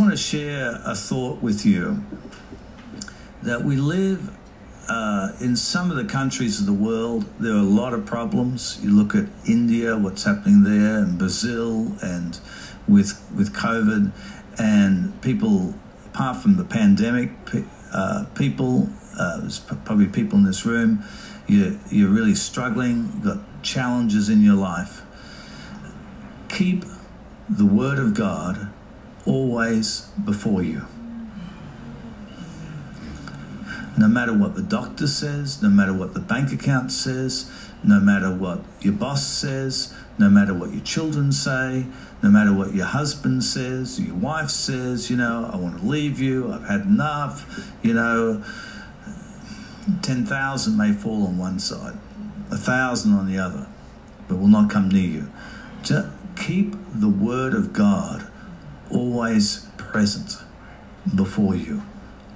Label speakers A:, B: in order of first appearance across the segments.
A: Want to share a thought with you that we live uh, in some of the countries of the world. There are a lot of problems. You look at India, what's happening there, and Brazil, and with with COVID, and people. Apart from the pandemic, uh, people, uh, probably people in this room, you, you're really struggling, got challenges in your life. Keep the Word of God always before you. No matter what the doctor says, no matter what the bank account says, no matter what your boss says, no matter what your children say, no matter what your husband says, your wife says, you know, I want to leave you, I've had enough, you know, 10,000 may fall on one side, a thousand on the other, but will not come near you. Just keep the word of God always present before you.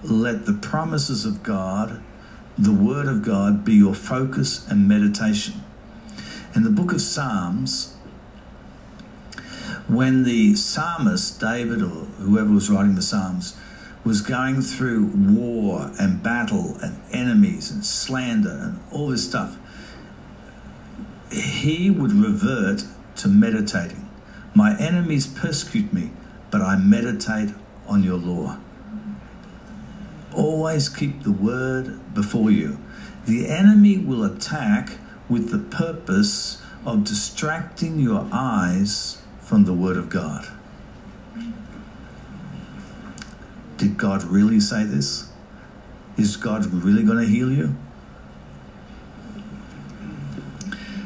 A: Let the promises of God, the Word of God, be your focus and meditation. In the book of Psalms, when the psalmist, David or whoever was writing the Psalms, was going through war and battle and enemies and slander and all this stuff, he would revert to meditating. My enemies persecute me, but I meditate on your law. Always keep the word before you. The enemy will attack with the purpose of distracting your eyes from the word of God. Did God really say this? Is God really going to heal you?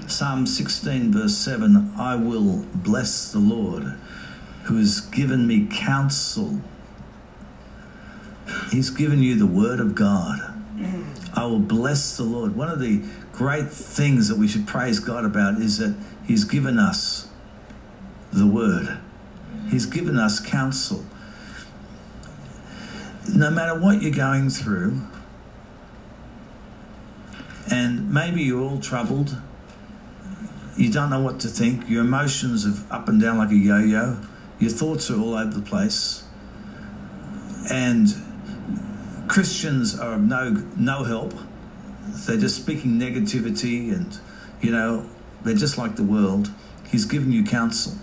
A: Psalm 16, verse 7 I will bless the Lord who has given me counsel. He's given you the word of God. I will bless the Lord. One of the great things that we should praise God about is that He's given us the word, He's given us counsel. No matter what you're going through, and maybe you're all troubled, you don't know what to think, your emotions are up and down like a yo yo your thoughts are all over the place. And Christians are of no, no help. They're just speaking negativity and, you know, they're just like the world. He's given you counsel.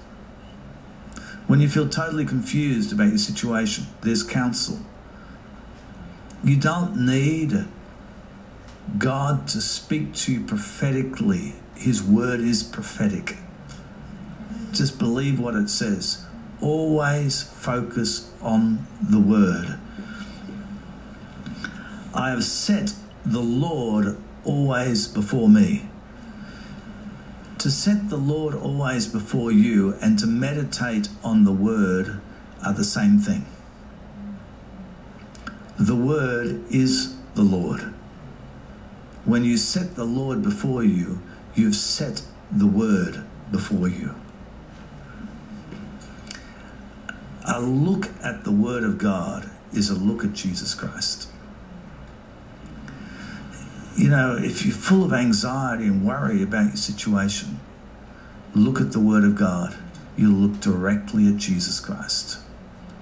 A: When you feel totally confused about your situation, there's counsel. You don't need God to speak to you prophetically. His word is prophetic. Just believe what it says always focus on the word. I have set the Lord always before me. To set the Lord always before you and to meditate on the word are the same thing. The word is the Lord. When you set the Lord before you, you've set the word before you. A look at the Word of God is a look at Jesus Christ. You know, if you're full of anxiety and worry about your situation, look at the Word of God. You'll look directly at Jesus Christ.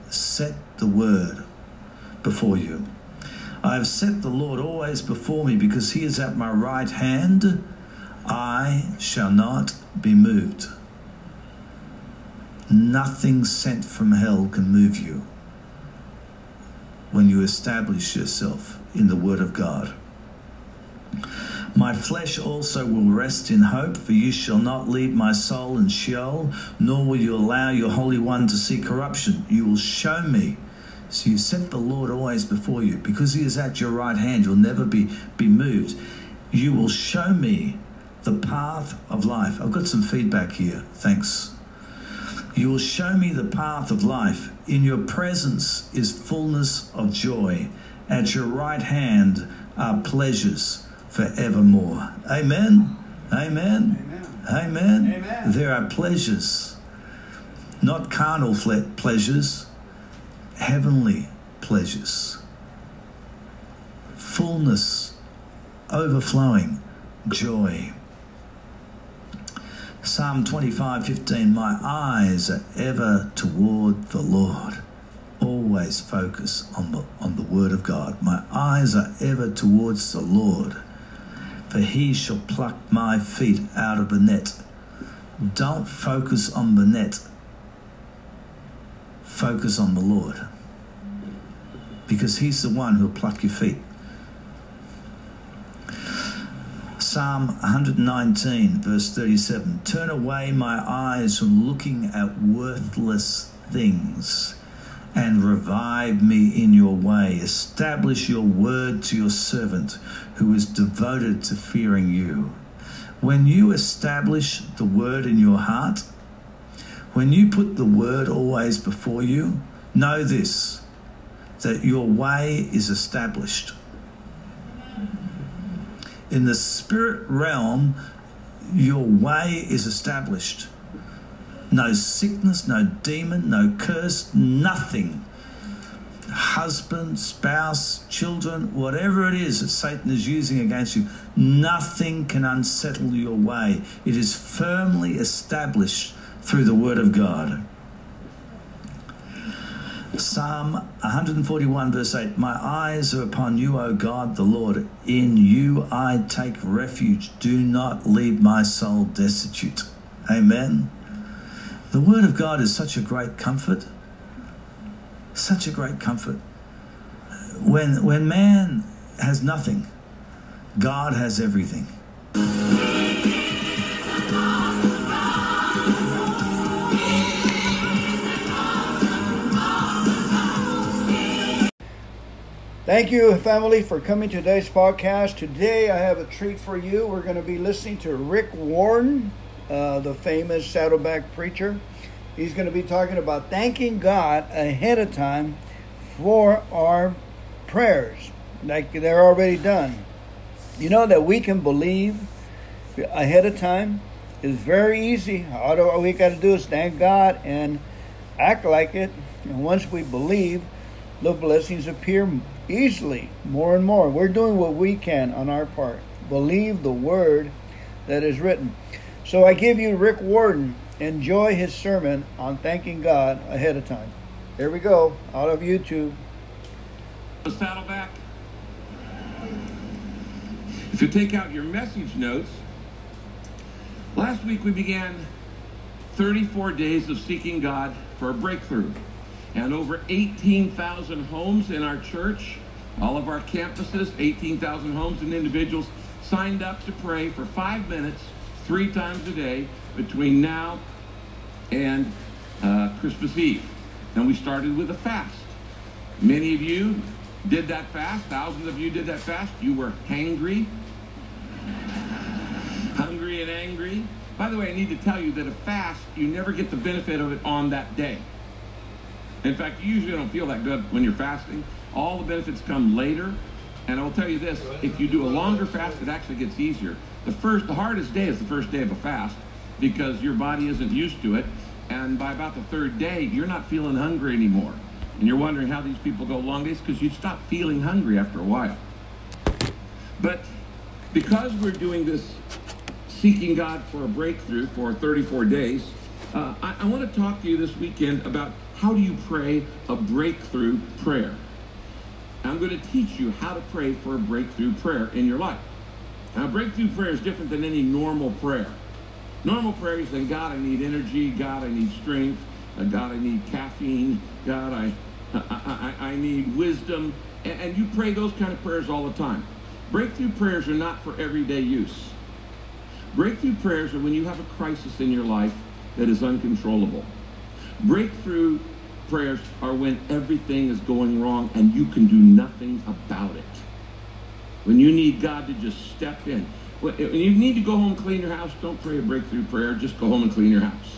A: Set the Word before you. I have set the Lord always before me because he is at my right hand. I shall not be moved. Nothing sent from hell can move you when you establish yourself in the Word of God. My flesh also will rest in hope, for you shall not leave my soul in Sheol, nor will you allow your Holy One to see corruption. You will show me. So you set the Lord always before you. Because he is at your right hand, you'll never be, be moved. You will show me the path of life. I've got some feedback here. Thanks. You will show me the path of life. In your presence is fullness of joy. At your right hand are pleasures forevermore. Amen. Amen. Amen. Amen. Amen. There are pleasures, not carnal pleasures, heavenly pleasures. Fullness, overflowing joy. Psalm 25 15, my eyes are ever toward the Lord. always focus on the on the word of God. My eyes are ever towards the Lord, for he shall pluck my feet out of the net. Don't focus on the net. Focus on the Lord. Because he's the one who'll pluck your feet. Psalm 119, verse 37 Turn away my eyes from looking at worthless things and revive me in your way. Establish your word to your servant who is devoted to fearing you. When you establish the word in your heart, when you put the word always before you, know this that your way is established in the spirit realm, your way is established. No sickness, no demon, no curse, nothing. Husband, spouse, children, whatever it is that Satan is using against you, nothing can unsettle your way. It is firmly established through the Word of God. Psalm 141, verse 8 My eyes are upon you, O God the Lord. In you I take refuge. Do not leave my soul destitute. Amen. The Word of God is such a great comfort. Such a great comfort. When, when man has nothing, God has everything.
B: Thank you, family, for coming to today's podcast. Today, I have a treat for you. We're going to be listening to Rick Warren, uh, the famous Saddleback preacher. He's going to be talking about thanking God ahead of time for our prayers, like they're already done. You know that we can believe ahead of time is very easy. All we got to do is thank God and act like it. And once we believe, the blessings appear easily, more and more. We're doing what we can on our part. Believe the word that is written. So I give you Rick Warren. Enjoy his sermon on thanking God ahead of time. Here we go, out of YouTube.
C: Saddleback. If you take out your message notes, last week we began 34 days of seeking God for a breakthrough and over 18,000 homes in our church, all of our campuses, 18,000 homes and individuals signed up to pray for five minutes, three times a day, between now and uh, Christmas Eve. And we started with a fast. Many of you did that fast. Thousands of you did that fast. You were hangry, hungry and angry. By the way, I need to tell you that a fast, you never get the benefit of it on that day. In fact, you usually don't feel that good when you're fasting. All the benefits come later. And I will tell you this, if you do a longer fast, it actually gets easier. The first, the hardest day is the first day of a fast because your body isn't used to it. And by about the third day, you're not feeling hungry anymore. And you're wondering how these people go long days because you stop feeling hungry after a while. But because we're doing this seeking God for a breakthrough for 34 days, uh, I, I want to talk to you this weekend about how do you pray a breakthrough prayer? I'm going to teach you how to pray for a breakthrough prayer in your life. Now, breakthrough prayer is different than any normal prayer. Normal prayer is saying, God, I need energy. God, I need strength. Uh, God, I need caffeine. God, I, I, I, I need wisdom. And, and you pray those kind of prayers all the time. Breakthrough prayers are not for everyday use. Breakthrough prayers are when you have a crisis in your life that is uncontrollable. Breakthrough prayers are when everything is going wrong and you can do nothing about it. When you need God to just step in. When you need to go home and clean your house, don't pray a breakthrough prayer. Just go home and clean your house.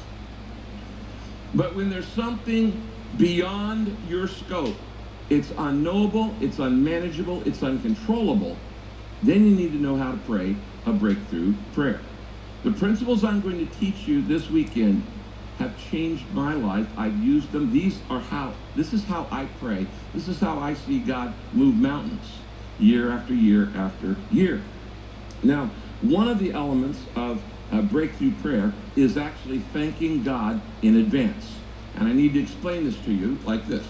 C: But when there's something beyond your scope, it's unknowable, it's unmanageable, it's uncontrollable, then you need to know how to pray a breakthrough prayer. The principles I'm going to teach you this weekend have changed my life. I've used them. These are how, this is how I pray. This is how I see God move mountains year after year after year. Now, one of the elements of a breakthrough prayer is actually thanking God in advance. And I need to explain this to you like this.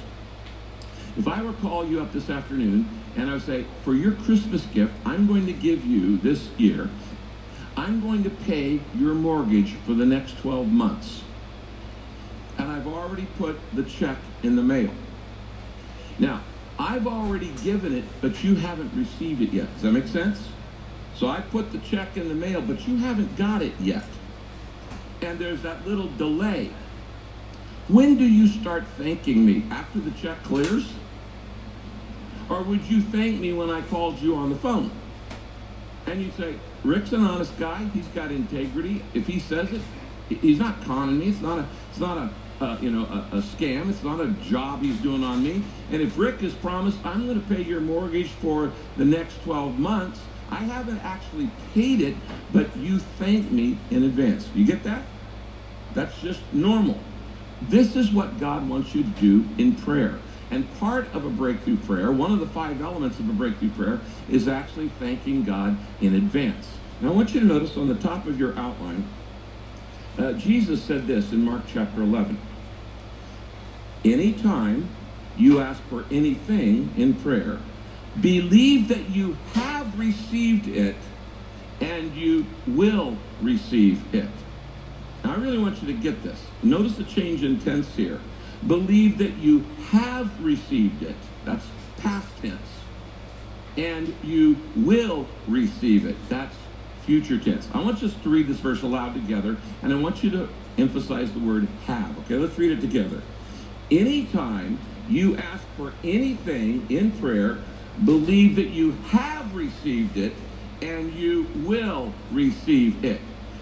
C: If I were to call you up this afternoon and I would say, for your Christmas gift, I'm going to give you this year, I'm going to pay your mortgage for the next 12 months. And I've already put the check in the mail. Now, I've already given it, but you haven't received it yet. Does that make sense? So I put the check in the mail, but you haven't got it yet. And there's that little delay. When do you start thanking me? After the check clears? Or would you thank me when I called you on the phone? And you say, Rick's an honest guy. He's got integrity. If he says it, he's not conning me. It's not a, it's not a, uh, you know, a, a, scam. It's not a job he's doing on me. And if Rick has promised, I'm going to pay your mortgage for the next 12 months, I haven't actually paid it, but you thank me in advance. You get that? That's just normal. This is what God wants you to do in prayer. And part of a breakthrough prayer, one of the five elements of a breakthrough prayer, is actually thanking God in advance. Now, I want you to notice on the top of your outline, uh, Jesus said this in Mark chapter 11. Anytime you ask for anything in prayer, believe that you have received it and you will receive it. Now, I really want you to get this. Notice the change in tense here. Believe that you have received it. That's past tense. And you will receive it. That's future tense. I want us to read this verse aloud together, and I want you to emphasize the word have. Okay, let's read it together. Anytime you ask for anything in prayer, believe that you have received it and you will receive it.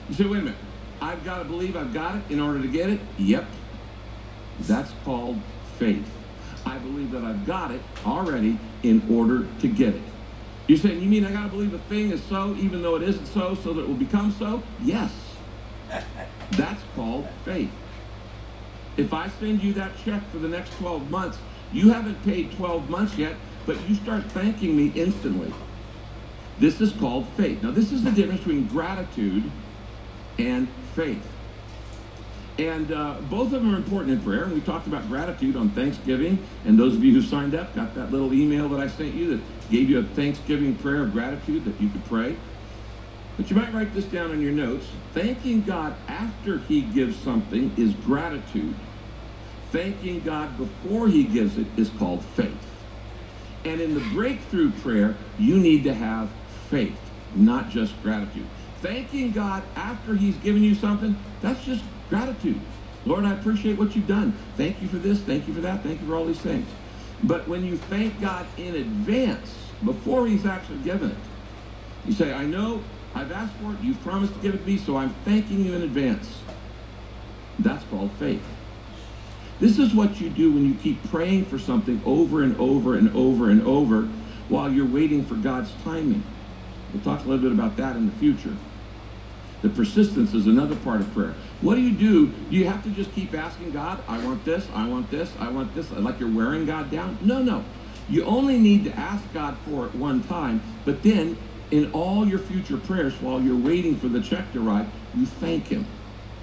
C: You say, wait a minute. I've got to believe I've got it in order to get it? Yep. That's called faith. I believe that I've got it already in order to get it. You're saying, you mean I got to believe a thing is so even though it isn't so, so that it will become so? Yes. That's called faith. If I send you that check for the next 12 months, you haven't paid 12 months yet, but you start thanking me instantly. This is called faith. Now, this is the difference between gratitude and faith. And uh, both of them are important in prayer. And we talked about gratitude on Thanksgiving. And those of you who signed up got that little email that I sent you that gave you a Thanksgiving prayer of gratitude that you could pray. But you might write this down in your notes. Thanking God after he gives something is gratitude. Thanking God before he gives it is called faith. And in the breakthrough prayer, you need to have faith, not just gratitude. Thanking God after he's given you something, that's just gratitude. Lord, I appreciate what you've done. Thank you for this. Thank you for that. Thank you for all these things. But when you thank God in advance, before he's actually given it, you say, I know I've asked for it. You've promised to give it to me, so I'm thanking you in advance. That's called faith. This is what you do when you keep praying for something over and over and over and over while you're waiting for God's timing. We'll talk a little bit about that in the future. The persistence is another part of prayer. What do you do? You have to just keep asking God, I want this, I want this, I want this, like you're wearing God down? No, no. You only need to ask God for it one time, but then in all your future prayers while you're waiting for the check to arrive, you thank him.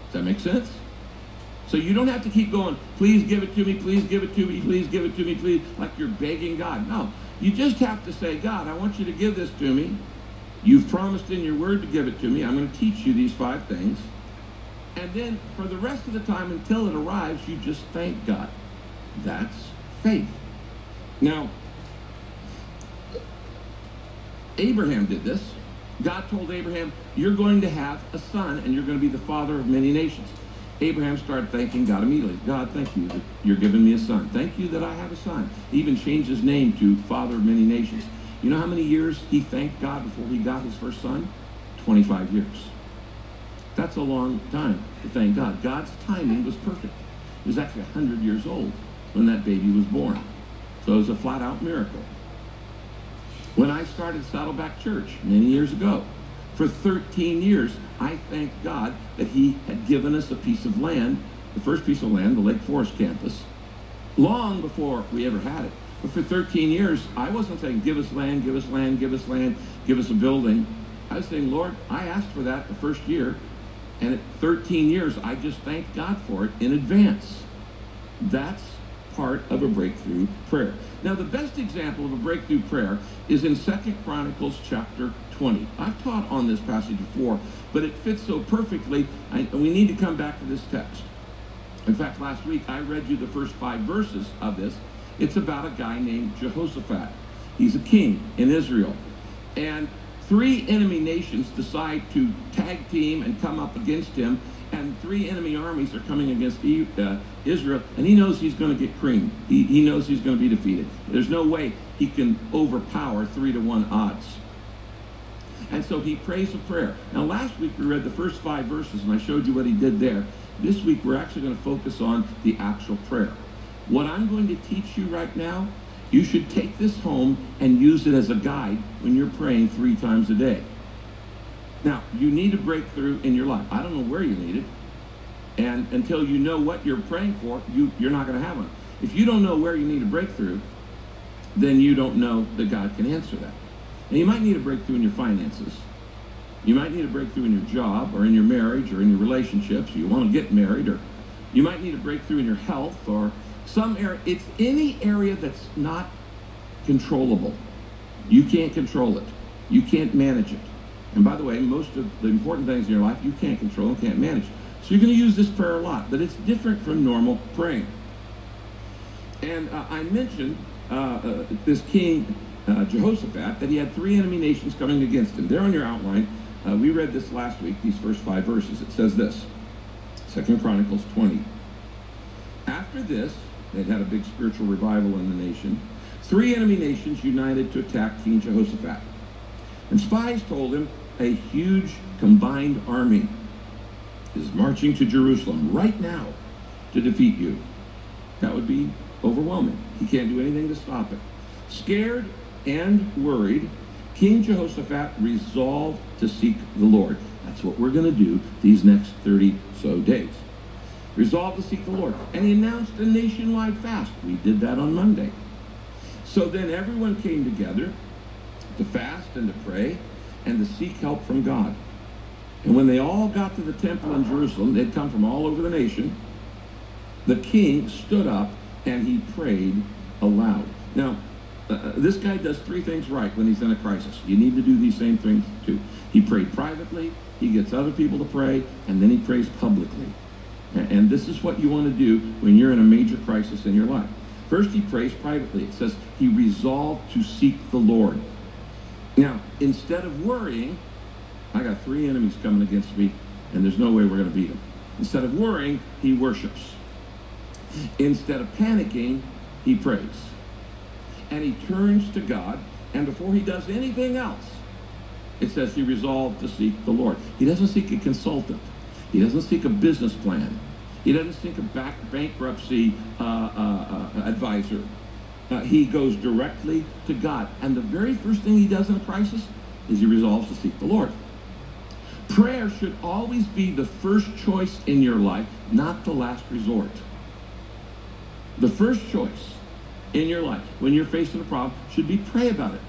C: Does that make sense? So you don't have to keep going, please give it to me, please give it to me, please give it to me, please, like you're begging God. No, you just have to say, God, I want you to give this to me. You've promised in your word to give it to me. I'm going to teach you these five things. And then for the rest of the time until it arrives, you just thank God. That's faith. Now, Abraham did this. God told Abraham, You're going to have a son, and you're going to be the father of many nations. Abraham started thanking God immediately. God, thank you that you're giving me a son. Thank you that I have a son. He even changed his name to Father of Many Nations. You know how many years he thanked God before he got his first son? 25 years. That's a long time to thank God. God's timing was perfect. He was actually 100 years old when that baby was born. So it was a flat out miracle. When I started Saddleback Church many years ago, for 13 years, I thanked God that he had given us a piece of land, the first piece of land, the Lake Forest campus, long before we ever had it. But for 13 years, I wasn't saying, give us land, give us land, give us land, give us a building. I was saying, Lord, I asked for that the first year, and at 13 years, I just thanked God for it in advance. That's part of a breakthrough prayer. Now, the best example of a breakthrough prayer is in Second Chronicles chapter 20. I've taught on this passage before, but it fits so perfectly, we need to come back to this text. In fact, last week I read you the first five verses of this. It's about a guy named Jehoshaphat. He's a king in Israel. And three enemy nations decide to tag team and come up against him and three enemy armies are coming against uh, Israel, and he knows he's going to get creamed. He, he knows he's going to be defeated. There's no way he can overpower three to one odds. And so he prays a prayer. Now, last week we read the first five verses, and I showed you what he did there. This week we're actually going to focus on the actual prayer. What I'm going to teach you right now, you should take this home and use it as a guide when you're praying three times a day. Now, you need a breakthrough in your life. I don't know where you need it. And until you know what you're praying for, you, you're not going to have one. If you don't know where you need a breakthrough, then you don't know that God can answer that. And you might need a breakthrough in your finances. You might need a breakthrough in your job or in your marriage or in your relationships. You want to get married or you might need a breakthrough in your health or some area. It's any area that's not controllable. You can't control it. You can't manage it. And by the way, most of the important things in your life you can't control and can't manage. So you're going to use this prayer a lot, but it's different from normal praying. And uh, I mentioned uh, uh, this king, uh, Jehoshaphat, that he had three enemy nations coming against him. There on your outline, uh, we read this last week, these first five verses. It says this, Second Chronicles 20. After this, they'd had a big spiritual revival in the nation. Three enemy nations united to attack King Jehoshaphat. And spies told him a huge combined army is marching to Jerusalem right now to defeat you. That would be overwhelming. He can't do anything to stop it. Scared and worried, King Jehoshaphat resolved to seek the Lord. That's what we're going to do these next 30 so days. Resolved to seek the Lord. And he announced a nationwide fast. We did that on Monday. So then everyone came together to fast and to pray and to seek help from God. And when they all got to the temple in Jerusalem, they'd come from all over the nation, the king stood up and he prayed aloud. Now, uh, uh, this guy does three things right when he's in a crisis. You need to do these same things too. He prayed privately, he gets other people to pray, and then he prays publicly. And, this is what you want to do when you're in a major crisis in your life. First, he prays privately. It says he resolved to seek the Lord. Now, instead of worrying, I got three enemies coming against me, and there's no way we're going to beat them. Instead of worrying, he worships. Instead of panicking, he prays. And he turns to God, and before he does anything else, it says he resolved to seek the Lord. He doesn't seek a consultant. He doesn't seek a business plan. He doesn't seek a back bankruptcy uh, uh, uh, advisor. Uh, he goes directly to God. And the very first thing he does in a crisis is he resolves to seek the Lord. Prayer should always be the first choice in your life, not the last resort. The first choice in your life when you're facing a problem should be pray about it,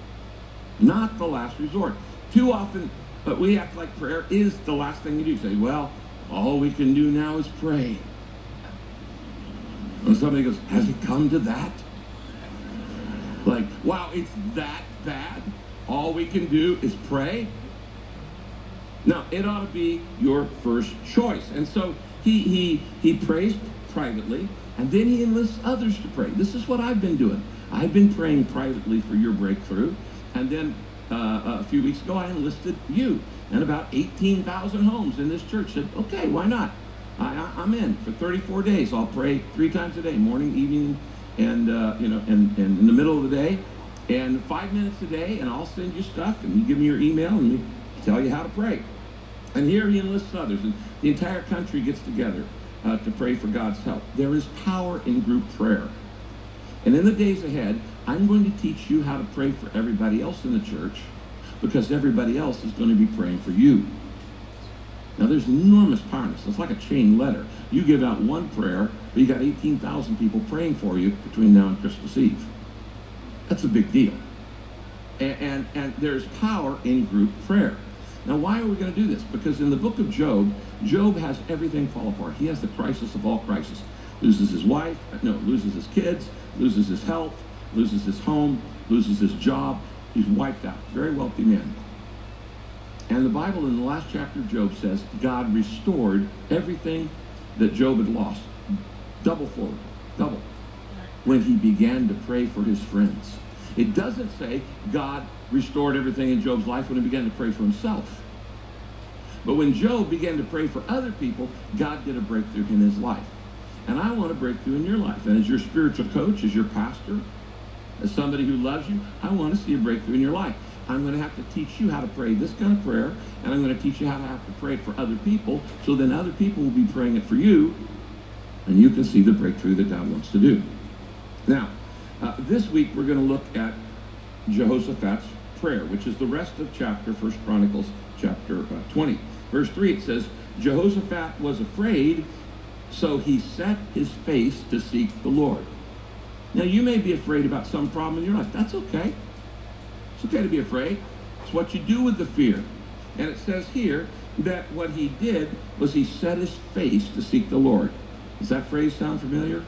C: not the last resort. Too often, but we act like prayer is the last thing you do. Say, well, all we can do now is pray. And somebody goes, has it come to that? Like, wow, it's that bad? All we can do is pray? Now, it ought to be your first choice. And so he, he, he prays privately, and then he enlists others to pray. This is what I've been doing. I've been praying privately for your breakthrough. And then uh, a few weeks ago, I enlisted you. And about 18,000 homes in this church said, okay, why not? I, am in for 34 days. I'll pray three times a day, morning, evening, and uh, you know, and, and in the middle of the day, and five minutes a day, and I'll send you stuff, and you give me your email, and we tell you how to pray. And here he enlists others, and the entire country gets together uh, to pray for God's help. There is power in group prayer. And in the days ahead, I'm going to teach you how to pray for everybody else in the church because everybody else is going to be praying for you. Now, there's enormous power in this. It's like a chain letter. You give out one prayer, but you got 18,000 people praying for you between now and Christmas Eve. That's a big deal. And, and, and there's power in group prayer. Now, why are we going to do this? Because in the book of Job, Job has everything fall apart. He has the crisis of all crises. loses his wife, no, loses his kids, loses his health, loses his home, loses his job. He's wiped out. Very wealthy man. And the Bible in the last chapter of Job says God restored everything that Job had lost. Double forward. Double. When he began to pray for his friends. It doesn't say God restored everything in Job's life when he began to pray for himself. But when Job began to pray for other people, God did a breakthrough in his life. And I want a breakthrough in your life. And as your spiritual coach, as your pastor, as somebody who loves you, I want to see a breakthrough in your life. I'm going to have to teach you how to pray this kind of prayer, and I'm going to teach you how to have to pray for other people, so then other people will be praying it for you, and you can see the breakthrough that God wants to do. Now, uh, this week we're going to look at Jehoshaphat's prayer, which is the rest of chapter First Chronicles chapter uh, 20. Verse 3 it says, Jehoshaphat was afraid, so he set his face to seek the Lord. Now you may be afraid about some problem in your life. That's okay. It's okay to be afraid. It's what you do with the fear. And it says here that what he did was he set his face to seek the Lord. Does that phrase sound familiar?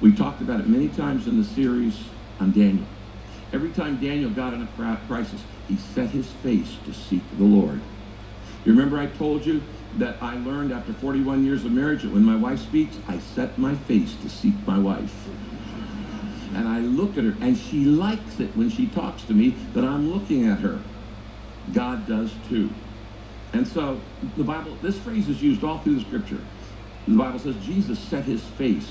C: We talked about it many times in the series on Daniel. Every time Daniel got in a crisis, he set his face to seek the Lord. You remember I told you that I learned after 41 years of marriage that when my wife speaks, I set my face to seek my wife and I look at her, and she likes it when she talks to me that I'm looking at her. God does too. And so the Bible, this phrase is used all through the scripture. The Bible says Jesus set his face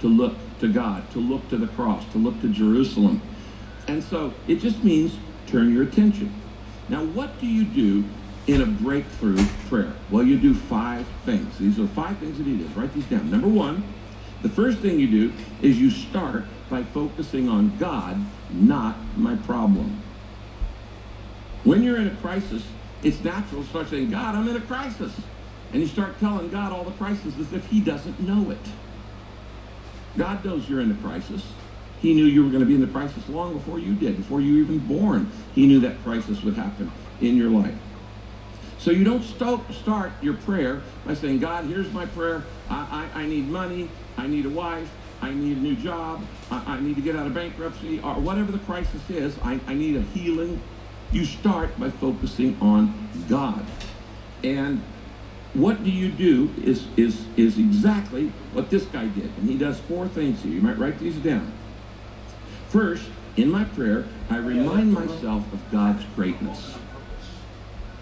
C: to look to God, to look to the cross, to look to Jerusalem. And so it just means turn your attention. Now, what do you do in a breakthrough prayer? Well, you do five things. These are five things that he did. Write these down. Number one, the first thing you do is you start by focusing on God, not my problem. When you're in a crisis, it's natural to start saying, God, I'm in a crisis. And you start telling God all the crisis as if he doesn't know it. God knows you're in a crisis. He knew you were going to be in the crisis long before you did, before you were even born. He knew that crisis would happen in your life. So you don't start your prayer by saying, God, here's my prayer. I, I, I need money. I need a wife. I need a new job. I, I, need to get out of bankruptcy or whatever the crisis is. I, I need a healing. You start by focusing on God. And what do you do is, is, is exactly what this guy did. And he does four things here. You might write these down. First, in my prayer, I remind myself of God's greatness.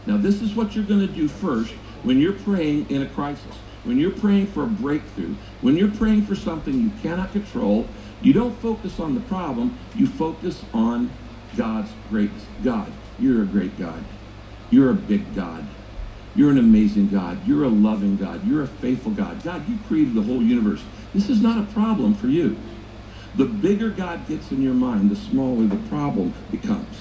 C: Now, this is what you're going to do first when you're praying in a crisis. When you're praying for a breakthrough, when you're praying for something you cannot control, you don't focus on the problem, you focus on God's great God. You're a great God. You're a big God. You're an amazing God. You're a loving God. You're a faithful God. God, you created the whole universe. This is not a problem for you. The bigger God gets in your mind, the smaller the problem becomes.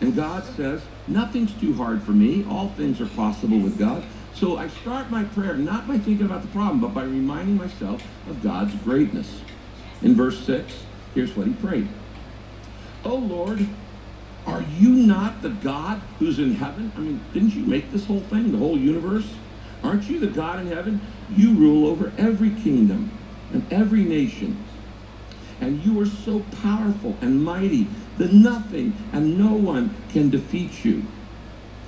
C: And God says, nothing's too hard for me. All things are possible with God. So I start my prayer not by thinking about the problem, but by reminding myself of God's greatness. In verse 6, here's what he prayed. Oh Lord, are you not the God who's in heaven? I mean, didn't you make this whole thing, the whole universe? Aren't you the God in heaven? You rule over every kingdom and every nation. And you are so powerful and mighty that nothing and no one can defeat you.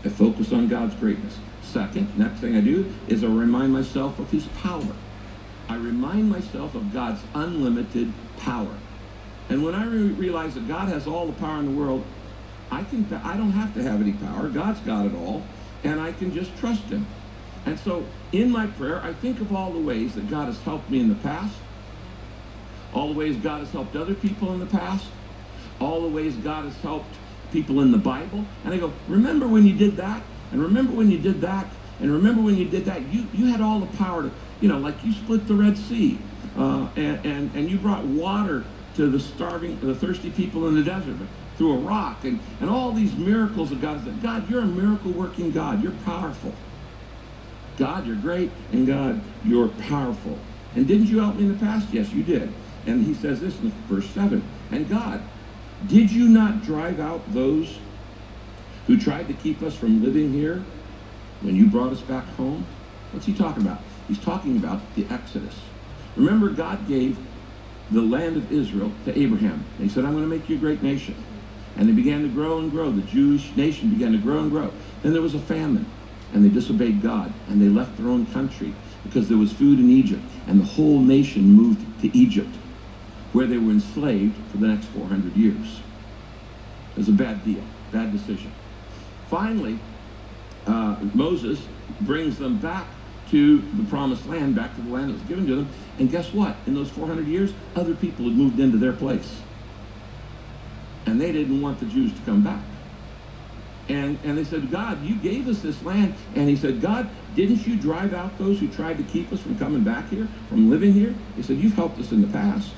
C: I focus on God's greatness. Second, next thing I do is I remind myself of his power. I remind myself of God's unlimited power. And when I re realize that God has all the power in the world, I can I don't have to have any power. God's got it all, and I can just trust him. And so in my prayer, I think of all the ways that God has helped me in the past, all the ways God has helped other people in the past, all the ways God has helped people in the Bible. And I go, remember when you did that? And remember when you did that? And remember when you did that? You, you had all the power to, you know, like you split the Red Sea. Uh, and, and, and you brought water to the starving, the thirsty people in the desert through a rock. And, and all these miracles of God. God, you're a miracle working God. You're powerful. God, you're great. And God, you're powerful. And didn't you help me in the past? Yes, you did. And he says this in verse 7. And God, did you not drive out those who tried to keep us from living here when you brought us back home? What's he talking about? He's talking about the Exodus. Remember, God gave the land of Israel to Abraham. He said, I'm going to make you a great nation. And they began to grow and grow. The Jewish nation began to grow and grow. Then there was a famine, and they disobeyed God, and they left their own country because there was food in Egypt, and the whole nation moved to Egypt, where they were enslaved for the next 400 years. It was a bad deal, bad decision. Finally, uh, Moses brings them back to the promised land, back to the land that was given to them. And guess what? In those 400 years, other people had moved into their place. And they didn't want the Jews to come back. And, and they said, God, you gave us this land. And he said, God, didn't you drive out those who tried to keep us from coming back here, from living here? He said, you've helped us in the past.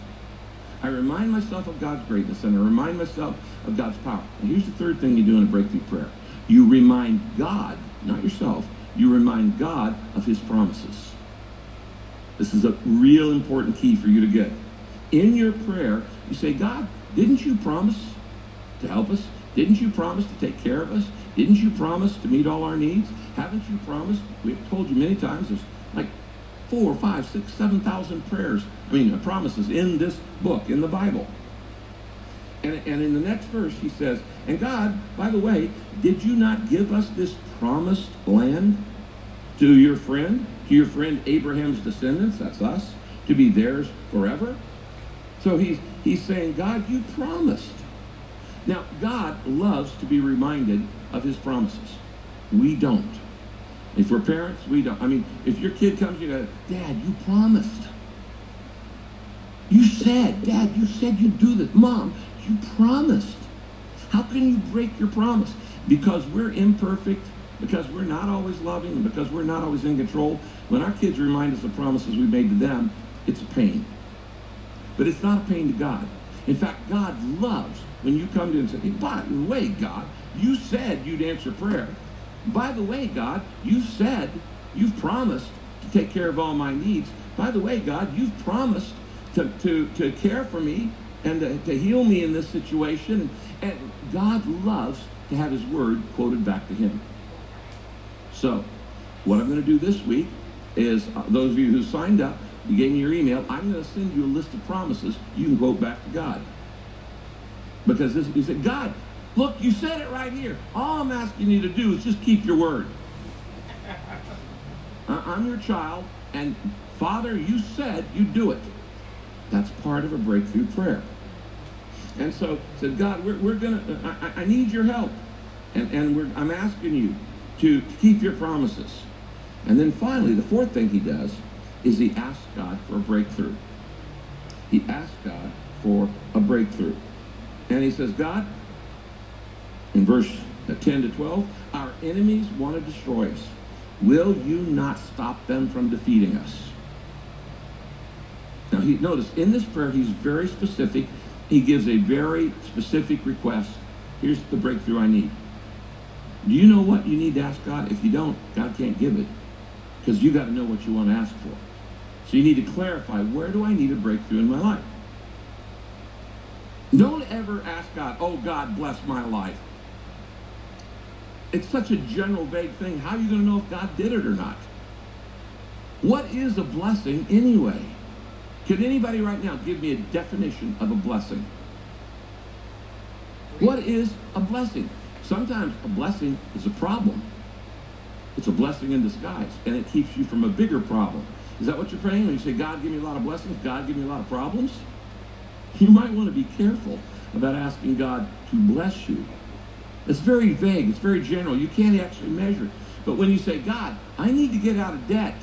C: I remind myself of God's greatness and I remind myself of God's power. And here's the third thing you do in a breakthrough prayer. You remind God, not yourself, you remind God of his promises. This is a real important key for you to get. In your prayer, you say, God, didn't you promise to help us? Didn't you promise to take care of us? Didn't you promise to meet all our needs? Haven't you promised? We've told you many times there's like four, five, six, seven thousand prayers, I mean, promises in this book, in the Bible. And, and in the next verse, he says, And God, by the way, did you not give us this promised land to your friend, to your friend Abraham's descendants, that's us, to be theirs forever? So he's, he's saying, God, you promised. Now, God loves to be reminded of his promises. We don't. If we're parents, we don't. I mean, if your kid comes to you and Dad, you promised. You said, Dad, you said you'd do this. Mom, you promised. How can you break your promise? Because we're imperfect, because we're not always loving, and because we're not always in control. When our kids remind us of promises we made to them, it's a pain. But it's not a pain to God. In fact, God loves when you come to him and say, hey, by the way, God, you said you'd answer prayer. By the way, God, you said, you've promised to take care of all my needs. By the way, God, you've promised to, to, to care for me and to, to heal me in this situation. And God loves to have his word quoted back to him. So, what I'm going to do this week is uh, those of you who signed up, you gave me your email, I'm going to send you a list of promises you can quote back to God. Because this, you said, God, look, you said it right here. All I'm asking you to do is just keep your word. I'm your child, and Father, you said you'd do it. That's part of a breakthrough prayer. And so said, God, we're, we're going uh, to, I, need your help. And, and I'm asking you to, to keep your promises. And then finally, the fourth thing he does is he asks God for a breakthrough. He asks God for a breakthrough. And he says, God, in verse uh, 10 to 12, our enemies want to destroy us. Will you not stop them from defeating us? Now, he, notice, in this prayer, he's very specific. He gives a very specific request. Here's the breakthrough I need. Do you know what you need to ask God? If you don't, God can't give it. Because you got to know what you want to ask for. So you need to clarify, where do I need a breakthrough in my life? Don't ever ask God, oh, God, bless my life. It's such a general, vague thing. How are you going to know if God did it or not? What is a blessing anyway? Could anybody right now give me a definition of a blessing? What is a blessing? Sometimes a blessing is a problem. It's a blessing in disguise, and it keeps you from a bigger problem. Is that what you're praying when you say, God, give me a lot of blessings, God, give me a lot of problems? You might want to be careful about asking God to bless you. It's very vague, it's very general. You can't actually measure it. But when you say, God, I need to get out of debt,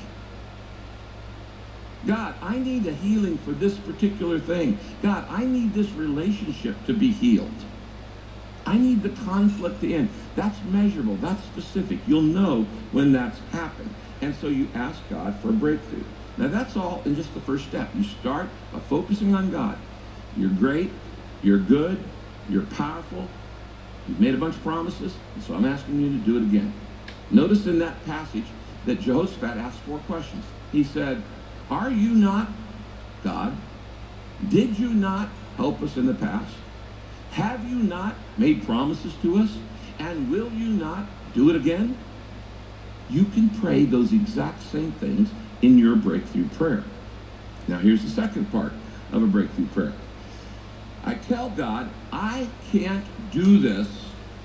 C: God, I need a healing for this particular thing. God, I need this relationship to be healed. I need the conflict to end. That's measurable. That's specific. You'll know when that's happened. And so you ask God for a breakthrough. Now that's all in just the first step. You start by focusing on God. You're great. You're good. You're powerful. You've made a bunch of promises. And so I'm asking you to do it again. Notice in that passage that Jehoshaphat asked four questions. He said, are you not God? Did you not help us in the past? Have you not made promises to us? And will you not do it again? You can pray those exact same things in your breakthrough prayer. Now, here's the second part of a breakthrough prayer. I tell God, I can't do this.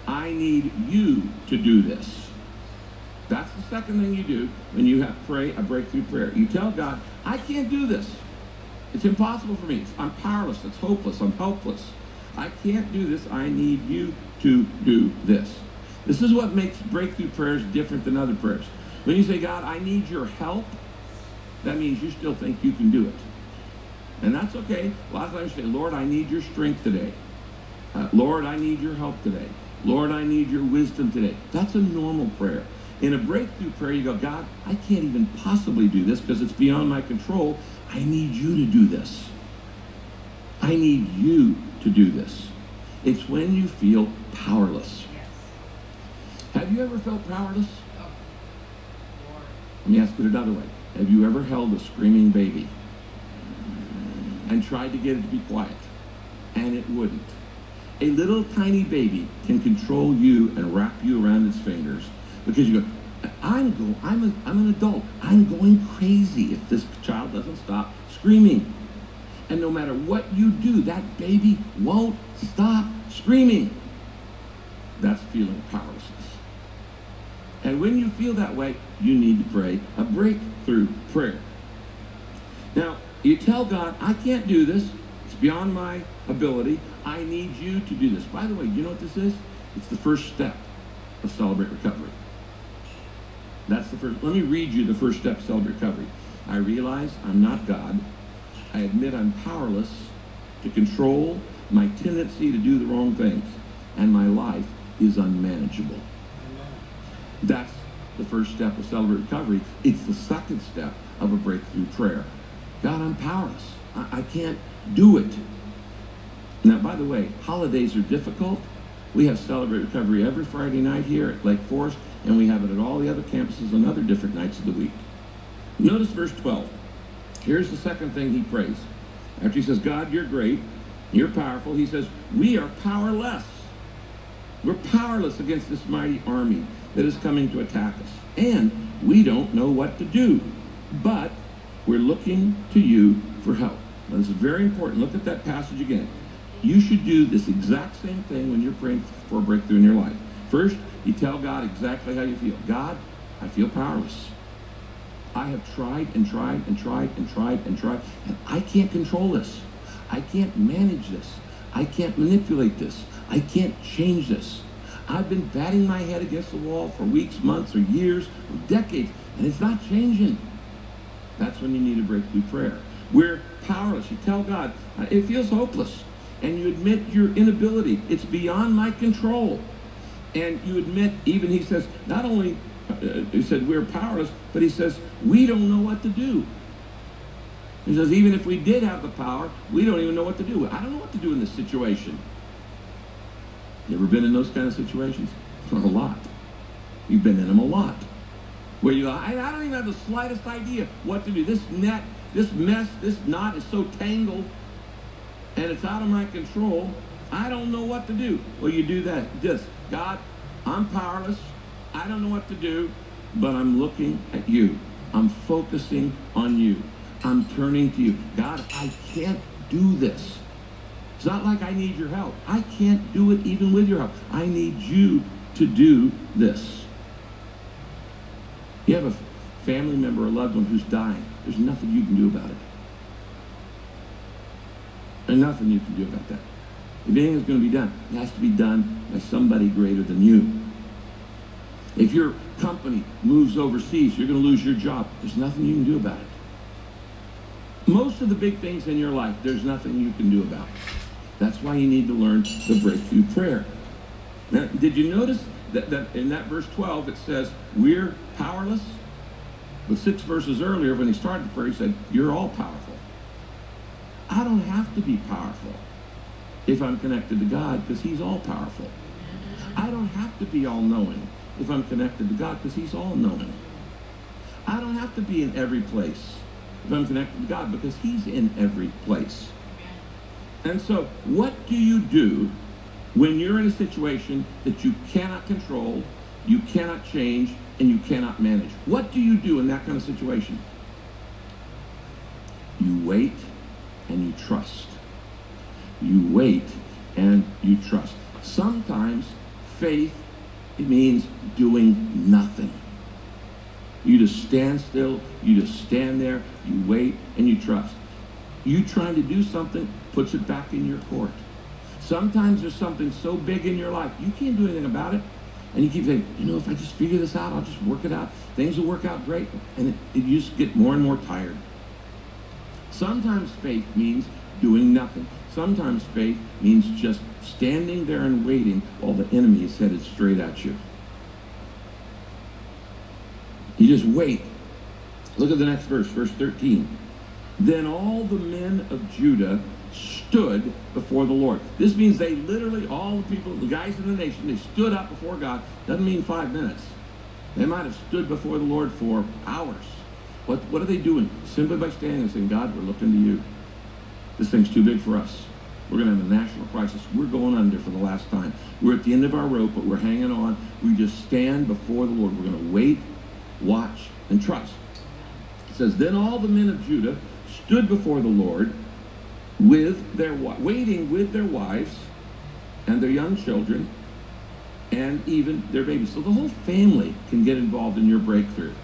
C: I need you to do this. That's the second thing you do when you have pray a breakthrough prayer. You tell God, I can't do this. It's impossible for me. I'm powerless. It's hopeless. I'm helpless. I can't do this. I need you to do this. This is what makes breakthrough prayers different than other prayers. When you say, God, I need your help, that means you still think you can do it. And that's okay. A lot of times you say, Lord, I need your strength today. Uh, Lord, I need your help today. Lord, I need your wisdom today. That's a normal prayer. In a breakthrough prayer, you go, God, I can't even possibly do this because it's beyond my control. I need you to do this. I need you to do this. It's when you feel powerless. Have you ever felt powerless? Let me ask it another way. Have you ever held a screaming baby and tried to get it to be quiet and it wouldn't? A little tiny baby can control you and wrap you around its fingers because you go, I'm go, I'm, a, I'm an adult. I'm going crazy if this child doesn't stop screaming. And no matter what you do, that baby won't stop screaming. That's feeling powerlessness. And when you feel that way, you need to pray a breakthrough prayer. Now, you tell God, I can't do this. It's beyond my ability. I need you to do this. By the way, you know what this is? It's the first step of Celebrate Recovery. That's the first. Let me read you the first step of Celebrate Recovery. I realize I'm not God. I admit I'm powerless to control my tendency to do the wrong things, and my life is unmanageable. That's the first step of Celebrate Recovery. It's the second step of a breakthrough prayer. God, I'm powerless. I, I can't do it. Now, by the way, holidays are difficult. We have Celebrate Recovery every Friday night here at Lake Forest, and we have it at all the other campuses on other different nights of the week. Notice verse 12. Here's the second thing he prays. After he says, God, you're great, you're powerful, he says, we are powerless. We're powerless against this mighty army that is coming to attack us. And we don't know what to do. But we're looking to you for help. Now, this is very important. Look at that passage again. You should do this exact same thing when you're praying for a breakthrough in your life. First, you tell God exactly how you feel. God, I feel powerless. I have tried and tried and tried and tried and tried, and I can't control this. I can't manage this. I can't manipulate this. I can't change this. I've been batting my head against the wall for weeks, months, or years, or decades, and it's not changing. That's when you need a breakthrough prayer. We're powerless. You tell God, it feels hopeless. And you admit your inability. It's beyond my control. And you admit, even he says, not only, uh, he said, we're powerless, but he says, we don't know what to do. He says, even if we did have the power, we don't even know what to do. I don't know what to do in this situation. You ever been in those kind of situations? A lot. You've been in them a lot. Where you, I, I don't even have the slightest idea what to do. This net, this mess, this knot is so tangled, and it's out of my control. I don't know what to do. Well, you do that. Just, God, I'm powerless. I don't know what to do, but I'm looking at you. I'm focusing on you. I'm turning to you. God, I can't do this. It's not like I need your help. I can't do it even with your help. I need you to do this. You have a family member or loved one who's dying. There's nothing you can do about it. There's nothing you can do about that. If anything is going to be done, it has to be done by somebody greater than you. If your company moves overseas, you're going to lose your job. There's nothing you can do about it. Most of the big things in your life, there's nothing you can do about. That's why you need to learn the breakthrough prayer. Now, did you notice that, that in that verse 12 it says, we're powerless? But six verses earlier, when he started the prayer, he said, you're all powerful. I don't have to be powerful if I'm connected to God because he's all powerful. I don't have to be all knowing if I'm connected to God because he's all knowing. I don't have to be in every place if I'm connected to God because he's in every place. And so, what do you do when you're in a situation that you cannot control, you cannot change, and you cannot manage? What do you do in that kind of situation? You wait and you trust. You wait and you trust. Sometimes faith it means doing nothing. You just stand still, you just stand there, you wait, and you trust. You trying to do something puts it back in your court. Sometimes there's something so big in your life, you can't do anything about it. And you keep saying, you know, if I just figure this out, I'll just work it out. Things will work out great. And it, it, you just get more and more tired. Sometimes faith means doing nothing. Sometimes faith means just standing there and waiting while the enemy is headed straight at you. You just wait. Look at the next verse, verse 13. Then all the men of Judah stood before the Lord. This means they literally, all the people, the guys in the nation, they stood up before God. Doesn't mean five minutes. They might have stood before the Lord for hours. What, what are they doing? Simply by standing and saying, God, we're looking to you. This thing's too big for us. We're going to have a national crisis. We're going under for the last time. We're at the end of our rope, but we're hanging on. We just stand before the Lord. We're going to wait, watch, and trust. It says, Then all the men of Judah stood before the Lord with their waiting with their wives and their young children and even their babies. So the whole family can get involved in your breakthrough.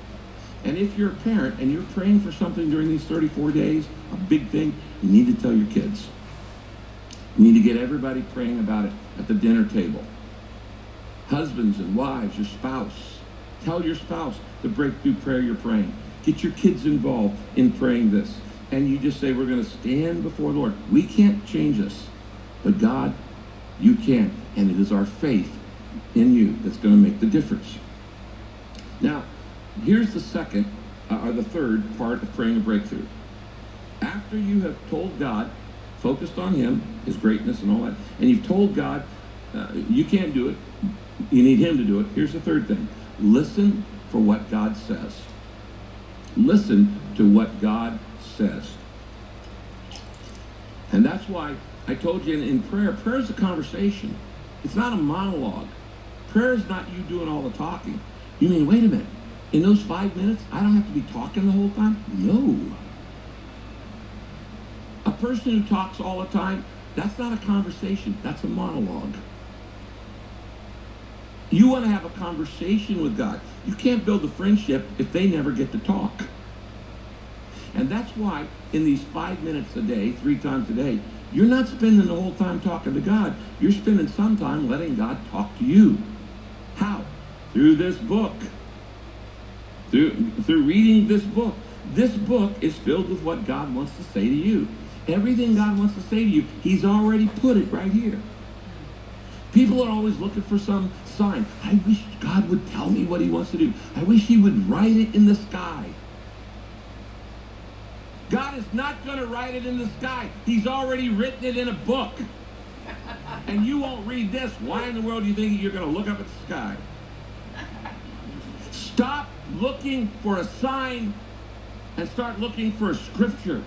C: And if you're a parent and you're praying for something during these 34 days, a big thing, you need to tell your kids. You need to get everybody praying about it at the dinner table. Husbands and wives, your spouse. Tell your spouse the breakthrough prayer you're praying. Get your kids involved in praying this. And you just say, we're going to stand before the Lord. We can't change this. But God, you can. And it is our faith in you that's going to make the difference. Now, here's the second, uh, or the third part of praying a breakthrough. After you have told God focused on Him, His greatness and all that, and you've told God, uh, you can't do it, you need Him to do it. Here's the third thing listen for what God says. Listen to what God says. And that's why I told you in, in prayer, prayer is a conversation. It's not a monologue. Prayer is not you doing all the talking. You mean, wait a minute, in those five minutes, I don't have to be talking the whole time? No. A person who talks all the time, that's not a conversation, that's a monologue. You want to have a conversation with God. You can't build a friendship if they never get to talk. And that's why in these five minutes a day, three times a day, you're not spending the whole time talking to God. You're spending some time letting God talk to you. How? Through this book. Through, through reading this book. This book is filled with what God wants to say to you. Everything God wants to say to you, he's already put it right here. People are always looking for some sign. I wish God would tell me what he wants to do. I wish he would write it in the sky. God is not going to write it in the sky. He's already written it in a book. And you won't read this. Why in the world do you think you're going to look up at the sky? Stop looking for a sign and start looking for a scripture.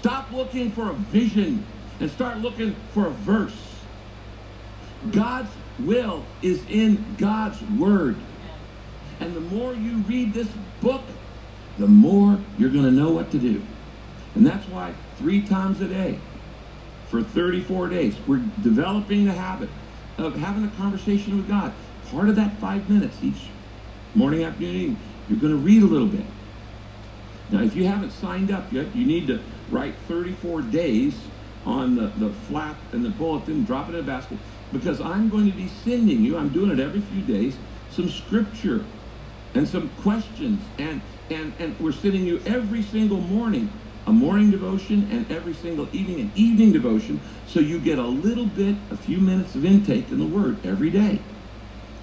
C: Stop looking for a vision and start looking for a verse. God's will is in God's word. And the more you read this book, the more you're going to know what to do. And that's why three times a day for 34 days, we're developing the habit of having a conversation with God. Part of that five minutes each morning, afternoon, evening, you're going to read a little bit. Now, if you haven't signed up yet, you need to write 34 days on the, the flap and the bulletin, drop it in a basket, because I'm going to be sending you, I'm doing it every few days, some scripture and some questions. And, and, and we're sending you every single morning a morning devotion and every single evening an evening devotion so you get a little bit, a few minutes of intake in the Word every day.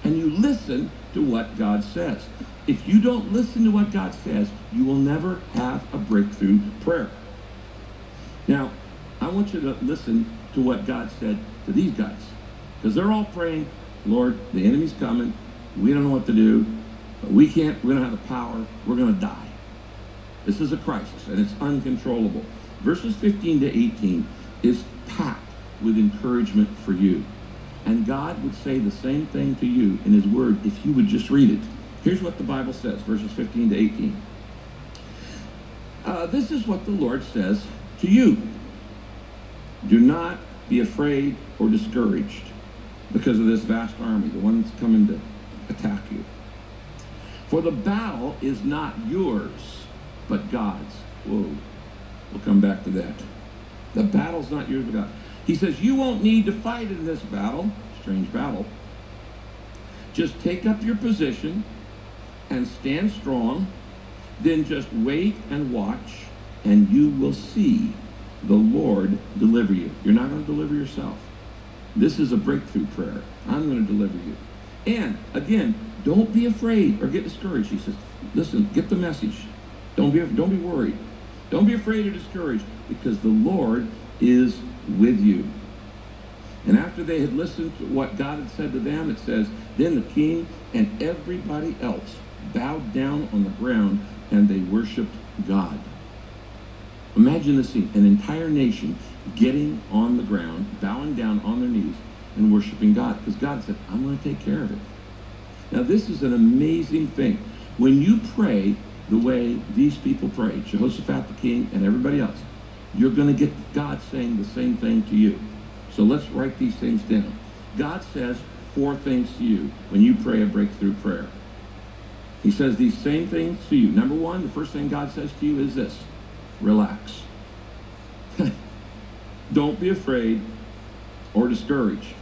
C: And you listen to what God says. If you don't listen to what God says, you will never have a breakthrough prayer. Now, I want you to listen to what God said to these guys. Because they're all praying, Lord, the enemy's coming. We don't know what to do. We can't, we don't have the power. We're going to die. This is a crisis, and it's uncontrollable. Verses 15 to 18 is packed with encouragement for you. And God would say the same thing to you in his word if you would just read it. Here's what the Bible says, verses 15 to 18. uh, this is what the Lord says to you. Do not be afraid or discouraged because of this vast army, the one that's coming to attack you. For the battle is not yours, but God's. Whoa. We'll come back to that. The battle's not yours, but God. He says, You won't need to fight in this battle. Strange battle. Just take up your position and stand strong. Then just wait and watch, and you will see the Lord deliver you. You're not going to deliver yourself. This is a breakthrough prayer. I'm going to deliver you. And again, don't be afraid or get discouraged. He says, listen, get the message. Don't be, don't be worried. Don't be afraid or discouraged because the Lord is with you. And after they had listened to what God had said to them, it says, Then the king and everybody else bowed down on the ground and they worshiped God. Imagine the scene an entire nation getting on the ground, bowing down on their knees, and worshiping God. Because God said, I'm going to take care of it. Now, this is an amazing thing. When you pray the way these people prayed, Jehoshaphat the king and everybody else, you're going to get God saying the same thing to you. So let's write these things down. God says four things to you when you pray a breakthrough prayer. He says these same things to you. Number one, the first thing God says to you is this relax. Don't be afraid or discouraged.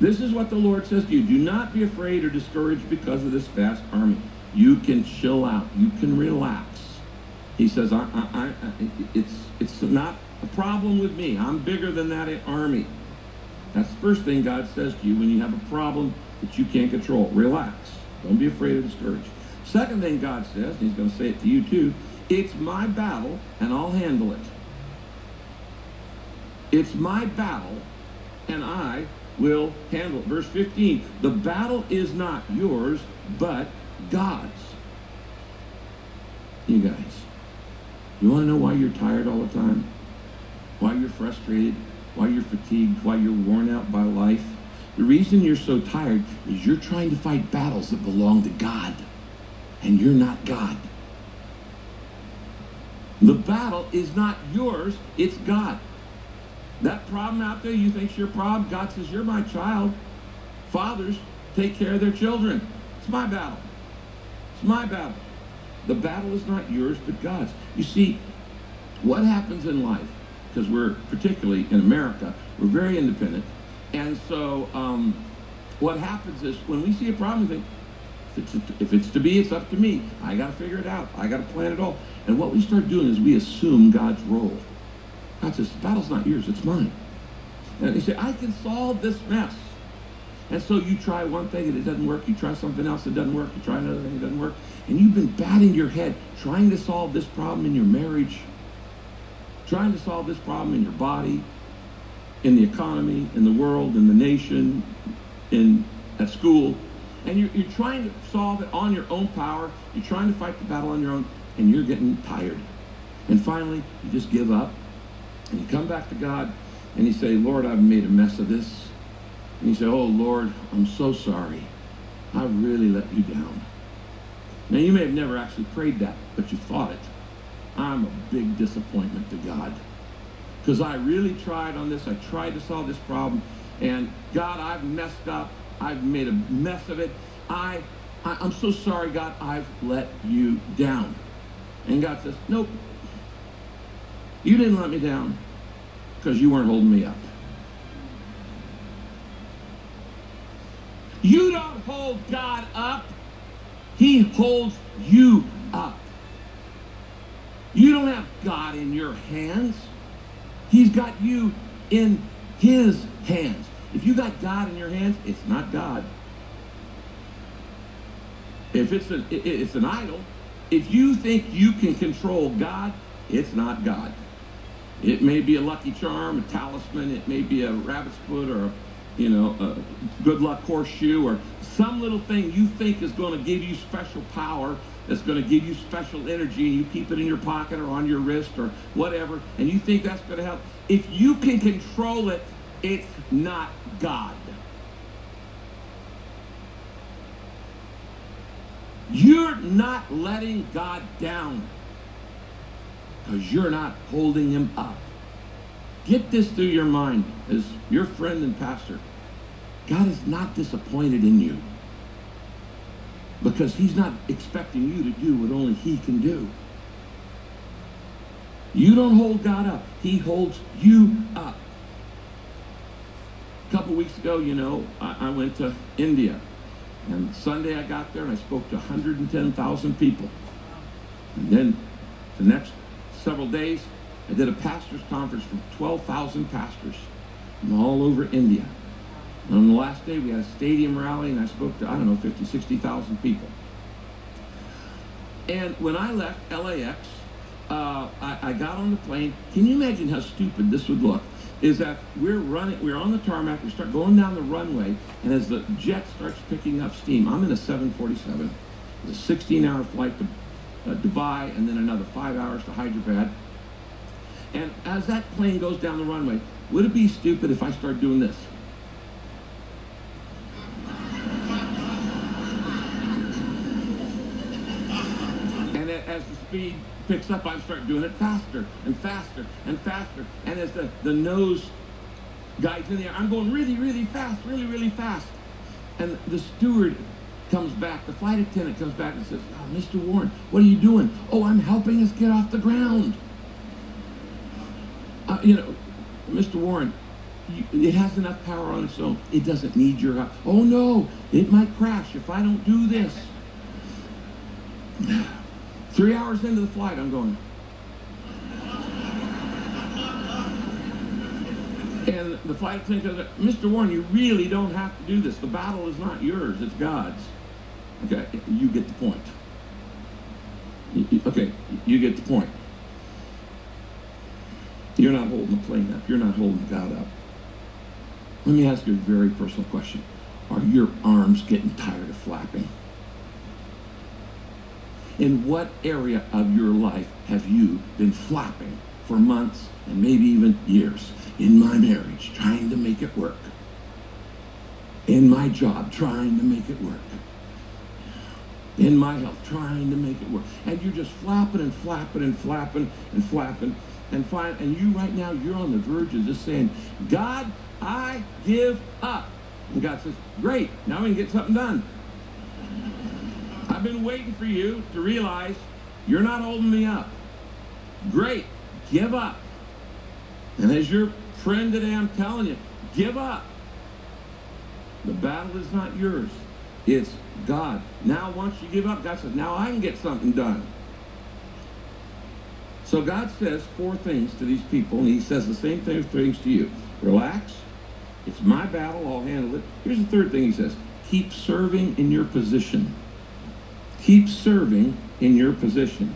C: This is what the Lord says to you. Do not be afraid or discouraged because of this vast army. You can chill out. You can relax. He says, I, I, I, it's, it's not a problem with me. I'm bigger than that army. That's the first thing God says to you when you have a problem that you can't control. Relax. Don't be afraid or discouraged. Second thing God says, and he's going to say it to you too, it's my battle and I'll handle it. It's my battle and I will handle it. Verse 15, the battle is not yours, but God's. You guys, you want to know why you're tired all the time? Why you're frustrated? Why you're fatigued? Why you're worn out by life? The reason you're so tired is you're trying to fight battles that belong to God, and you're not God. The battle is not yours, it's God. That problem out there you think's your problem, God says, You're my child. Fathers take care of their children. It's my battle. It's my battle. The battle is not yours, but God's. You see, what happens in life, because we're particularly in America, we're very independent. And so um, what happens is when we see a problem, we think, if it's, if it's to be, it's up to me. I got to figure it out. I got to plan it all. And what we start doing is we assume God's role. God says, the battle's not yours, it's mine. And he say, I can solve this mess. And so you try one thing and it doesn't work. You try something else, it doesn't work. You try another thing, it doesn't work. And you've been batting your head trying to solve this problem in your marriage, trying to solve this problem in your body, in the economy, in the world, in the nation, in at school. And you're, you're trying to solve it on your own power. You're trying to fight the battle on your own, and you're getting tired. And finally, you just give up. And you come back to God, and you say, Lord, I've made a mess of this. And you say, oh, Lord, I'm so sorry. I really let you down. Now, you may have never actually prayed that, but you thought it. I'm a big disappointment to God. Because I really tried on this. I tried to solve this problem. And God, I've messed up. I've made a mess of it. I, I I'm so sorry, God. I've let you down. And God says, nope. You didn't let me down because you weren't holding me up. You don't hold God up. He holds you up. You don't have God in your hands. He's got you in his hands. If you got God in your hands, it's not God. If it's an, it's an idol, if you think you can control God, it's not God. It may be a lucky charm, a talisman, it may be a rabbit's foot or you know, a good luck horseshoe or some little thing you think is going to give you special power, that's going to give you special energy, and you keep it in your pocket or on your wrist or whatever, and you think that's going to help. If you can control it, it's not God. You're not letting God down. because you're not holding him up. Get this through your mind as your friend and pastor. God is not disappointed in you because he's not expecting you to do what only he can do. You don't hold God up. He holds you up. A couple weeks ago, you know, I, I went to India. And Sunday I got there and I spoke to 110,000 people. And then the next several days, I did a pastor's conference for 12,000 pastors from all over India. And on the last day, we had a stadium rally, and I spoke to, I don't know, 50, 60,000 people. And when I left LAX, uh, I, I got on the plane. Can you imagine how stupid this would look? Is that we're running, we're on the tarmac, we start going down the runway, and as the jet starts picking up steam, I'm in a 747. It's a 16-hour flight to uh, Dubai, and then another five hours to Hyderabad. And as that plane goes down the runway, would it be stupid if I start doing this? And as the speed picks up, I start doing it faster and faster and faster. And as the, the nose guides in the air, I'm going really, really fast, really, really fast. And the steward comes back, the flight attendant comes back and says, oh, Mr. Warren, what are you doing? Oh, I'm helping us get off the ground. Uh, you know, Mr. Warren, you, it has enough power on its own. It doesn't need your help. Oh, no, it might crash if I don't do this. Three hours into the flight, I'm going. And the flight attendant goes, Mr. Warren, you really don't have to do this. The battle is not yours, it's God's. Okay, you get the point. Okay, you get the point. You're not holding the plane up. You're not holding God up. Let me ask you a very personal question. Are your arms getting tired of flapping? In what area of your life have you been flapping for months and maybe even years? In my marriage, trying to make it work. In my job, trying to make it work. In my health, trying to make it work. And you're just flapping and flapping and flapping and flapping and fine. And you right now, you're on the verge of just saying, God, I give up. And God says, great, now we can get something done. I've been waiting for you to realize you're not holding me up. Great, give up. And as your friend today, I'm telling you, give up. The battle is not yours. It's God. Now, once you give up, God says, now I can get something done. So God says four things to these people, and he says the same things to you. Relax. It's my battle. I'll handle it. Here's the third thing he says. Keep serving in your position. Keep serving in your position.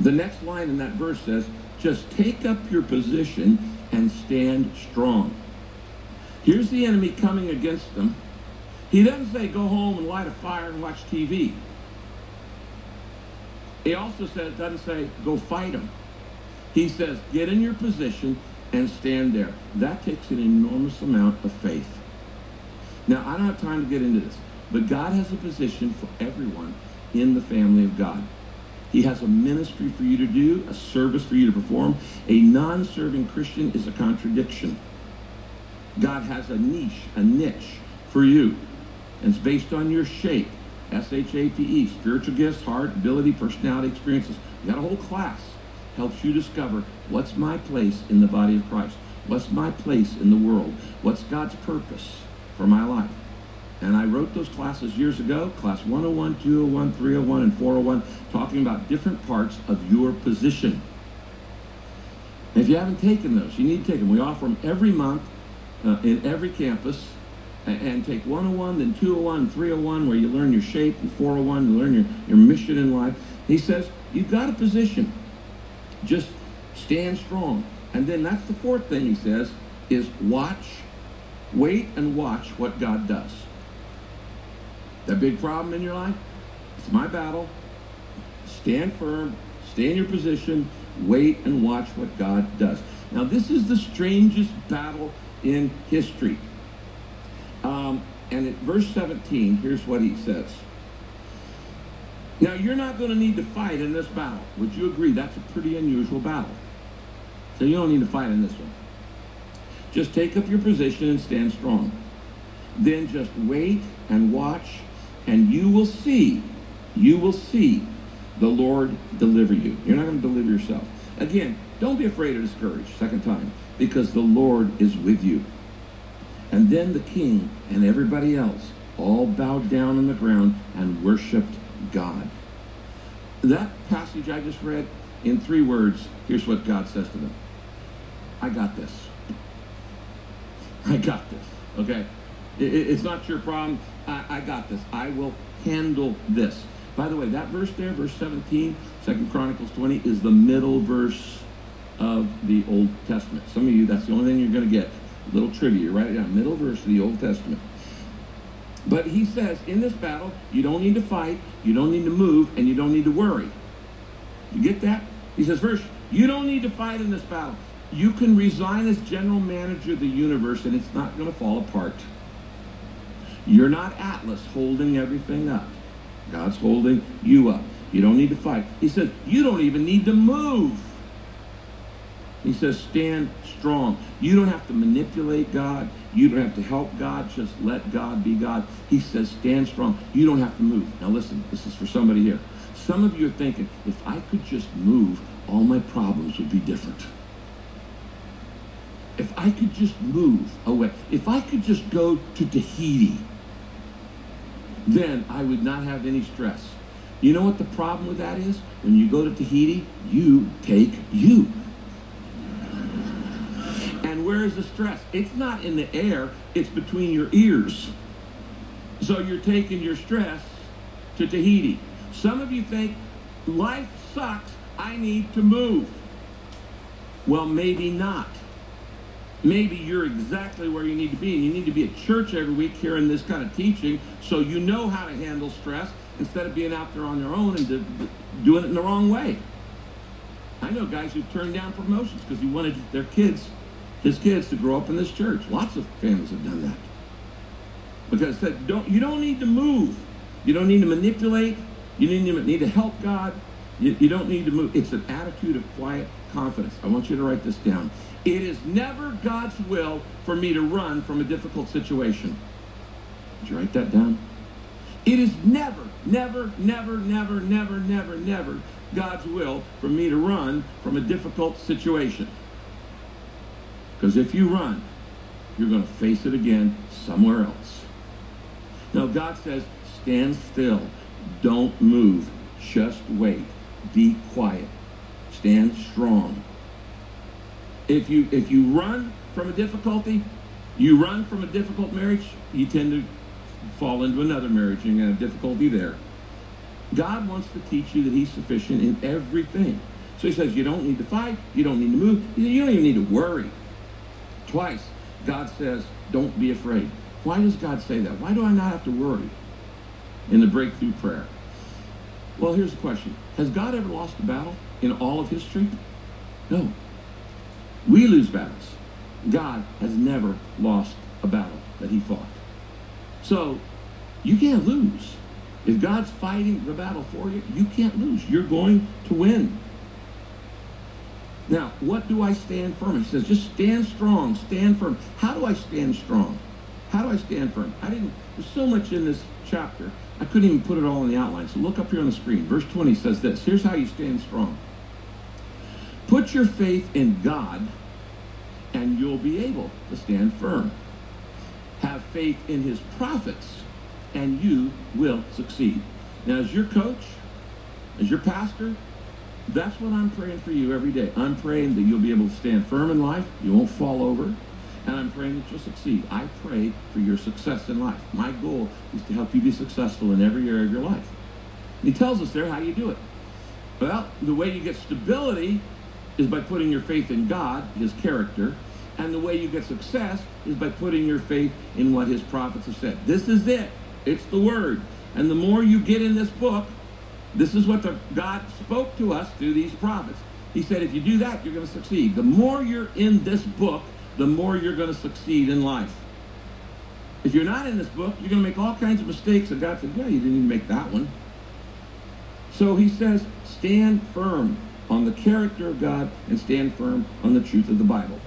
C: The next line in that verse says, just take up your position and stand strong. Here's the enemy coming against them. He doesn't say go home and light a fire and watch TV. He also says, doesn't say go fight them. He says get in your position and stand there. That takes an enormous amount of faith. Now, I don't have time to get into this, but God has a position for everyone in the family of God. He has a ministry for you to do, a service for you to perform. A non-serving Christian is a contradiction. God has a niche, a niche for you. And it's based on your shape. S-H-A-P-E, spiritual gifts, heart, ability, personality, experiences. You got a whole class. Helps you discover what's my place in the body of Christ. What's my place in the world? What's God's purpose for my life? And I wrote those classes years ago, class 101, 201, 301, and 401, talking about different parts of your position. And if you haven't taken those, you need to take them. We offer them every month uh, in every campus and take 101, then 201, 301, where you learn your shape, and 401, you learn your, your mission in life. He says, you've got a position. Just stand strong. And then that's the fourth thing he says, is watch, wait and watch what God does. That big problem in your life? It's my battle. Stand firm, stay in your position, wait and watch what God does. Now, this is the strangest battle in history. Um, and at verse 17, here's what he says. Now, you're not going to need to fight in this battle. Would you agree? That's a pretty unusual battle. So you don't need to fight in this one. Just take up your position and stand strong. Then just wait and watch, and you will see, you will see the Lord deliver you. You're not going to deliver yourself. Again, don't be afraid or discouraged, second time, because the Lord is with you. And then the king and everybody else all bowed down on the ground and worshiped God. That passage I just read, in three words, here's what God says to them I got this. I got this. Okay? It, it, it's not your problem. I, I got this. I will handle this. By the way, that verse there, verse 17, Second Chronicles 20, is the middle verse of the Old Testament. Some of you, that's the only thing you're going to get. A little trivia, write it down. Middle verse of the Old Testament. But he says, in this battle, you don't need to fight, you don't need to move, and you don't need to worry. You get that? He says, first, you don't need to fight in this battle. You can resign as general manager of the universe, and it's not going to fall apart. You're not Atlas holding everything up. God's holding you up. You don't need to fight. He says, you don't even need to move. He says, stand strong. You don't have to manipulate God. You don't have to help God. Just let God be God. He says, stand strong. You don't have to move. Now listen, this is for somebody here. Some of you are thinking, if I could just move, all my problems would be different. If I could just move away, if I could just go to Tahiti, then I would not have any stress. You know what the problem with that is? When you go to Tahiti, you take you. And where is the stress? It's not in the air, it's between your ears. So you're taking your stress to Tahiti. Some of you think, life sucks, I need to move. Well, maybe not. Maybe you're exactly where you need to be, and you need to be at church every week hearing this kind of teaching so you know how to handle stress instead of being out there on your own and doing it in the wrong way. I know guys who've turned down promotions because he wanted their kids his kids to grow up in this church. Lots of families have done that. Because that don't you don't need to move. You don't need to manipulate. You need to, need to help God. You, you don't need to move. It's an attitude of quiet confidence. I want you to write this down. It is never God's will for me to run from a difficult situation. Did you write that down? It is never, never, never, never, never, never, never God's will for me to run from a difficult situation. Because if you run, you're going to face it again somewhere else. Now, God says, stand still. Don't move. Just wait. Be quiet. Stand strong. If you if you run from a difficulty, you run from a difficult marriage, you tend to fall into another marriage and have difficulty there. God wants to teach you that he's sufficient in everything. So he says you don't need to fight, you don't need to move, you don't even need to worry. Twice, God says, don't be afraid. Why does God say that? Why do I not have to worry in the breakthrough prayer? Well, here's the question. Has God ever lost a battle in all of history? No. We lose battles. God has never lost a battle that he fought. So you can't lose. If God's fighting the battle for you, you can't lose. You're going to win. Now, what do I stand firm? He says, just stand strong, stand firm. How do I stand strong? How do I stand firm? I didn't, there's so much in this chapter, I couldn't even put it all in the outline. So look up here on the screen. Verse 20 says this. Here's how you stand strong. Put your faith in God, and you'll be able to stand firm. Have faith in his prophets, and you will succeed. Now, as your coach, as your pastor, that's what I'm praying for you every day. I'm praying that you'll be able to stand firm in life, you won't fall over, and I'm praying that you'll succeed. I pray for your success in life. My goal is to help you be successful in every area of your life. he tells us there how you do it. Well, the way you get stability is by putting your faith in God, his character, and the way you get success is by putting your faith in what his prophets have said. This is it. It's the word. And the more you get in this book, this is what the, God spoke to us through these prophets. He said, if you do that, you're going to succeed. The more you're in this book, the more you're going to succeed in life. If you're not in this book, you're going to make all kinds of mistakes. And God said, yeah, you didn't even make that one. So he says, stand firm on the character of God and stand firm on the truth of the Bible.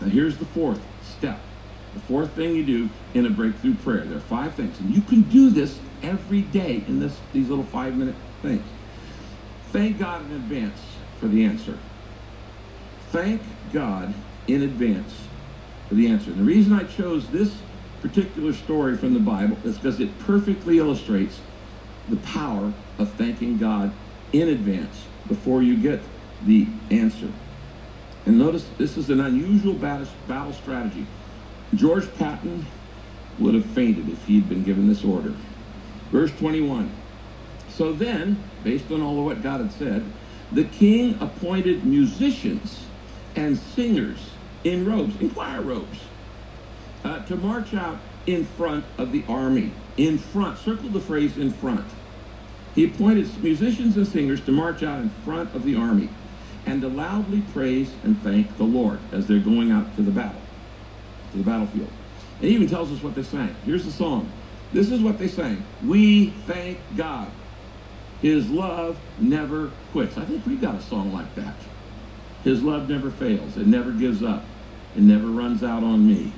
C: Now here's the fourth step. The fourth thing you do in a breakthrough prayer. There are five things. And you can do this every day in this these little five minute things. Thank God in advance for the answer. Thank God in advance for the answer. And the reason I chose this particular story from the Bible is because it perfectly illustrates the power of thanking God in advance before you get the answer. And notice this is an unusual battle, strategy. George Patton would have fainted if he'd been given this order. Verse 21. So then, based on all of what God had said, the king appointed musicians and singers in robes, in choir robes, uh, to march out in front of the army. In front. Circle the phrase in front. He appointed musicians and singers to march out in front of the army and to loudly praise and thank the Lord as they're going out to the battle, to the battlefield. It even tells us what they sang. Here's the song. This is what they sang. We thank God. His love never quits. I think we've got a song like that. His love never fails. It never gives up. It never runs out on me.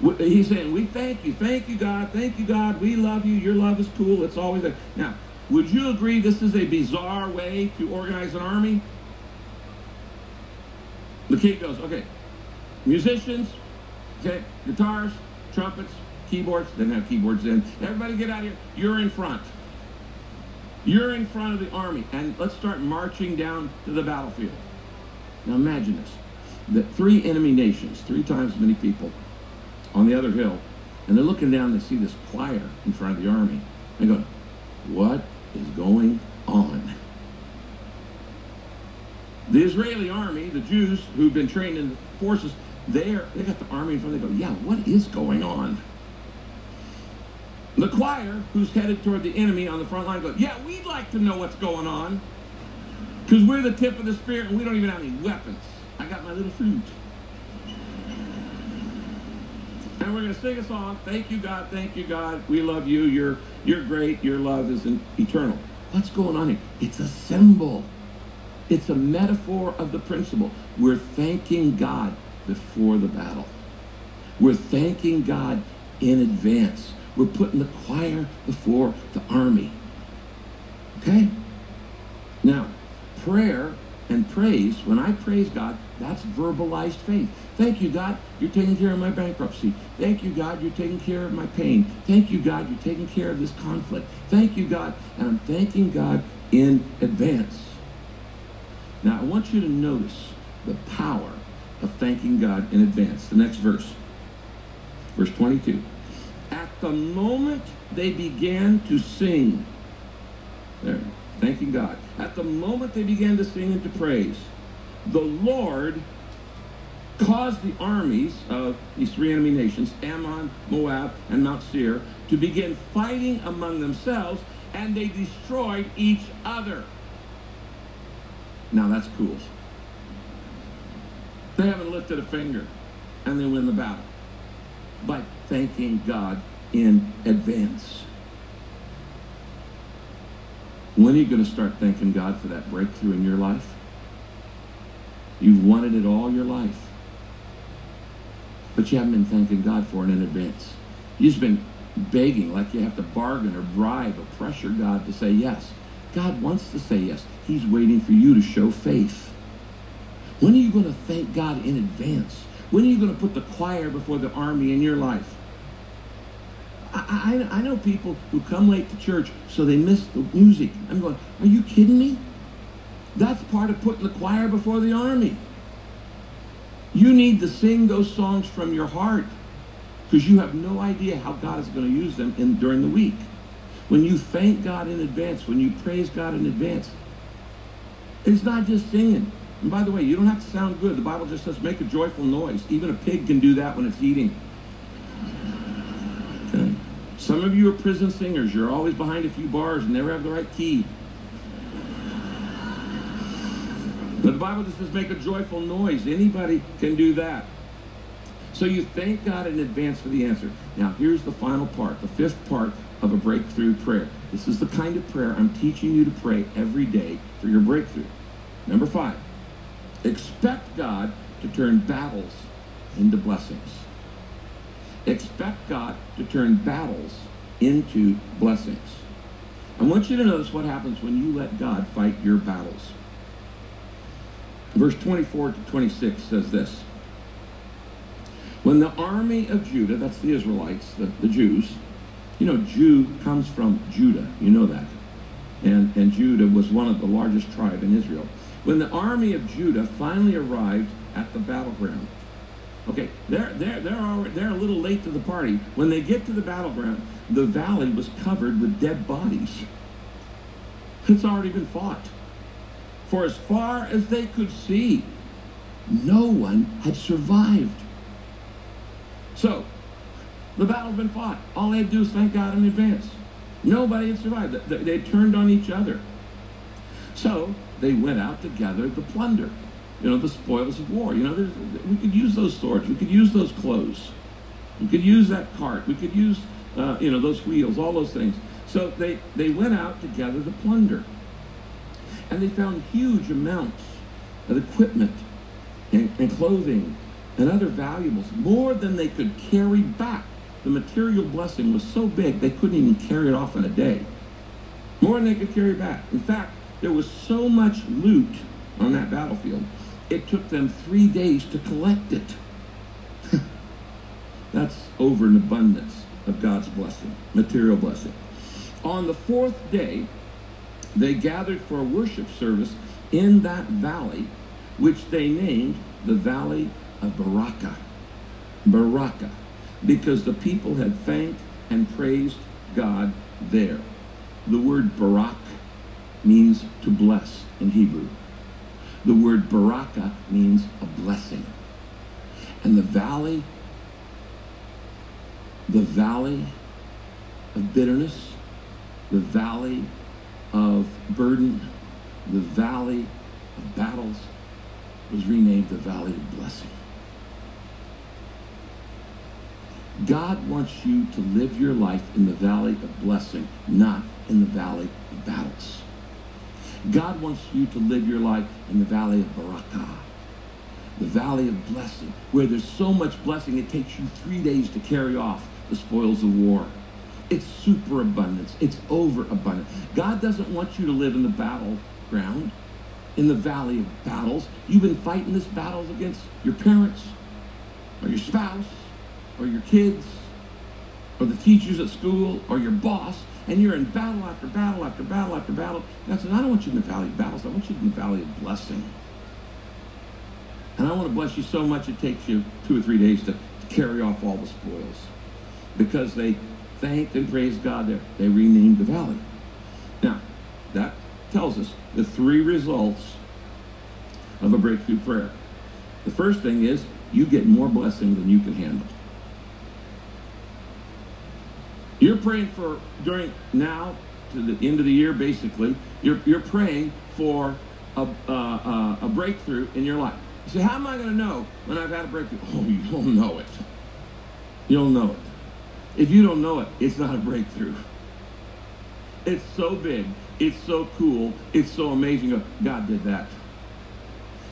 C: He's saying, we thank you. Thank you, God. Thank you, God. We love you. Your love is cool. It's always there. Now, would you agree this is a bizarre way to organize an army? The king goes, okay, musicians, okay, guitars, trumpets, keyboards. Didn't have keyboards then. Everybody get out of here. You're in front. You're in front of the army. And let's start marching down to the battlefield. Now imagine this. That three enemy nations, three times as many people, on the other hill, and they're looking down and see this choir in front of the army. They go, what is going on? The Israeli army, the Jews who've been trained in the forces, they're, they got the army in front. They go, yeah, what is going on? The choir, who's headed toward the enemy on the front line, goes, yeah, we'd like to know what's going on. Because we're the tip of the spear and we don't even have any weapons. I got my little flute. And we're going to sing a song. Thank you, God. Thank you, God. We love you. You're, you're great. Your love is eternal. What's going on here? It's a symbol. It's a metaphor of the principle. We're thanking God before the battle. We're thanking God in advance. We're putting the choir before the army. Okay? Now, prayer and praise, when I praise God, that's verbalized faith. Thank you, God, you're taking care of my bankruptcy. Thank you, God, you're taking care of my pain. Thank you, God, you're taking care of this conflict. Thank you, God, and I'm thanking God in advance. Now, I want you to notice the power of thanking God in advance. The next verse, verse 22. At the moment they began to sing, there, thanking God. At the moment they began to sing and to praise, the Lord caused the armies of these three enemy nations, Ammon, Moab, and Mount Seir, to begin fighting among themselves, and they destroyed each other. Now that's cool. They haven't lifted a finger, and they win the battle by thanking God in advance. When are you going to start thanking God for that breakthrough in your life? You've wanted it all your life. But you haven't been thanking God for it in advance. You've just been begging like you have to bargain or bribe or pressure God to say yes. God wants to say yes. He's waiting for you to show faith. When are you going to thank God in advance? When are you going to put the choir before the army in your life? I, I, I know people who come late to church so they miss the music. I'm going, are you kidding me? That's part of putting the choir before the army. You need to sing those songs from your heart because you have no idea how God is going to use them in, during the week. When you thank God in advance, when you praise God in advance, it's not just singing. And by the way, you don't have to sound good. The Bible just says make a joyful noise. Even a pig can do that when it's eating. Okay. Some of you are prison singers. You're always behind a few bars and never have the right key. But the Bible just says make a joyful noise. Anybody can do that. So you thank God in advance for the answer. Now, here's the final part, the fifth part of a breakthrough prayer. This is the kind of prayer I'm teaching you to pray every day for your breakthrough. Number five, expect God to turn battles into blessings. Expect God to turn battles into blessings. I want you to notice what happens when you let God fight your battles. Verse 24 to 26 says this. When the army of Judah, that's the Israelites, the, the Jews, you know, Jew comes from Judah. You know that. And, and Judah was one of the largest tribe in Israel. When the army of Judah finally arrived at the battleground, okay, they're, they're, they're, already, they're a little late to the party. When they get to the battleground, the valley was covered with dead bodies. It's already been fought. For as far as they could see, no one had survived. So, the battle's been fought. All they had to do is thank God in advance. Nobody had survived. They, they turned on each other. So, they went out to gather the plunder, you know, the spoils of war. You know, we could use those swords. We could use those clothes. We could use that cart. We could use, uh, you know, those wheels, all those things. So they, they went out to gather the plunder. And they found huge amounts of equipment and, and clothing and other valuables, more than they could carry back. The material blessing was so big they couldn't even carry it off in a day. More than they could carry back. In fact, there was so much loot on that battlefield, it took them three days to collect it. That's over an abundance of God's blessing, material blessing. On the fourth day, they gathered for a worship service in that valley, which they named the Valley of Baraka. Baraka. Because the people had thanked and praised God there. The word Barak means to bless in Hebrew. The word Baraka means a blessing. And the valley, the valley of bitterness, the valley of burden, the valley of battles, was renamed the valley of blessing. God wants you to live your life in the valley of blessing, not in the valley of battles. God wants you to live your life in the valley of barakah, the valley of blessing, where there's so much blessing it takes you three days to carry off the spoils of war. It's superabundance. It's overabundant. God doesn't want you to live in the battleground, in the valley of battles. You've been fighting this battles against your parents, or your spouse, or your kids, or the teachers at school, or your boss, and you're in battle after battle after battle after battle. God said, I don't want you in the valley of battles. I want you in the valley of blessing. And I want to bless you so much it takes you two or three days to carry off all the spoils. Because they thanked and praised God there. They renamed the valley. Now, that tells us the three results of a breakthrough prayer. The first thing is you get more blessing than you can handle. You're praying for during now to the end of the year, basically. You're you're praying for a uh, a breakthrough in your life. You say, how am I going to know when I've had a breakthrough? Oh, you'll know it. You'll know it. If you don't know it, it's not a breakthrough. It's so big. It's so cool. It's so amazing. Uh, God did that.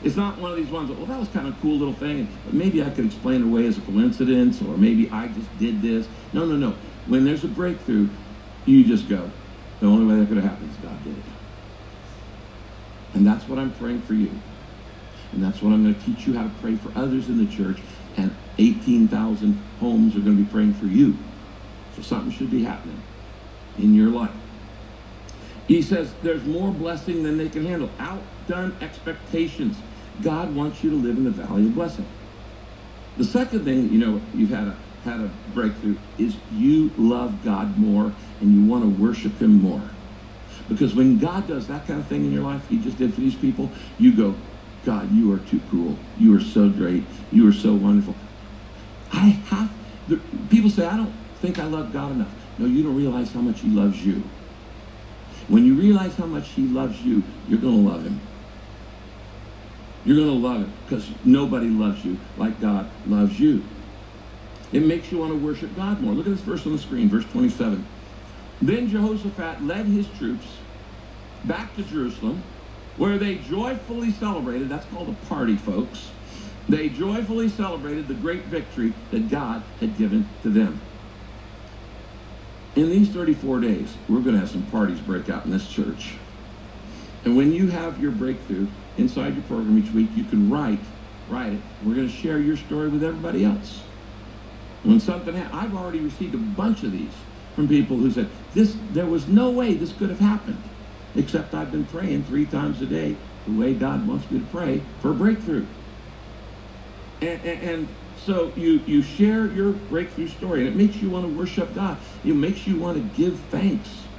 C: It's not one of these ones, well, that was kind of a cool little thing, but maybe I could explain it away as a coincidence, or maybe I just did this. No, no, no. When there's a breakthrough, you just go, the only way that could have happened is God did it. And that's what I'm praying for you. And that's what I'm going to teach you how to pray for others in the church. And 18,000 homes are going to be praying for you. So something should be happening in your life. He says there's more blessing than they can handle. Outdone expectations. God wants you to live in the valley of blessing. The second thing you know you've had a had a breakthrough is you love God more and you want to worship him more. Because when God does that kind of thing in your life, he just did for these people, you go, God, you are too cool. You are so great. You are so wonderful. I have, the, people say, I don't think I love God enough. No, you don't realize how much he loves you. When you realize how much he loves you, you're going to love him. You're going to love him because nobody loves you like God loves you. It makes you want to worship God more. Look at this verse on the screen, verse 27. Then Jehoshaphat led his troops back to Jerusalem, where they joyfully celebrated. That's called a party, folks. They joyfully celebrated the great victory that God had given to them. In these 34 days, we're going to have some parties break out in this church. And when you have your breakthrough inside your program each week, you can write, write it. We're going to share your story with everybody else. When something ha- I've already received a bunch of these from people who said, this, there was no way this could have happened, except I've been praying three times a day the way God wants me to pray for a breakthrough. And, and, and so you, you share your breakthrough story, and it makes you want to worship God. It makes you want to give thanks.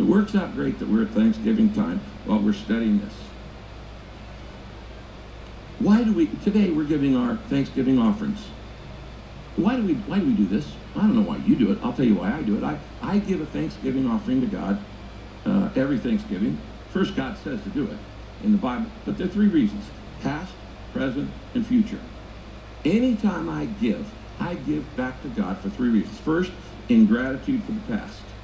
C: It works out great that we're at Thanksgiving time while we're studying this. Why do we, today we're giving our Thanksgiving offerings. Why do we, why do we do this? I don't know why you do it. I'll tell you why I do it. I, I give a Thanksgiving offering to God uh, every Thanksgiving. First, God says to do it in the Bible, but there are three reasons past, present, and future. Anytime I give, I give back to God for three reasons. First, in gratitude for the past.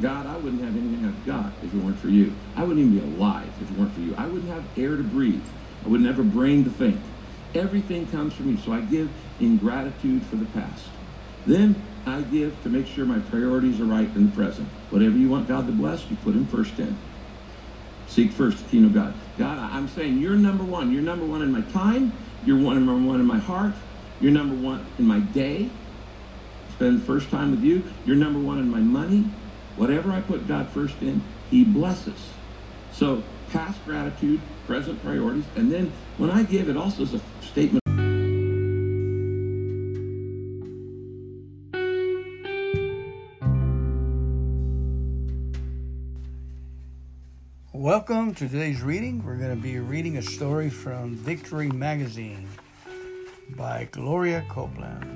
C: God, I wouldn't have anything I've got if it weren't for you. I wouldn't even be alive if it weren't for you. I wouldn't have air to breathe. I wouldn't have a brain to think. Everything comes from you. So I give in gratitude for the past. Then I give to make sure my priorities are right in the present. Whatever you want God to bless, you put him first in. Seek first the kingdom of God. God, I'm saying you're number one. You're number one in my time. You're one number one in my heart. You're number one in my day. Spend first time with you. You're number one in my money. Whatever I put God first in, he blesses. So past gratitude, present priorities, and then when I give, it also is a statement.
B: Welcome to today's reading. We're going to be reading a story from Victory Magazine by Gloria Copeland.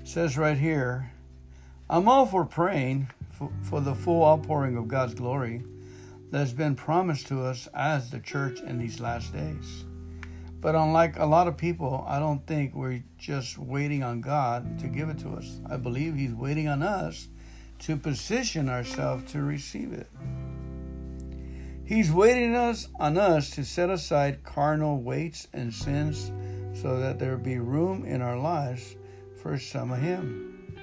B: It says right here, I'm all for praying for, for the full outpouring of God's glory that's been promised to us as the church in these last days. But unlike a lot of people, I don't think we're just waiting on God to give it to us. I believe He's waiting on us to position ourselves to receive it. He's waiting us on us to set aside carnal weights and sins so that there be room in our lives for some of Him.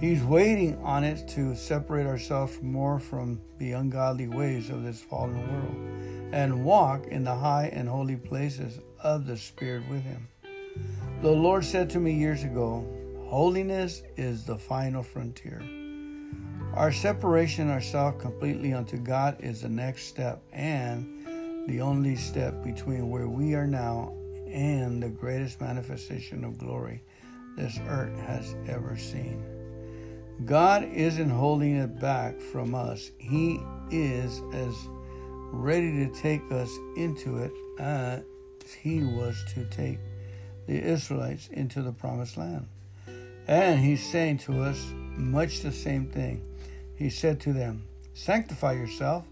B: He's waiting on it to separate ourselves more from the ungodly ways of this fallen world and walk in the high and holy places of the Spirit with Him. The Lord said to me years ago, Holiness is the final frontier. Our separation ourselves completely unto God is the next step and the only step between where we are now and the greatest manifestation of glory this earth has ever seen. God isn't holding it back from us. He is as ready to take us into it as he was to take the Israelites into the promised land. And he's saying to us much the same thing. He said to them, Sanctify yourself,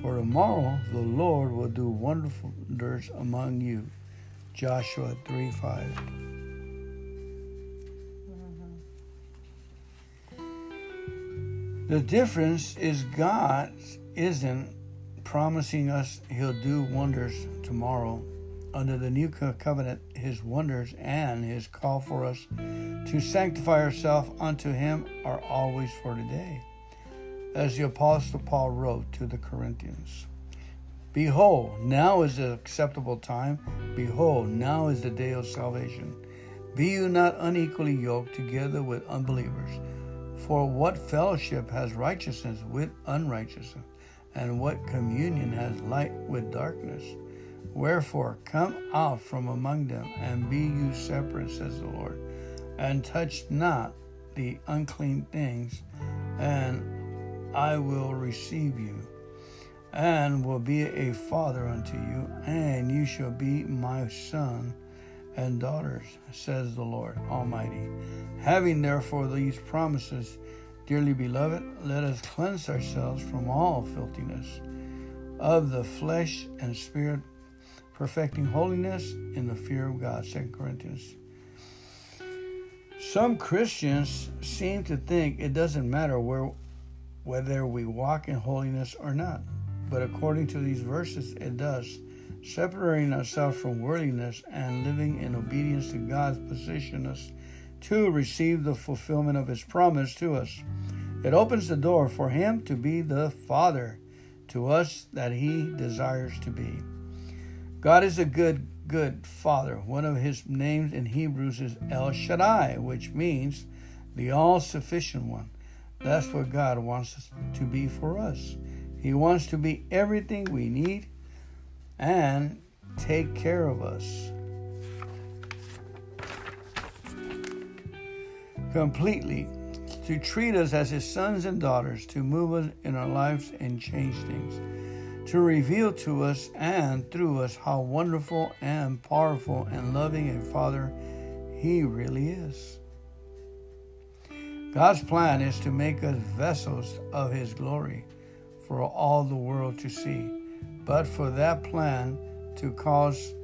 B: for tomorrow the Lord will do wonders among you. Joshua 3 5. The difference is God isn't promising us He'll do wonders tomorrow. Under the new covenant, His wonders and His call for us to sanctify ourselves unto Him are always for today. As the Apostle Paul wrote to the Corinthians Behold, now is the acceptable time. Behold, now is the day of salvation. Be you not unequally yoked together with unbelievers. For what fellowship has righteousness with unrighteousness? And what communion has light with darkness? Wherefore, come out from among them, and be you separate, says the Lord, and touch not the unclean things, and I will receive you, and will be a father unto you, and you shall be my son and daughters, says the Lord Almighty. Having therefore these promises, dearly beloved, let us cleanse ourselves from all filthiness of the flesh and spirit, perfecting holiness in the fear of God. 2 Corinthians. Some Christians seem to think it doesn't matter where, whether we walk in holiness or not. But according to these verses, it does. Separating ourselves from worldliness and living in obedience to God's position us to receive the fulfillment of His promise to us. It opens the door for Him to be the Father to us that He desires to be. God is a good, good Father. One of His names in Hebrews is El Shaddai, which means the all sufficient one. That's what God wants us to be for us. He wants to be everything we need and take care of us. Completely, to treat us as His sons and daughters, to move us in our lives and change things, to reveal to us and through us how wonderful and powerful and loving a Father He really is. God's plan is to make us vessels of His glory for all the world to see. But for that plan to cause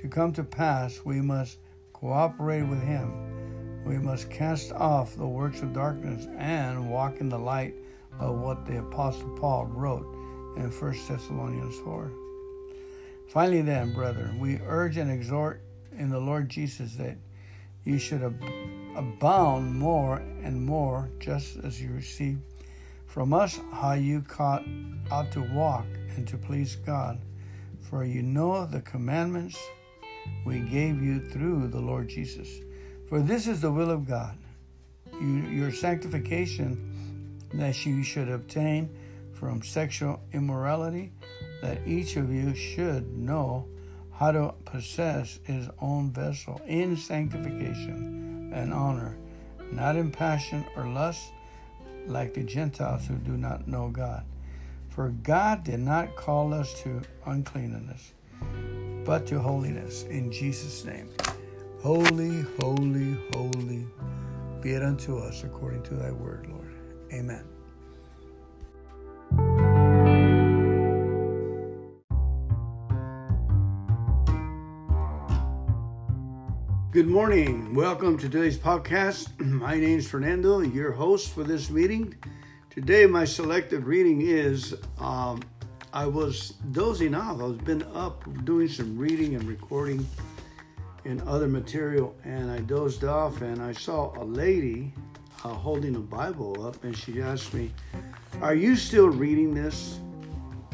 B: to come to pass, we must cooperate with him. We must cast off the works of darkness and walk in the light of what the apostle Paul wrote in 1 Thessalonians 4. Finally then, brethren, we urge and exhort in the Lord Jesus that you should ab- abound more and more just as you receive from us how you caught, ought to walk and to please God. For you know the commandments we gave you through the Lord Jesus. For this is the will of God, you, your sanctification, that you should obtain from sexual immorality, that each of you should know how to possess his own vessel in sanctification and honor, not in passion or lust, like the Gentiles who do not know God. For God did not call us to uncleanness, but to holiness in Jesus' name. Holy, holy, holy be it unto us according to thy word, Lord. Amen. Good morning. Welcome to today's podcast. My name is Fernando, your host for this meeting. Today, my selected reading is um, I was dozing off. I've been up doing some reading and recording and other material, and I dozed off and I saw a lady uh, holding a Bible up, and she asked me, Are you still reading this?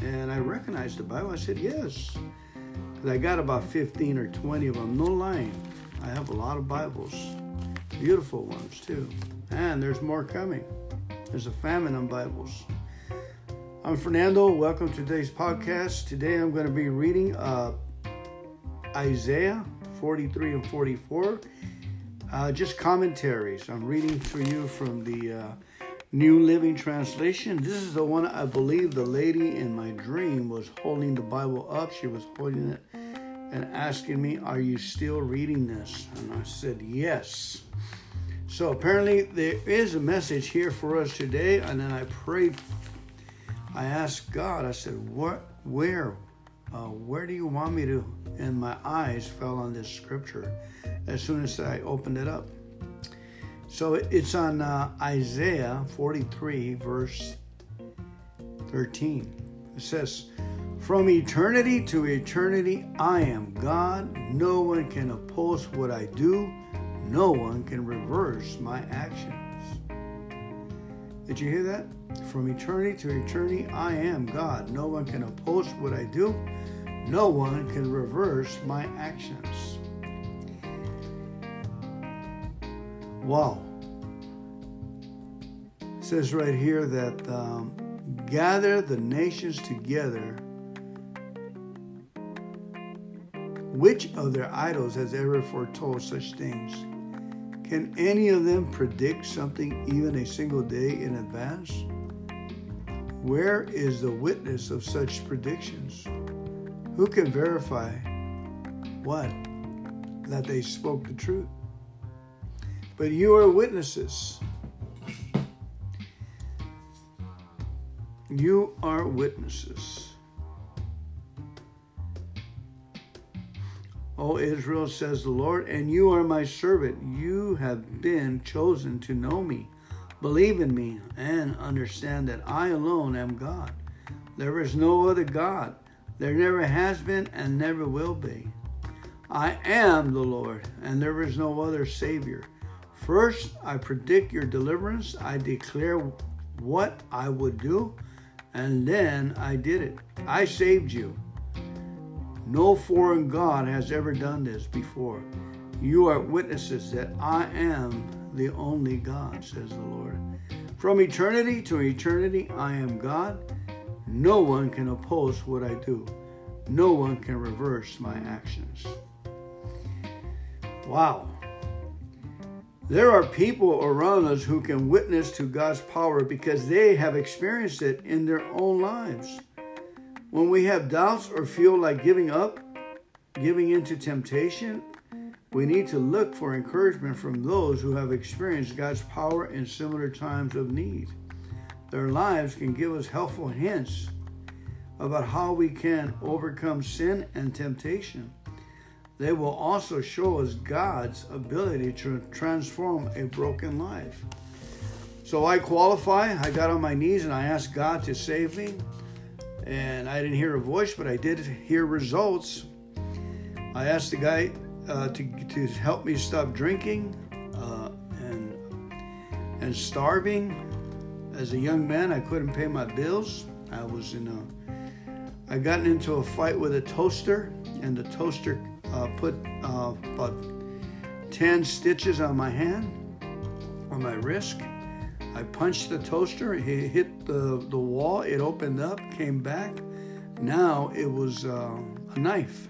B: And I recognized the Bible. I said, Yes. And I got about 15 or 20 of them, no lying. I have a lot of Bibles, beautiful ones too. And there's more coming. There's a famine on Bibles. I'm Fernando. Welcome to today's podcast. Today I'm going to be reading uh, Isaiah 43 and 44. Uh, just commentaries. I'm reading for you from the uh, New Living Translation. This is the one I believe the lady in my dream was holding the Bible up. She was holding it and asking me, Are you still reading this? And I said, Yes. So apparently there is a message here for us today, and then I prayed. I asked God. I said, "What? Where? Uh, where do you want me to?" And my eyes fell on this scripture as soon as I opened it up. So it's on uh, Isaiah 43, verse 13. It says, From eternity to eternity, I am God. No one can oppose what I do no one can reverse my actions. Did you hear that? From eternity to eternity, I am God. No one can oppose what I do. No one can reverse my actions. Wow. It says right here that um, gather the nations together. Which of their idols has ever foretold such things? Can any of them predict something even a single day in advance? Where is the witness of such predictions? Who can verify what? That they spoke the truth. But you are witnesses. You are witnesses. O Israel, says the Lord, and you are my servant. You have been chosen to know me. Believe in me and understand that I alone am God. There is no other God. There never has been and never will be. I am the Lord, and there is no other Savior. First, I predict your deliverance. I declare what I would do, and then I did it. I saved you. No foreign God has ever done this before. You are witnesses that I am the only God, says the Lord. From eternity to eternity, I am God. No one can oppose what I do, no one can reverse my actions. Wow. There are people around us who can witness to God's power because they have experienced it in their own lives. When we have doubts or feel like giving up, giving into temptation, we need to look for encouragement from those who have experienced God's power in similar times of need. Their lives can give us helpful hints about how we can overcome sin and temptation. They will also show us God's ability to transform a broken life. So I qualify. I got on my knees and I asked God to save me. And I didn't hear a voice, but I did hear results. I asked the guy uh, to, to help me stop drinking uh, and, and starving. As a young man, I couldn't pay my bills. I was in a, I got into a fight with a toaster, and the toaster uh, put uh, about 10 stitches on my hand, on my wrist. I punched the toaster, it hit the, the wall, it opened up, came back. Now it was uh, a knife.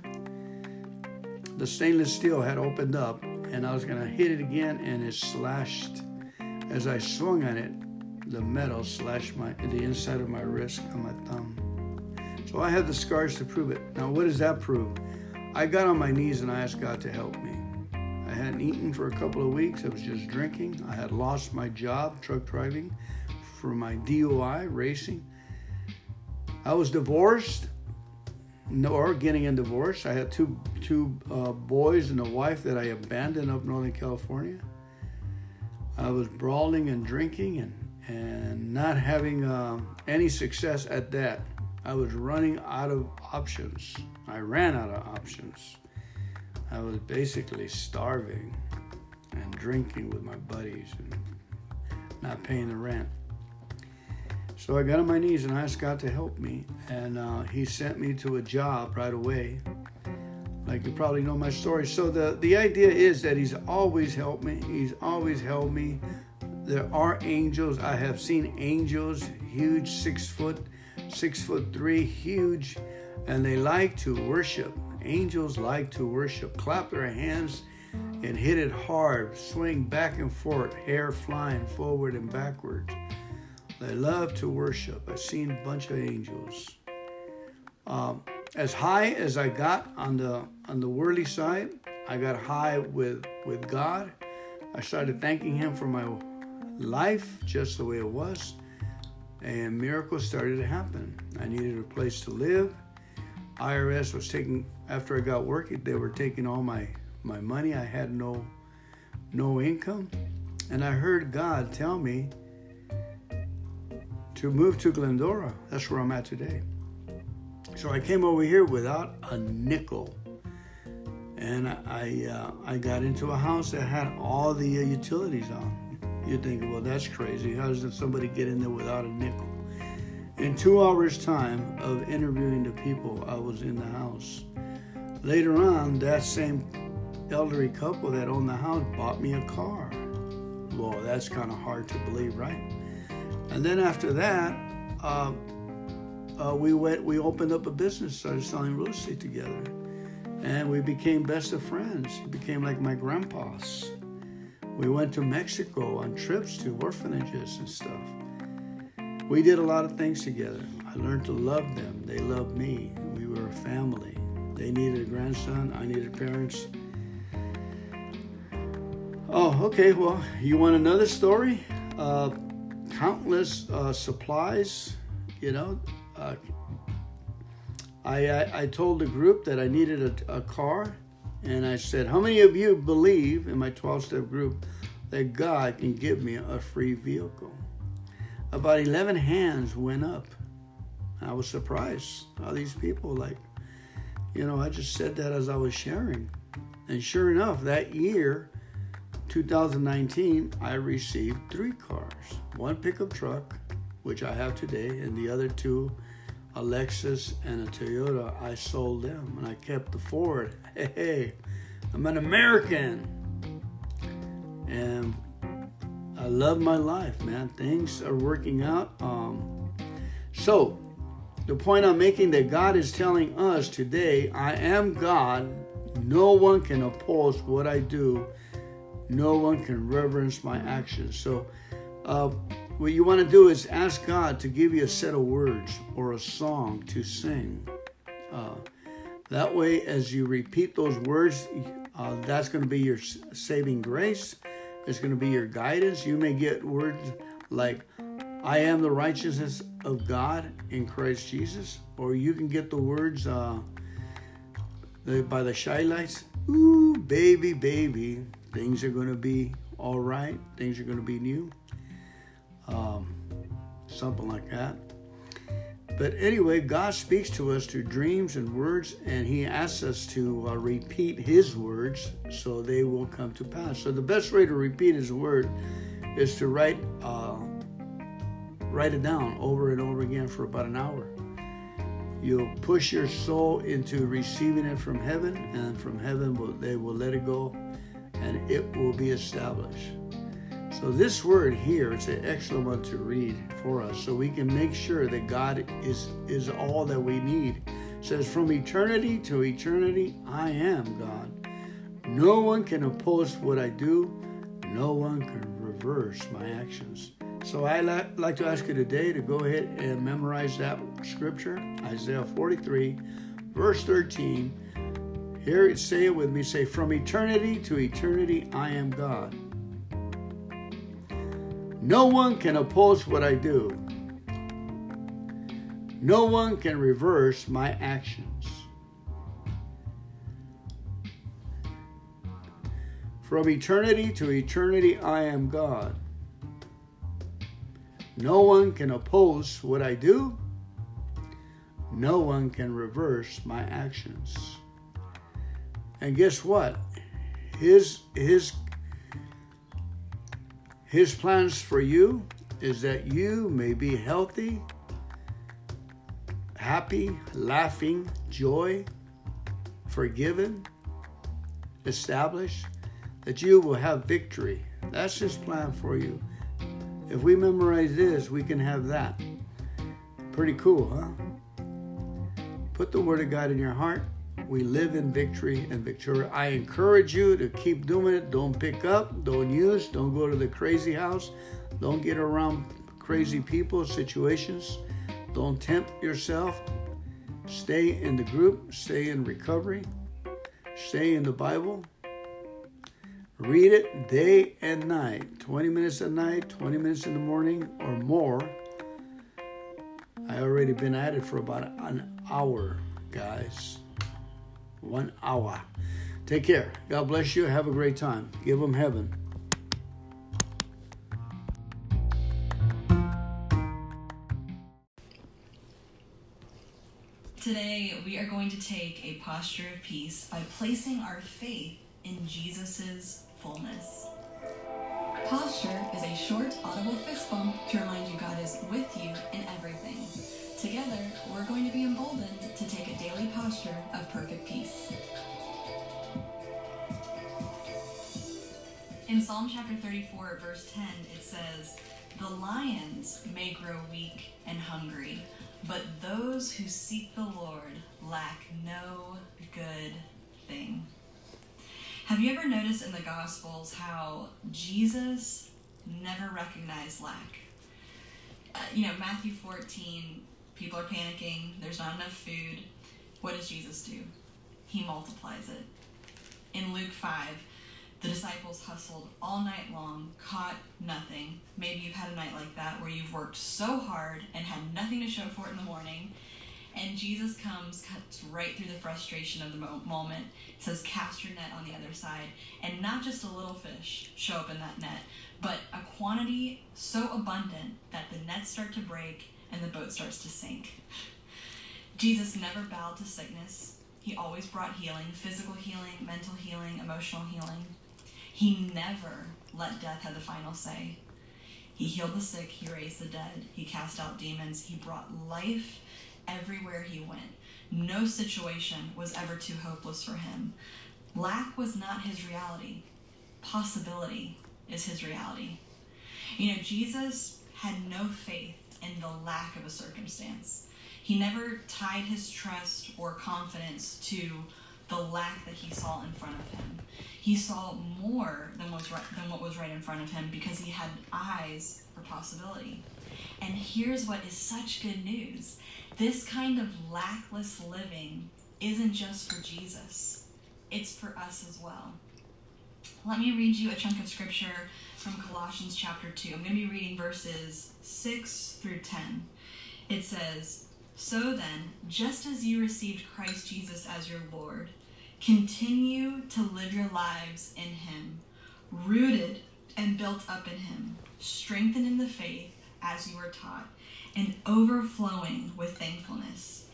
B: The stainless steel had opened up, and I was going to hit it again, and it slashed. As I swung on it, the metal slashed my the inside of my wrist and my thumb. So I had the scars to prove it. Now, what does that prove? I got on my knees and I asked God to help me. I hadn't eaten for a couple of weeks. I was just drinking. I had lost my job, truck driving, for my DUI, racing. I was divorced, or getting a divorce. I had two two uh, boys and a wife that I abandoned up Northern California. I was brawling and drinking and and not having uh, any success at that. I was running out of options. I ran out of options. I was basically starving and drinking with my buddies and not paying the rent. So I got on my knees and I asked God to help me, and uh, He sent me to a job right away. Like you probably know my story. So the, the idea is that He's always helped me, He's always held me. There are angels. I have seen angels, huge six foot six foot three, huge, and they like to worship. Angels like to worship, clap their hands and hit it hard, swing back and forth, hair flying forward and backwards. They love to worship. I've seen a bunch of angels. Um, as high as I got on the on the worldly side, I got high with with God. I started thanking Him for my life just the way it was and miracles started to happen. I needed a place to live. IRS was taking after I got working, they were taking all my my money. I had no no income, and I heard God tell me to move to Glendora. That's where I'm at today. So I came over here without a nickel, and I uh, I got into a house that had all the uh, utilities on. You're thinking, well, that's crazy. How does somebody get in there without a nickel? In two hours' time of interviewing the people, I was in the house. Later on, that same elderly couple that owned the house bought me a car. Well, that's kind of hard to believe, right? And then after that, uh, uh, we went. We opened up a business, started selling real estate together, and we became best of friends. He became like my grandpas. We went to Mexico on trips to orphanages and stuff. We did a lot of things together. I learned to love them. They loved me. We were a family. They needed a grandson. I needed parents. Oh, okay. Well, you want another story? Uh, countless uh, supplies. You know, uh, I, I, I told the group that I needed a, a car and I said, How many of you believe in my 12 step group that God can give me a free vehicle? About 11 hands went up. I was surprised. All these people, like, you know, I just said that as I was sharing. And sure enough, that year, 2019, I received three cars one pickup truck, which I have today, and the other two, a Lexus and a Toyota, I sold them and I kept the Ford. Hey, I'm an American. And I love my life, man. Things are working out. Um, so, the point I'm making that God is telling us today, I am God. No one can oppose what I do. No one can reverence my actions. So, uh, what you want to do is ask God to give you a set of words or a song to sing. Uh, that way, as you repeat those words, uh, that's going to be your saving grace. It's going to be your guidance. You may get words like, I am the righteousness of God in Christ Jesus. Or you can get the words uh, by the Chi-Lites. Ooh, baby, baby, things are going to be all right. Things are going to be new. Um, something like that. But anyway, God speaks to us through dreams and words, and He asks us to uh, repeat His words so they will come to pass. So the best way to repeat His word is to write. Uh, write it down over and over again for about an hour. You'll push your soul into receiving it from heaven, and from heaven will, they will let it go, and it will be established. So this word here is an excellent one to read for us, so we can make sure that God is is all that we need. It says, "From eternity to eternity, I am God. No one can oppose what I do. No one can reverse my actions." So I like to ask you today to go ahead and memorize that scripture, Isaiah 43, verse 13. Here, it say it with me. Say, From eternity to eternity, I am God. No one can oppose what I do. No one can reverse my actions. From eternity to eternity, I am God. No one can oppose what I do. No one can reverse my actions. And guess what? His his his plans for you is that you may be healthy, happy, laughing, joy, forgiven, established, that you will have victory. That's his plan for you. If we memorize this, we can have that. Pretty cool, huh? Put the Word of God in your heart. We live in victory and victory. I encourage you to keep doing it. Don't pick up, don't use, don't go to the crazy house, don't get around crazy people, situations. Don't tempt yourself. Stay in the group, stay in recovery, stay in the Bible, Read it day and night 20 minutes at night, 20 minutes in the morning, or more. I already been at it for about an hour, guys. One hour. Take care. God bless you. Have a great time. Give them heaven.
D: Today, we are going to take a posture of peace by placing our faith in Jesus' fullness. Posture is a short, audible fist bump to remind you God is with you in everything. Together, we're going to be emboldened to take a daily posture of perfect peace. In Psalm chapter 34, verse 10, it says, The lions may grow weak and hungry, but those who seek the Lord lack no good thing. Have you ever noticed in the Gospels how Jesus never recognized lack? Uh, you know, Matthew 14, people are panicking, there's not enough food. What does Jesus do? He multiplies it. In Luke 5, the disciples hustled all night long, caught nothing. Maybe you've had a night like that where you've worked so hard and had nothing to show for it in the morning. And Jesus comes, cuts right through the frustration of the moment. says, Cast your net on the other side. And not just a little fish show up in that net, but a quantity so abundant that the nets start to break and the boat starts to sink. Jesus never bowed to sickness. He always brought healing physical healing, mental healing, emotional healing. He never let death have the final say. He healed the sick, he raised the dead, he cast out demons, he brought life everywhere he went. No situation was ever too hopeless for him. Lack was not his reality, possibility is his reality. You know, Jesus had no faith in the lack of a circumstance. He never tied his trust or confidence to the lack that he saw in front of him. He saw more than was right, than what was right in front of him because he had eyes for possibility. And here's what is such good news. This kind of lackless living isn't just for Jesus. It's for us as well. Let me read you a chunk of scripture from Colossians chapter 2. I'm going to be reading verses 6 through 10. It says, So then, just as you received Christ Jesus as your Lord, continue to live your lives in Him, rooted and built up in Him, strengthened in the faith as you were taught, and overflowing with thankfulness.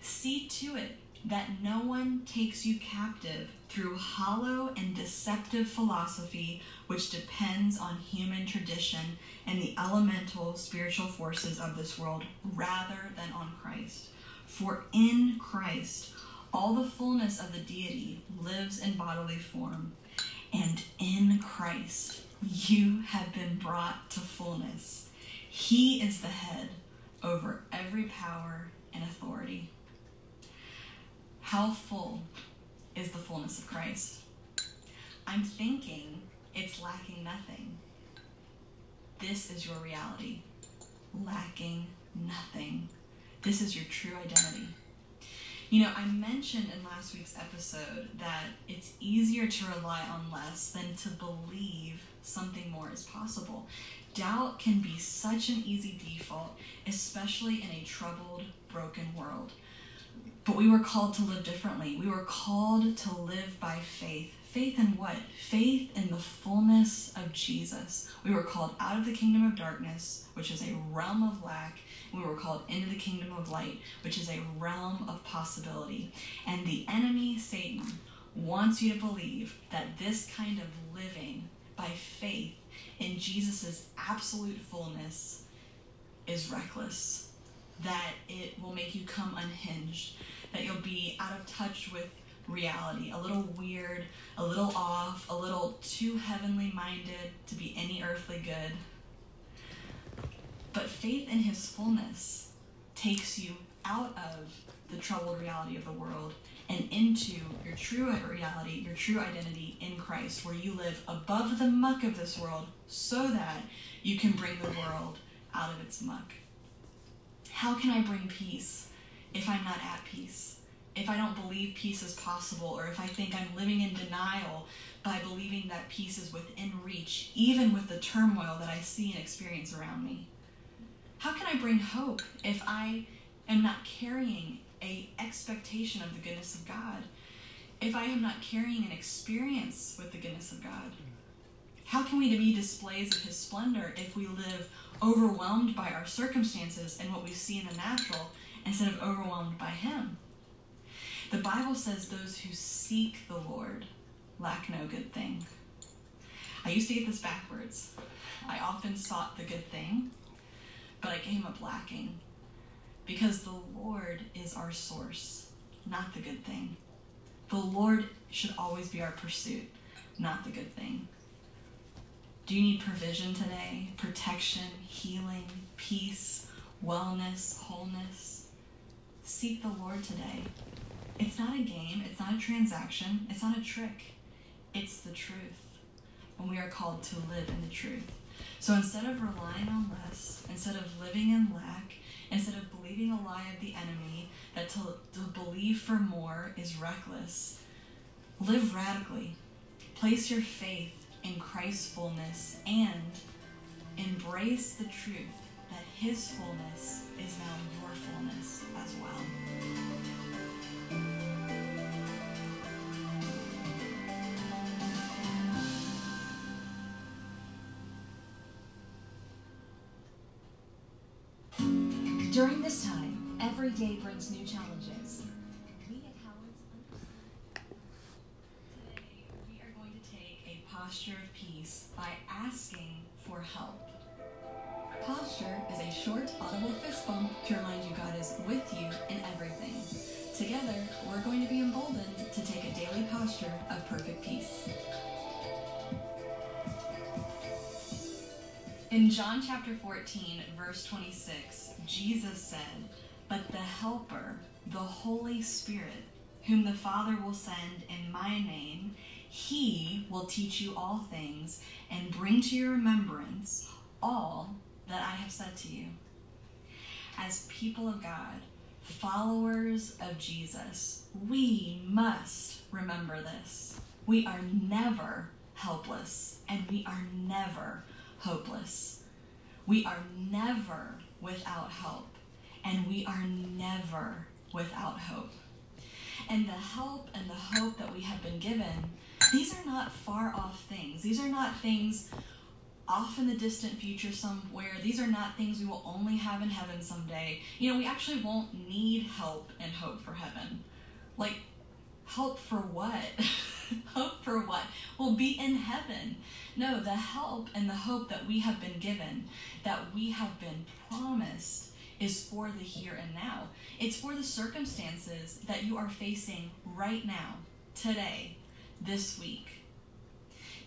D: See to it that no one takes you captive through hollow and deceptive philosophy which depends on human tradition and the elemental spiritual forces of this world rather than on Christ. For in Christ, all the fullness of the deity lives in bodily form, and in Christ, you have been brought to fullness. He is the head over every power and authority. How full is the fullness of Christ? I'm thinking it's lacking nothing. This is your reality. Lacking nothing. This is your true identity. You know, I mentioned in last week's episode that it's easier to rely on less than to believe something more is possible. Doubt can be such an easy default, especially in a troubled, broken world. But we were called to live differently. We were called to live by faith. Faith in what? Faith in the fullness of Jesus. We were called out of the kingdom of darkness, which is a realm of lack. We were called into the kingdom of light, which is a realm of possibility. And the enemy, Satan, wants you to believe that this kind of living by faith in Jesus' absolute fullness is reckless, that it will make you come unhinged, that you'll be out of touch with reality, a little weird, a little off, a little too heavenly minded to be any earthly good. But faith in his fullness takes you out of the troubled reality of the world and into your true reality, your true identity in Christ, where you live above the muck of this world so that you can bring the world out of its muck. How can I bring peace if I'm not at peace? If I don't believe peace is possible, or if I think I'm living in denial by believing that peace is within reach, even with the turmoil that I see and experience around me? How can I bring hope if I am not carrying a expectation of the goodness of God? If I am not carrying an experience with the goodness of God? How can we be displays of his splendor if we live overwhelmed by our circumstances and what we see in the natural instead of overwhelmed by him? The Bible says those who seek the Lord lack no good thing. I used to get this backwards. I often sought the good thing, but I came up lacking because the Lord is our source, not the good thing. The Lord should always be our pursuit, not the good thing. Do you need provision today? Protection, healing, peace, wellness, wholeness? Seek the Lord today. It's not a game, it's not a transaction, it's not a trick. It's the truth. And we are called to live in the truth. So instead of relying on less, instead of living in lack, instead of believing a lie of the enemy that to, to believe for more is reckless, live radically. Place your faith in Christ's fullness and embrace the truth that his fullness is now your fullness as well.
E: Every day brings new challenges. We at Howard's
D: Today, we are going to take a posture of peace by asking for help. Posture is a short, audible fist bump to remind you God is with you in everything. Together, we're going to be emboldened to take a daily posture of perfect peace. In John chapter 14, verse 26, Jesus said, But the Helper, the Holy Spirit, whom the Father will send in my name, he will teach you all things and bring to your remembrance all that I have said to you. As people of God, followers of Jesus, we must remember this. We are never helpless and we are never hopeless. We are never without help and we are never without hope. And the help and the hope that we have been given, these are not far off things. These are not things off in the distant future somewhere. These are not things we will only have in heaven someday. You know, we actually won't need help and hope for heaven. Like, help for what? hope for what? We'll be in heaven. No, the help and the hope that we have been given, that we have been promised, is for the here and now. It's for the circumstances that you are facing right now, today, this week.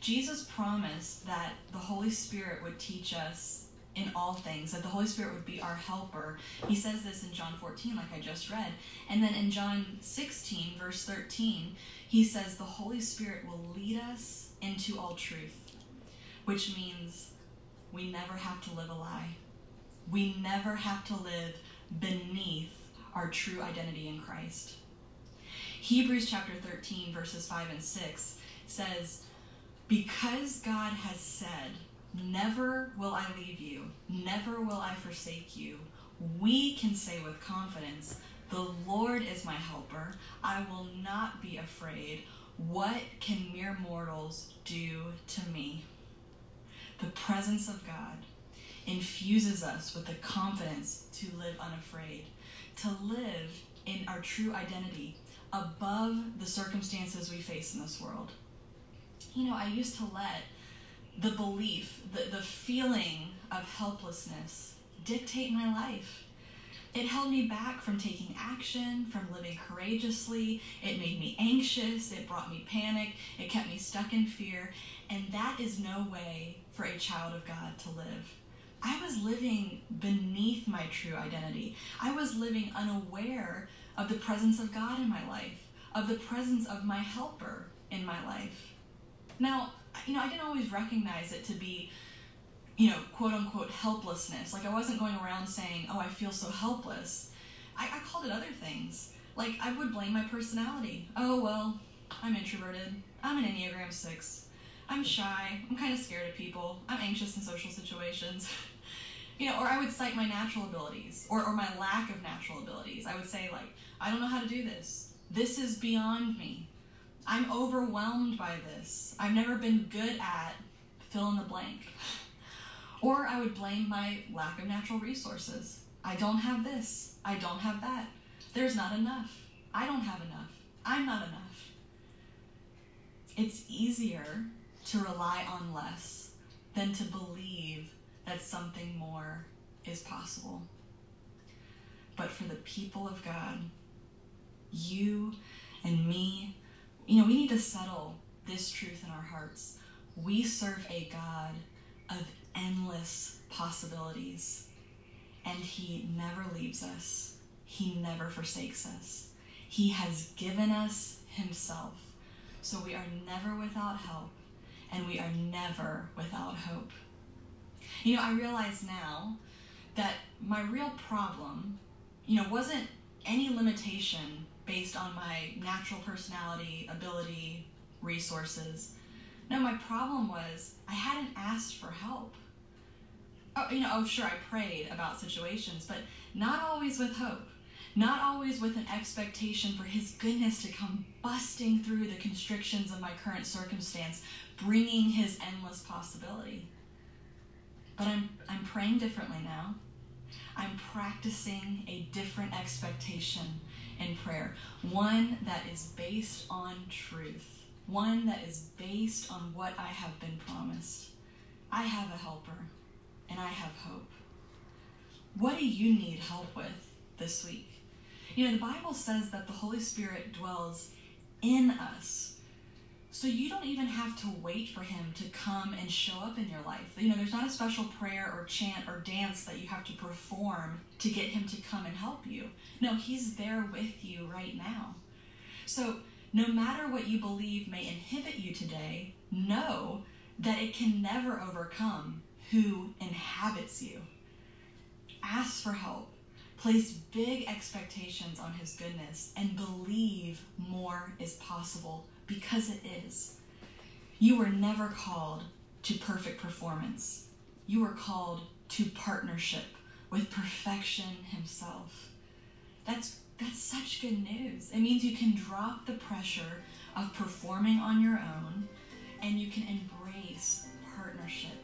D: Jesus promised that the Holy Spirit would teach us in all things, that the Holy Spirit would be our helper. He says this in John 14, like I just read. And then in John 16, verse 13, he says, The Holy Spirit will lead us into all truth, which means we never have to live a lie. We never have to live beneath our true identity in Christ. Hebrews chapter 13, verses 5 and 6 says, Because God has said, Never will I leave you, never will I forsake you, we can say with confidence, The Lord is my helper, I will not be afraid. What can mere mortals do to me? The presence of God infuses us with the confidence to live unafraid, to live in our true identity above the circumstances we face in this world. You know, I used to let the belief, the, the feeling of helplessness dictate my life. It held me back from taking action, from living courageously. It made me anxious. It brought me panic. It kept me stuck in fear. And that is no way for a child of God to live. I was living beneath my true identity. I was living unaware of the presence of God in my life, of the presence of my helper in my life. Now, you know, I didn't always recognize it to be, you know, quote unquote helplessness. Like I wasn't going around saying, oh, I feel so helpless. I, I called it other things. Like I would blame my personality. Oh, well, I'm introverted. I'm an Enneagram 6. I'm shy. I'm kind of scared of people. I'm anxious in social situations. you know, or I would cite my natural abilities or, or my lack of natural abilities. I would say, like, I don't know how to do this. This is beyond me. I'm overwhelmed by this. I've never been good at fill in the blank. Or I would blame my lack of natural resources. I don't have this. I don't have that. There's not enough. I don't have enough. I'm not enough. It's easier to rely on less than to believe that something more is possible. But for the people of God, you and me, you know, we need to settle this truth in our hearts. We serve a God of endless possibilities, and He never leaves us, He never forsakes us. He has given us Himself, so we are never without help, and we are never without hope. You know, I realize now that my real problem, you know, wasn't any limitation based on my natural personality, ability, resources. No, my problem was I hadn't asked for help. oh, you know, oh, sure, I prayed about situations, but not always with hope. Not always with an expectation for His goodness to come busting through the constrictions of my current circumstance, bringing His endless possibility. But I'm, I'm praying differently now. I'm practicing a different expectation in prayer, one that is based on truth, one that is based on what I have been promised. I have a helper, and I have hope. What do you need help with this week? You know, the Bible says that the Holy Spirit dwells in us. So you don't even have to wait for him to come and show up in your life. You know, there's not a special prayer or chant or dance that you have to perform to get him to come and help you. No, he's there with you right now. So no matter what you believe may inhibit you today, know that it can never overcome who inhabits you. Ask for help. Place big expectations on His goodness and believe more is possible because it is. You were never called to perfect performance, you were called to partnership with perfection Himself. That's, that's such good news. It means you can drop the pressure of performing on your own and you can embrace partnership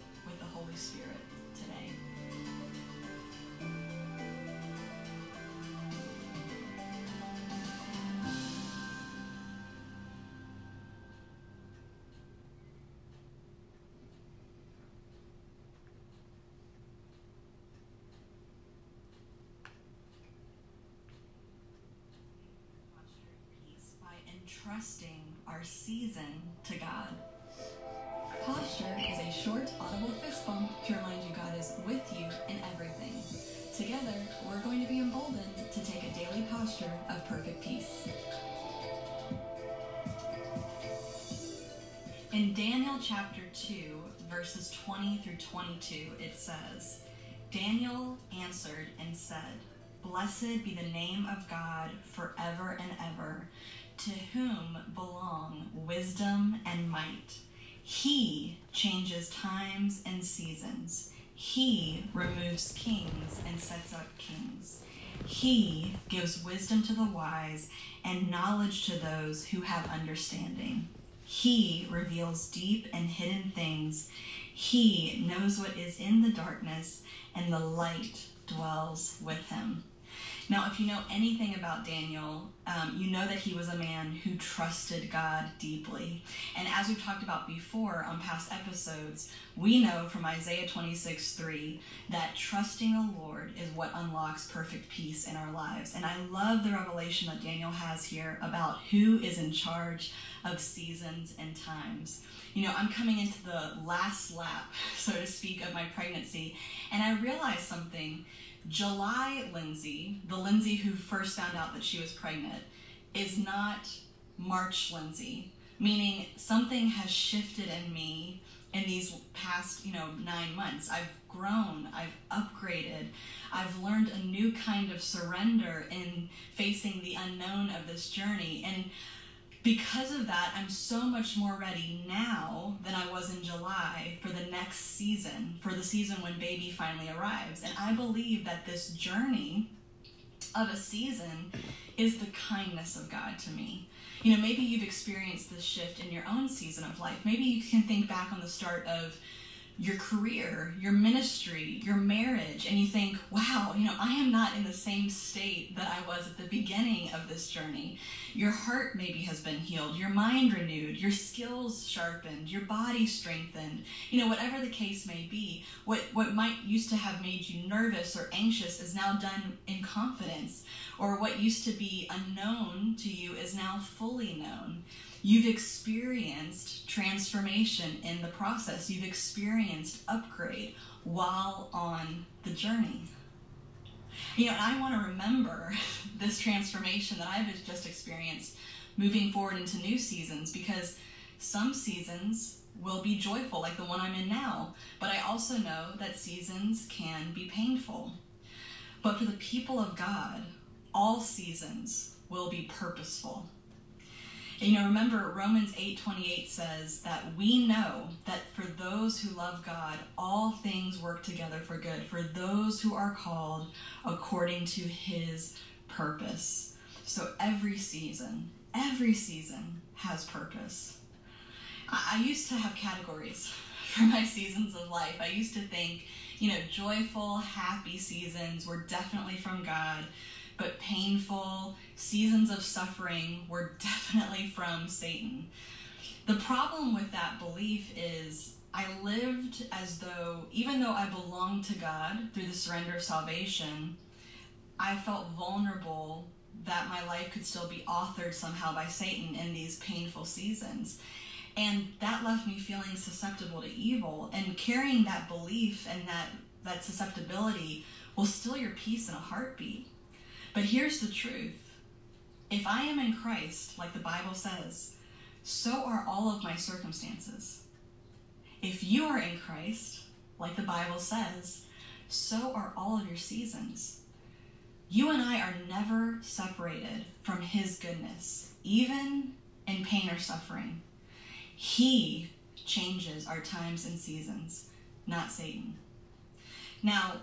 D: entrusting our season to God. Posture is a short, audible fist bump to remind you God is with you in everything. Together, we're going to be emboldened to take a daily posture of perfect peace. In Daniel chapter 2, verses 20 through 22, it says, Daniel answered and said, Blessed be the name of God forever and ever to whom belong wisdom and might. He changes times and seasons. He removes kings and sets up kings. He gives wisdom to the wise and knowledge to those who have understanding. He reveals deep and hidden things. He knows what is in the darkness, and the light dwells with him. Now, if you know anything about Daniel, um, you know that he was a man who trusted God deeply. And as we've talked about before on past episodes, we know from Isaiah 26 3 that trusting the Lord is what unlocks perfect peace in our lives. And I love the revelation that Daniel has here about who is in charge of seasons and times. You know, I'm coming into the last lap, so to speak, of my pregnancy, and I realized something July Lindsay, the Lindsay who first found out that she was pregnant, is not March Lindsay, meaning something has shifted in me in these past, you know, nine months. I've grown, I've upgraded, I've learned a new kind of surrender in facing the unknown of this journey. And because of that, I'm so much more ready now than I was in July for the next season, for the season when baby finally arrives. And I believe that this journey of a season is the kindness of God to me. You know, maybe you've experienced this shift in your own season of life. Maybe you can think back on the start of your career, your ministry, your marriage, and you think, wow, you know, I am not in the same state that I was at the beginning of this journey. Your heart maybe has been healed, your mind renewed, your skills sharpened, your body strengthened. You know, whatever the case may be, what, what might used to have made you nervous or anxious is now done in confidence, or what used to be unknown to you is now fully known. You've experienced transformation in the process. You've experienced upgrade while on the journey. You know, and I want to remember this transformation that I've just experienced moving forward into new seasons because some seasons will be joyful, like the one I'm in now, but I also know that seasons can be painful. But for the people of God, all seasons will be purposeful. You know, remember Romans 8:28 says that we know that for those who love God, all things work together for good for those who are called according to his purpose. So every season, every season has purpose. I, used to have categories for my seasons of life. I used to think, you know, joyful, happy seasons were definitely from God but painful seasons of suffering were definitely from Satan. The problem with that belief is I lived as though, even though I belonged to God through the surrender of salvation, I felt vulnerable that my life could still be authored somehow by Satan in these painful seasons. And that left me feeling susceptible to evil. And carrying that belief and that, that susceptibility will steal your peace in a heartbeat. But here's the truth if I am in Christ, like the Bible says, so are all of my circumstances. If you are in Christ, like the Bible says, so are all of your seasons. You and I are never separated from His goodness, even in pain or suffering. He changes our times and seasons, not Satan. Now,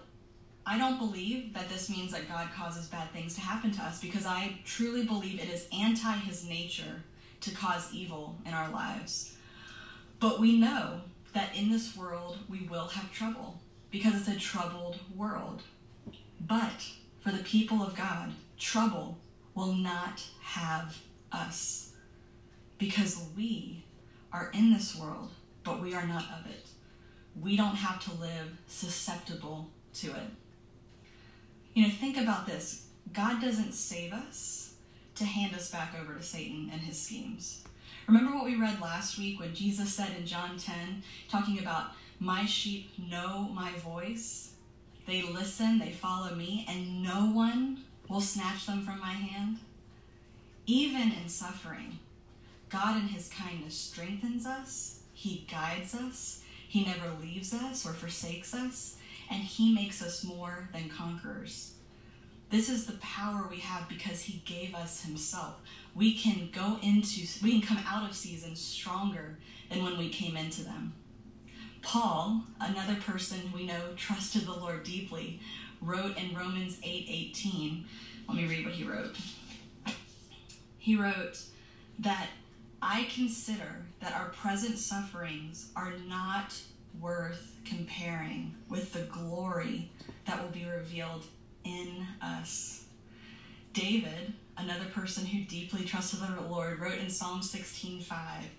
D: I don't believe that this means that God causes bad things to happen to us because I truly believe it is anti his nature to cause evil in our lives. But we know that in this world we will have trouble because it's a troubled world. But for the people of God, trouble will not have us because we are in this world, but we are not of it. We don't have to live susceptible to it. You know, think about this. God doesn't save us to hand us back over to Satan and his schemes. Remember what we read last week when Jesus said in John 10, talking about, My sheep know my voice, they listen, they follow me, and no one will snatch them from my hand? Even in suffering, God in his kindness strengthens us, he guides us, he never leaves us or forsakes us, and he makes us more than conquerors. This is the power we have because he gave us himself. We can go into, we can come out of seasons stronger than when we came into them. Paul, another person we know trusted the Lord deeply, wrote in Romans 8 18. Let me read what he wrote. He wrote that I consider that our present sufferings are not worth comparing with the glory that will be revealed in us. David, another person who deeply trusted the Lord, wrote in Psalm 16:5.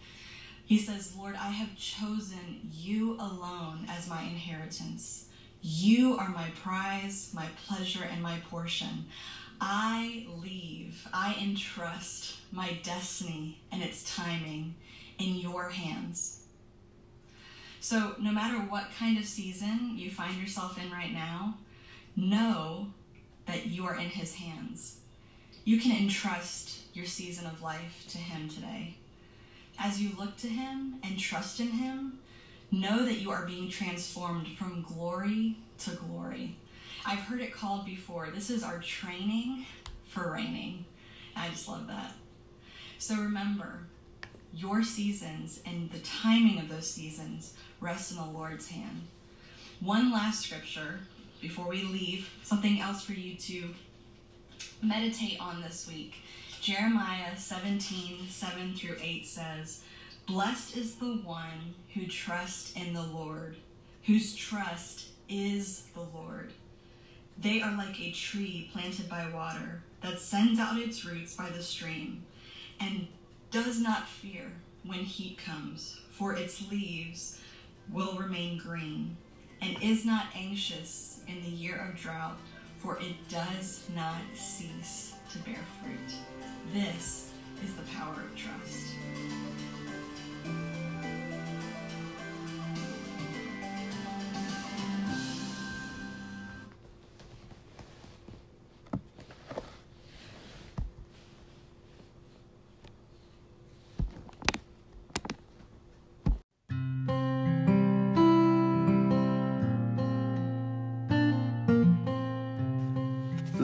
D: He says, "Lord, I have chosen you alone as my inheritance. You are my prize, my pleasure, and my portion. I leave, I entrust my destiny and its timing in your hands." So, no matter what kind of season you find yourself in right now, know that you are in His hands. You can entrust your season of life to Him today. As you look to Him and trust in Him, know that you are being transformed from glory to glory. I've heard it called before. This is our training for reigning. I just love that. So remember, your seasons and the timing of those seasons rest in the Lord's hand. One last scripture before we leave, something else for you to meditate on this week. Jeremiah 17, 7 through 8 says, Blessed is the one who trusts in the Lord, whose trust is the Lord. They are like a tree planted by water that sends out its roots by the stream and does not fear when heat comes, for its leaves will remain green, and is not anxious in the year of drought, for it does not cease to bear fruit. This is the power of trust.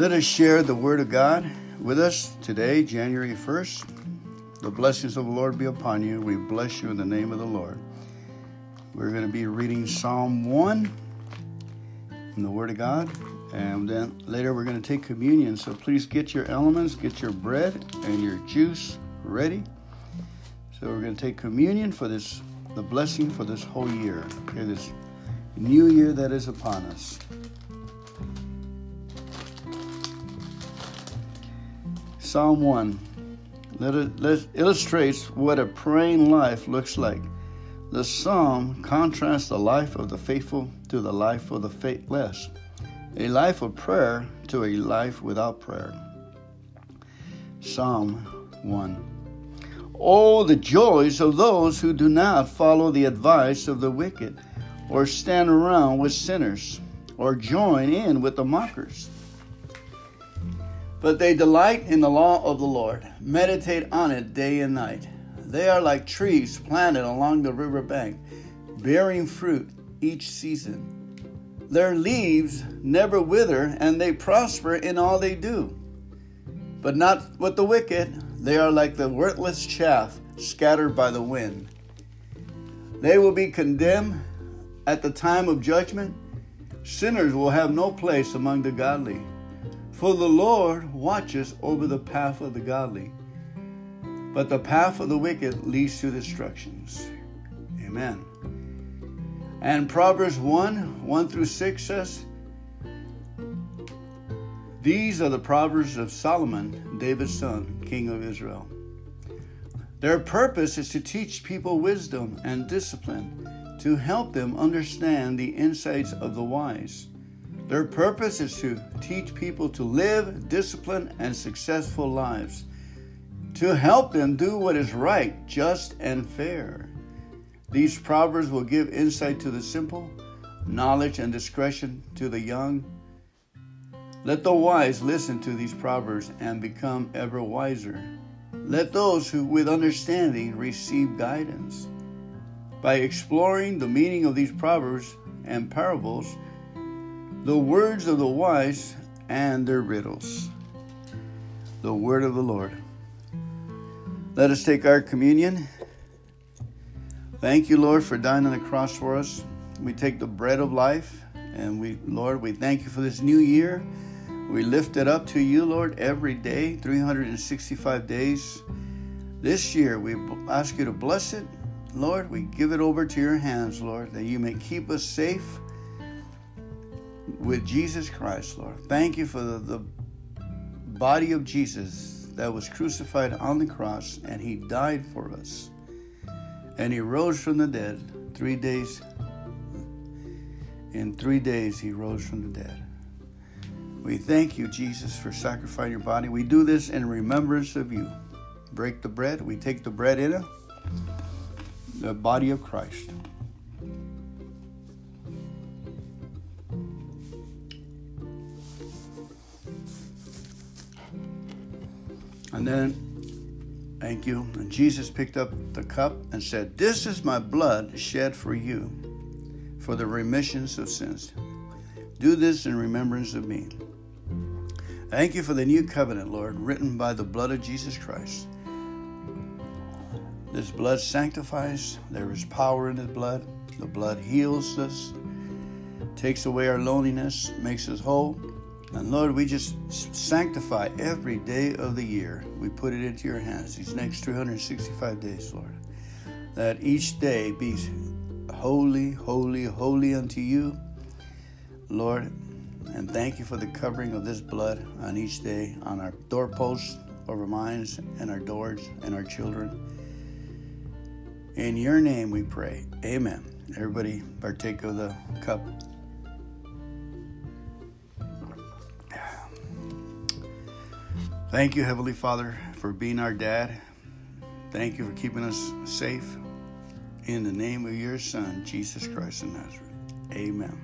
B: Let us share the Word of God with us today, January 1st. The blessings of the Lord be upon you. We bless you in the name of the Lord. We're going to be reading Psalm 1 in the Word of God. And then later we're going to take communion. So please get your elements, get your bread and your juice ready. So we're going to take communion for this, the blessing for this whole year. Okay, this new year that is upon us. Psalm 1 let it, illustrates what a praying life looks like. The psalm contrasts the life of the faithful to the life of the faithless, a life of prayer to a life without prayer. Psalm 1. Oh, the joys of those who do not follow the advice of the wicked, or stand around with sinners, or join in with the mockers. But they delight in the law of the Lord, meditate on it day and night. They are like trees planted along the river bank, bearing fruit each season. Their leaves never wither, and they prosper in all they do. But not with the wicked. They are like the worthless chaff scattered by the wind. They will be condemned at the time of judgment. Sinners will have no place among the godly. For the Lord watches over the path of the godly, but the path of the wicked leads to destructions. Amen. And Proverbs 1 1 through 6 says, These are the Proverbs of Solomon, David's son, king of Israel. Their purpose is to teach people wisdom and discipline, to help them understand the insights of the wise their purpose is to teach people to live disciplined and successful lives, to help them do what is right, just, and fair. These proverbs will give insight to the simple, knowledge and discretion to the young. Let the wise listen to these proverbs and become ever wiser. Let those who with understanding receive guidance. By exploring the meaning of these proverbs and parables, the words of the wise and their riddles. The word of the Lord. Let us take our communion. Thank you, Lord, for dying on the cross for us. We take the bread of life, and we, Lord, we thank you for this new year. We lift it up to you, Lord, every day, 365 days. This year, we ask you to bless it. Lord, we give it over to your hands, Lord, that you may keep us safe with Jesus Christ, Lord. Thank you for the, the body of Jesus that was crucified on the cross and he died for us. And he rose from the dead three days. In three days, he rose from the dead. We thank you, Jesus, for sacrificing your body. We do this in remembrance of you. Break the bread. We take the bread in it, the body of Christ. And then, thank you. And Jesus picked up the cup and said, This is my blood shed for you for the remissions of sins. Do this in remembrance of me. Thank you for the new covenant, Lord, written by the blood of Jesus Christ. This blood sanctifies, there is power in the blood. The blood heals us, takes away our loneliness, makes us whole. And Lord, we just sanctify every day of the year. We put it into your hands, these next 365 days, Lord. That each day be holy, holy, holy unto you, Lord. And thank you for the covering of this blood on each day, on our doorposts, over minds, and our doors, and our children. In your name we pray. Amen. Everybody partake of the cup. Thank you, Heavenly Father, for being our dad. Thank you for keeping us safe. In the name of your Son, Jesus Christ of Nazareth. Amen.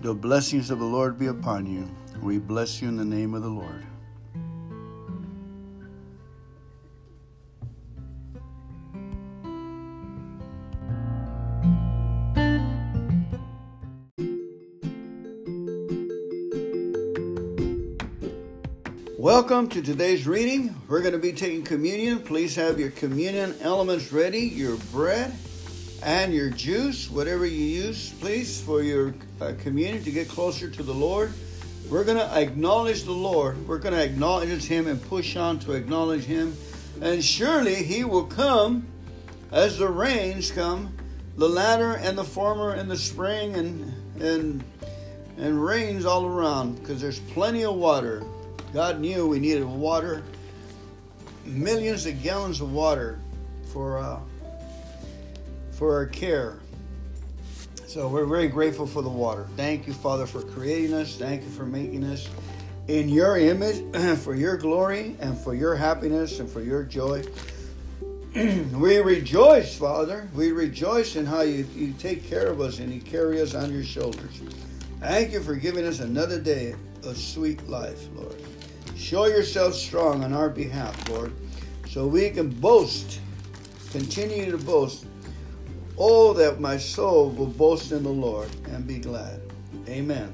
B: The blessings of the Lord be upon you. We bless you in the name of the Lord. Welcome to today's reading. We're going to be taking communion. Please have your communion elements ready your bread and your juice, whatever you use, please, for your uh, communion to get closer to the Lord. We're going to acknowledge the Lord. We're going to acknowledge Him and push on to acknowledge Him. And surely He will come as the rains come, the latter and the former in the spring and and and rains all around because there's plenty of water. God knew we needed water, millions of gallons of water for uh, for our care. So we're very grateful for the water. Thank you, Father, for creating us. Thank you for making us in your image, for your glory, and for your happiness and for your joy. we rejoice, Father. We rejoice in how you, you take care of us and you carry us on your shoulders. Thank you for giving us another day of sweet life, Lord. Show yourself strong on our behalf, Lord, so we can boast, continue to boast. Oh, that my soul will boast in the Lord and be glad. Amen.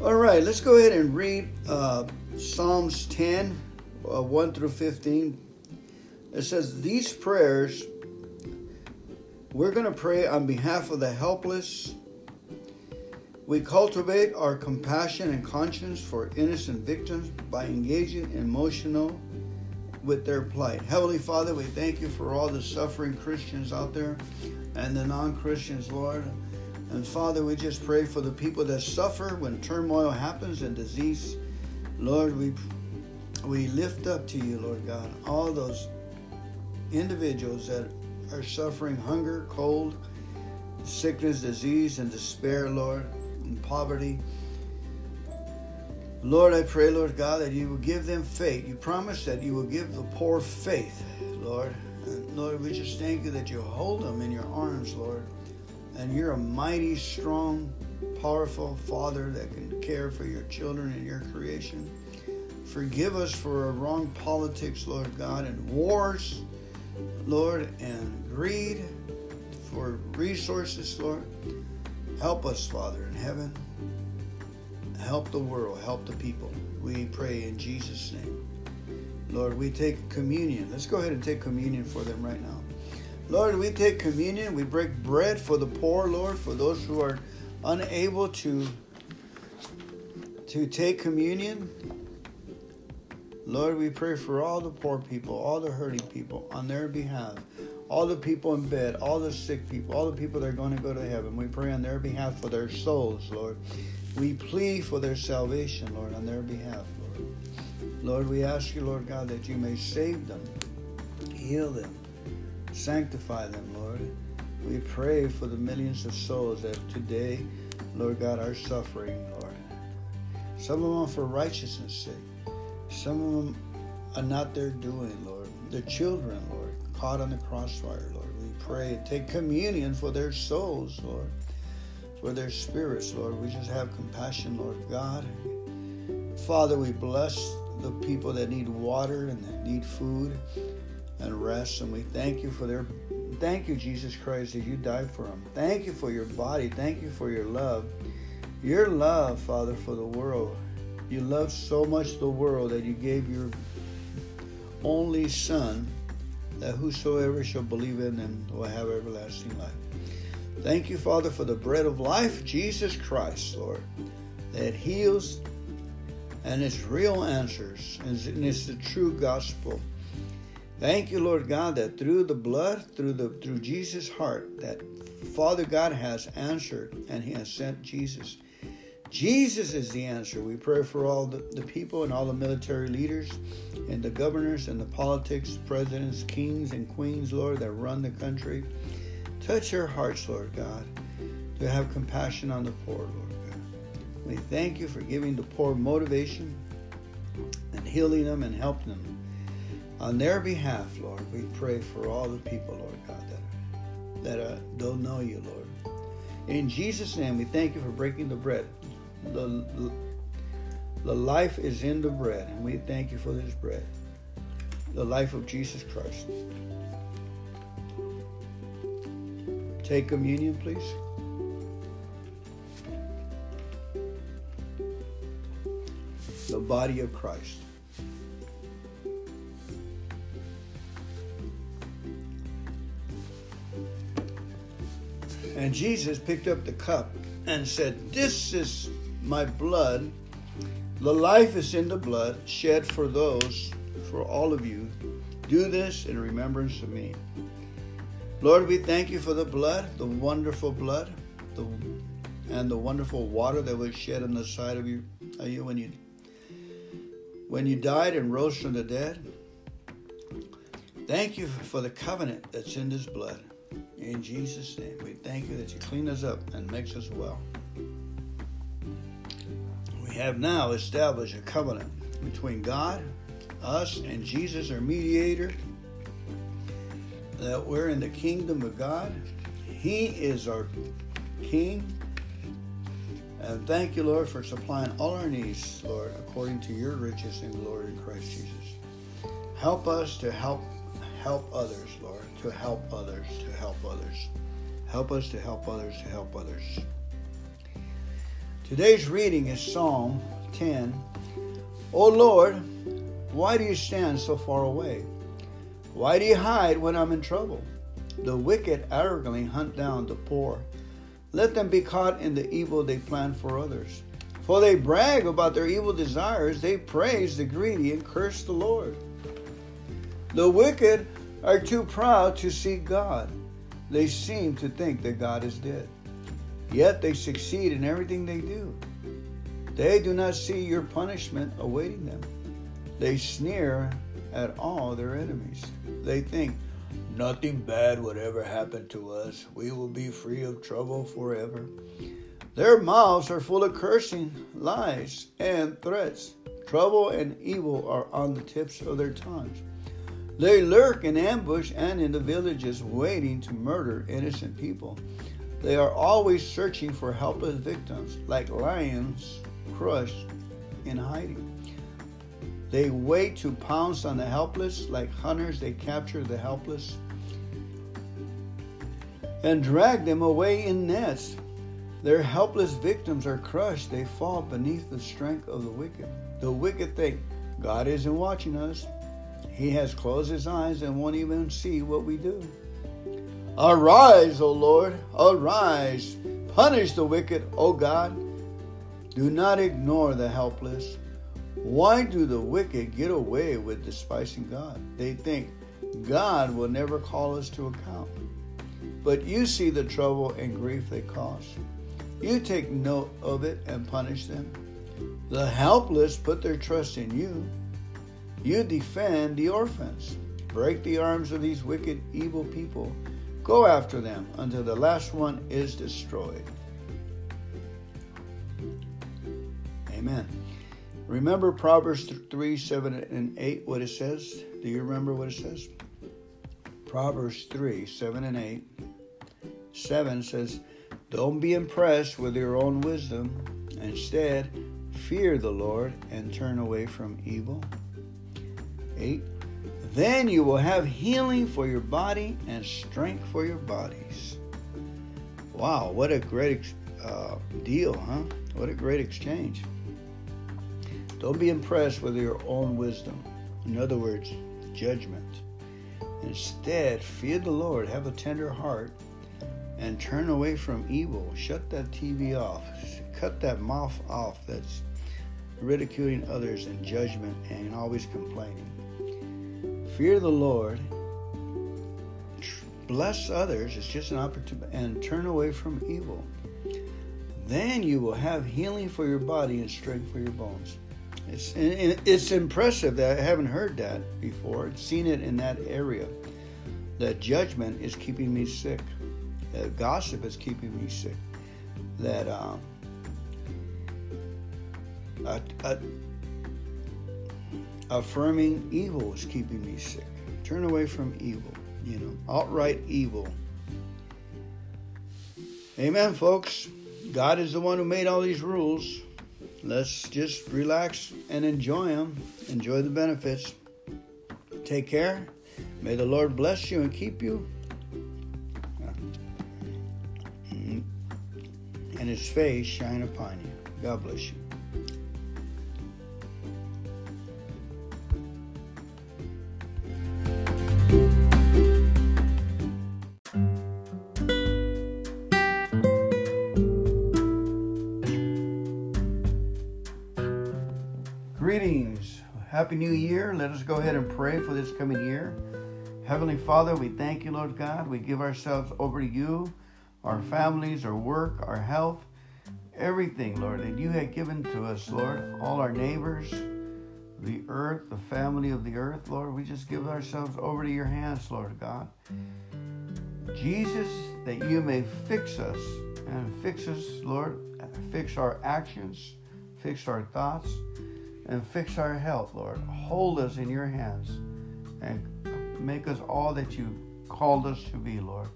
B: All right, let's go ahead and read uh, Psalms 10, uh, 1 through 15. It says, These prayers, we're going to pray on behalf of the helpless, we cultivate our compassion and conscience for innocent victims by engaging emotional with their plight. Heavenly Father, we thank you for all the suffering Christians out there and the non-Christians, Lord. And Father, we just pray for the people that suffer when turmoil happens and disease. Lord, we we lift up to you, Lord God, all those individuals that are suffering hunger, cold, sickness, disease, and despair, Lord and poverty. Lord, I pray, Lord God, that you will give them faith. You promise that you will give the poor faith, Lord. And Lord, we just thank you that you hold them in your arms, Lord. And you're a mighty, strong, powerful Father that can care for your children and your creation. Forgive us for our wrong politics, Lord God, and wars, Lord, and greed for resources, Lord. Help us, Father in heaven. Help the world, help the people. We pray in Jesus' name. Lord, we take communion. Let's go ahead and take communion for them right now. Lord, we take communion. We break bread for the poor, Lord, for those who are unable to, to take communion. Lord, we pray for all the poor people, all the hurting people on their behalf all the people in bed, all the sick people, all the people that are going to go to heaven. We pray on their behalf for their souls, Lord. We plead for their salvation, Lord, on their behalf, Lord. Lord, we ask you, Lord God, that you may save them, heal them, sanctify them, Lord. We pray for the millions of souls that today, Lord God, are suffering, Lord. Some of them for righteousness' sake. Some of them are not their doing, Lord. Their children, Lord caught on the crossfire, Lord. We pray and take communion for their souls, Lord, for their spirits, Lord. We just have compassion, Lord God. Father, we bless the people that need water and that need food and rest, and we thank you for their thank you, Jesus Christ, that you died for them. Thank you for your body. Thank you for your love. Your love, Father, for the world. You loved so much the world that you gave your only Son that whosoever shall believe in them will have everlasting life. Thank you, Father, for the bread of life, Jesus Christ, Lord, that heals and is real answers and is the true gospel. Thank you, Lord God, that through the blood, through the through Jesus' heart, that Father God has answered and He has sent Jesus. Jesus is the answer. We pray for all the, the people and all the military leaders and the governors and the politics, presidents, kings, and queens, Lord, that run the country. Touch their hearts, Lord God, to have compassion on the poor, Lord God. We thank you for giving the poor motivation and healing them and helping them. On their behalf, Lord, we pray for all the people, Lord God, that, that uh, don't know you, Lord. In Jesus' name, we thank you for breaking the bread the, the life is in the bread, and we thank you for this bread, the life of Jesus Christ. Take communion, please. the body of Christ. And Jesus picked up the cup and said, This is my blood. The life is in the blood shed for those, for all of you. Do this in remembrance of me. Lord, we thank you for the blood, the wonderful blood, the, and the wonderful water that was shed on the side of you, of you when you when you died and rose from the dead. Thank you for the covenant that's in this blood. In Jesus' name, we thank you that you clean us up and makes us well. We have now established a covenant between God, us, and Jesus, our mediator, that we're in the kingdom of God. He is our King. And thank you, Lord, for supplying all our needs, Lord, according to your riches and glory in Christ Jesus. Help us to help help others, Lord, to help others, to help others. Help us to help others, to help others. Today's reading is Psalm 10. O Lord, why do you stand so far away? Why do you hide when I'm in trouble? The wicked arrogantly hunt down the poor. Let them be caught in the evil they plan for others. For they brag about their evil desires, they praise the greedy and curse the Lord. The wicked are too proud to seek God. They seem to think that God is dead. Yet they succeed in everything they do. They do not see your punishment awaiting them. They sneer at all their enemies. They think, nothing bad would ever happen to us. We will be free of trouble forever. Their mouths are full of cursing, lies, and threats. Trouble and evil are on the tips of their tongues. They lurk in ambush and in the villages, waiting to murder innocent people. They are always searching for helpless victims, like lions crushed in hiding. They wait to pounce on the helpless, like hunters, they capture the helpless and drag them away in nets. Their helpless victims are crushed, they fall beneath the strength of the wicked. The wicked think God isn't watching us. He has closed his eyes and won't even see what we do. Arise, O Lord, arise. Punish the wicked, O God. Do not ignore the helpless. Why do the wicked get away with despising God? They think God will never call us to account. But you see the trouble and grief they cause. You take note of it and punish them. The helpless put their trust in you. You defend the orphans. Break the arms of these wicked, evil people. Go after them until the last one is destroyed. Amen. Remember Proverbs 3 7 and 8, what it says? Do you remember what it says? Proverbs 3 7 and 8. 7 says, Don't be impressed with your own wisdom. Instead, fear the Lord and turn away from evil. 8. Then you will have healing for your body and strength for your bodies. Wow, what a great uh, deal, huh? What a great exchange. Don't be impressed with your own wisdom. In other words, judgment. Instead, fear the Lord, have a tender heart, and turn away from evil. Shut that TV off. Cut that mouth off that's ridiculing others and judgment and always complaining. Fear the Lord. Bless others. It's just an opportunity. And turn away from evil. Then you will have healing for your body and strength for your bones. It's, it's impressive that I haven't heard that before. Seen it in that area. That judgment is keeping me sick. That gossip is keeping me sick. That um, a, a, affirming evil is keeping me sick. Turn away from evil, you know, outright evil. Amen, folks. God is the one who made all these rules. Let's just relax and enjoy them. Enjoy the benefits. Take care. May the Lord bless you and keep you. Mm. And his face shine upon you. God bless you. Greetings. Happy New Year. Let us go ahead and pray for this coming year. Heavenly Father, we thank you, Lord God. We give ourselves over to you, our families, our work, our health, everything, Lord, that you have given to us, Lord, all our neighbors, the earth, the family of the earth, Lord. We just give ourselves over to your hands, Lord God. Jesus, that you may fix us and fix us, Lord, fix our actions, fix our thoughts and fix our health, Lord. Hold us in your hands and make us all that you called us to be, Lord.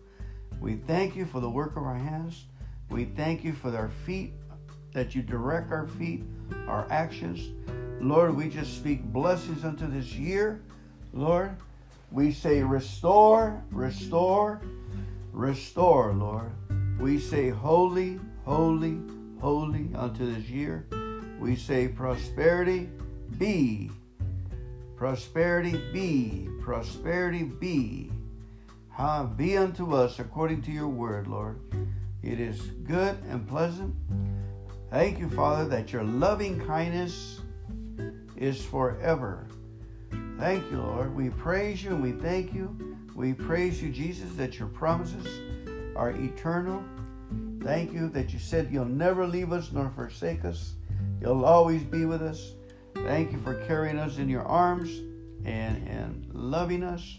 B: We thank you for the work of our hands. We thank you for our feet, that you direct our feet, our actions. Lord, we just speak blessings unto this year. Lord, we say, restore, restore, restore, Lord. We say, holy, holy, holy unto this year. We say, prosperity be. Prosperity be. Prosperity be. Ha, be unto us according to your word, Lord. It is good and pleasant. Thank you, Father, that your loving kindness is forever. Thank you, Lord. We praise you and we thank you. We praise you, Jesus, that your promises are eternal. Thank you that you said you'll never leave us nor forsake us. You'll always be with us. Thank you for carrying us in your arms and, and loving us.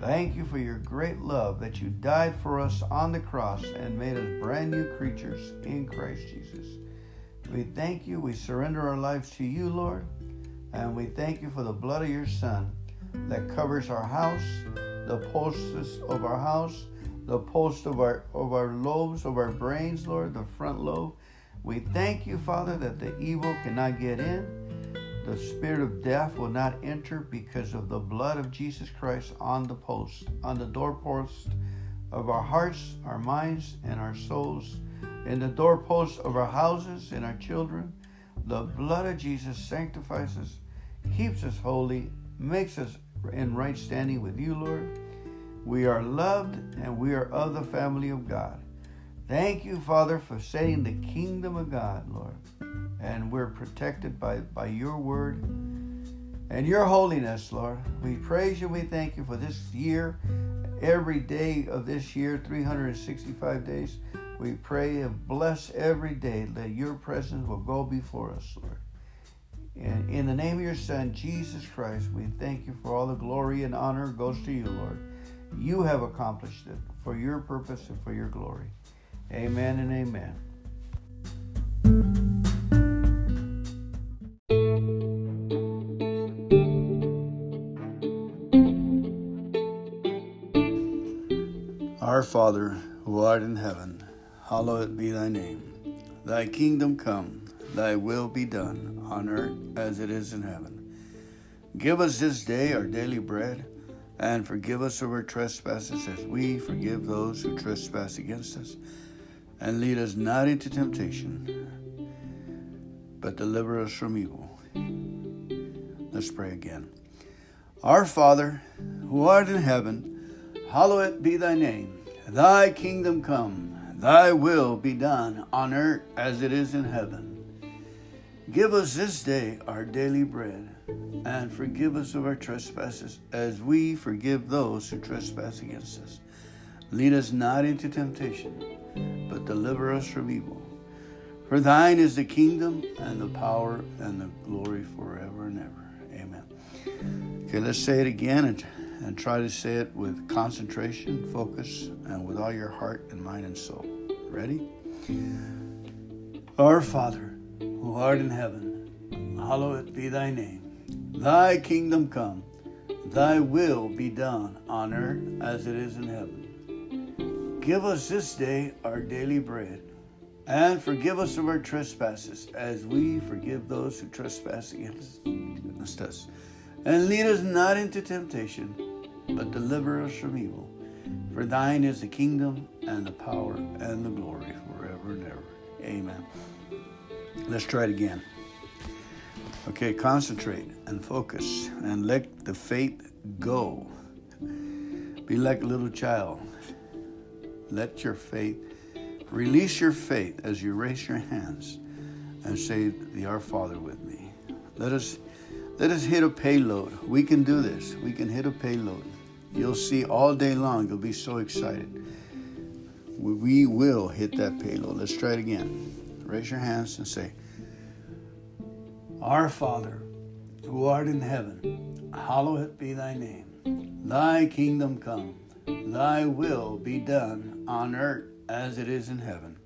B: Thank you for your great love that you died for us on the cross and made us brand new creatures in Christ Jesus. We thank you. We surrender our lives to you, Lord. And we thank you for the blood of your Son that covers our house, the posts of our house, the post of our of our lobes of our brains, Lord, the front lobe. We thank you, Father, that the evil cannot get in. The spirit of death will not enter because of the blood of Jesus Christ on the post, on the doorpost of our hearts, our minds, and our souls, in the doorposts of our houses and our children. The blood of Jesus sanctifies us, keeps us holy, makes us in right standing with you, Lord. We are loved and we are of the family of God. Thank you, Father, for setting the kingdom of God, Lord. And we're protected by, by your word and your holiness, Lord. We praise you. We thank you for this year, every day of this year, 365 days. We pray and bless every day that your presence will go before us, Lord. And in the name of your Son, Jesus Christ, we thank you for all the glory and honor goes to you, Lord. You have accomplished it for your purpose and for your glory. Amen and amen. Our Father, who art in heaven, hallowed be thy name. Thy kingdom come, thy will be done, on earth as it is in heaven. Give us this day our daily bread, and forgive us our trespasses as we forgive those who trespass against us. And lead us not into temptation, but deliver us from evil. Let's pray again. Our Father, who art in heaven, hallowed be thy name. Thy kingdom come, thy will be done on earth as it is in heaven. Give us this day our daily bread, and forgive us of our trespasses as we forgive those who trespass against us. Lead us not into temptation, but deliver us from evil. For thine is the kingdom and the power and the glory forever and ever. Amen. Okay, let's say it again and, try to say it with concentration, focus, and with all your heart and mind and soul. Ready? Our Father, who art in heaven, hallowed be thy name. Thy kingdom come, thy will be done on earth as it is in heaven. Give us this day our daily bread, and forgive us of our trespasses as we forgive those who trespass against us. And lead us not into temptation, but deliver us from evil. For thine is the kingdom and the power and the glory forever and ever. Amen. Let's try it again. Okay, concentrate and focus and let the faith go. Be like a little child. Let your faith, release your faith as you raise your hands and say the Our Father with me. Let us let us hit a payload. We can do this. We can hit a payload. You'll see all day long. You'll be so excited. We will hit that payload. Let's try it again. Raise your hands and say, Our Father, who art in heaven, hallowed be thy name. Thy kingdom come, thy will be done on earth as it is in heaven.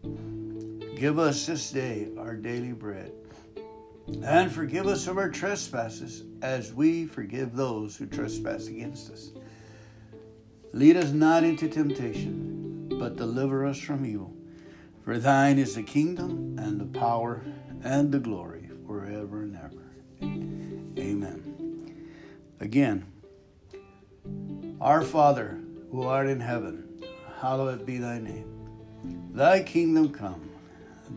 B: Give us this day our daily bread, and forgive us of our trespasses as we forgive those who trespass against us. Lead us not into temptation, but deliver us from evil. For thine is the kingdom and the power and the glory forever and ever. Amen. Again, our Father who art in heaven, hallowed be thy name. Thy kingdom come,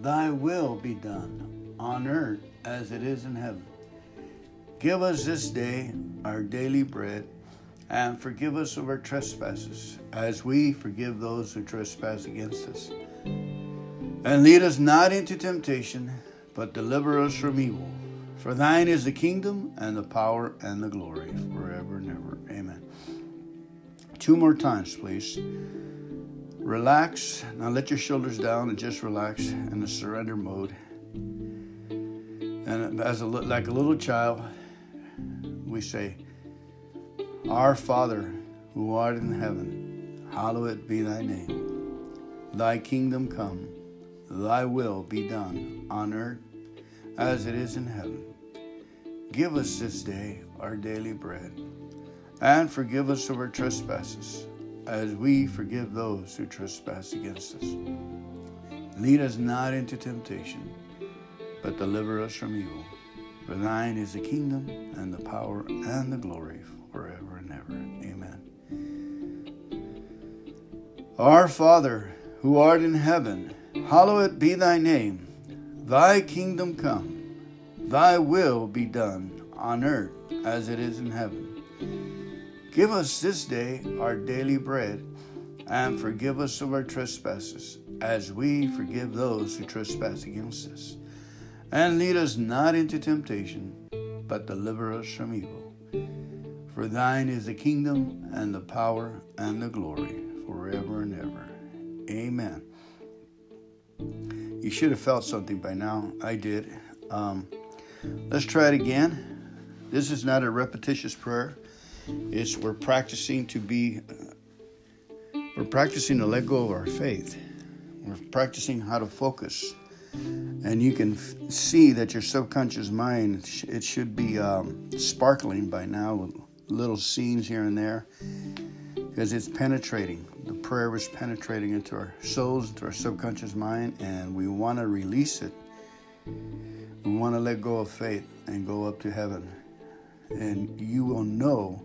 B: thy will be done on earth as it is in heaven. Give us this day our daily bread, and forgive us of our trespasses, as we forgive those who trespass against us and lead us not into temptation, but deliver us from evil. For thine is the kingdom and the power and the glory forever and ever. Amen. Two more times, please. Relax. Now let your shoulders down and just relax in the surrender mode. And as a, like a little child, we say, Our Father who art in heaven, hallowed be thy name. Thy kingdom come Thy will be done on earth as it is in heaven. Give us this day our daily bread, and forgive us our trespasses, as we forgive those who trespass against us. Lead us not into temptation, but deliver us from evil. For thine is the kingdom, and the power, and the glory forever and ever. Amen. Our Father, who art in heaven, Hallowed be thy name. Thy kingdom come. Thy will be done on earth as it is in heaven. Give us this day our daily bread, and forgive us of our trespasses, as we forgive those who trespass against us. And lead us not into temptation, but deliver us from evil. For thine is the kingdom, and the power, and the glory, forever and ever. Amen. You should have felt something by now. I did. Um, let's try it again. This is not a repetitious prayer. It's we're practicing to be. We're practicing to let go of our faith. We're practicing how to focus, and you can f- see that your subconscious mind it should be um, sparkling by now with little scenes here and there because it's penetrating the prayer was penetrating into our souls, into our subconscious mind, and we want to release it. We want to let go of faith and go up to heaven. And you will know.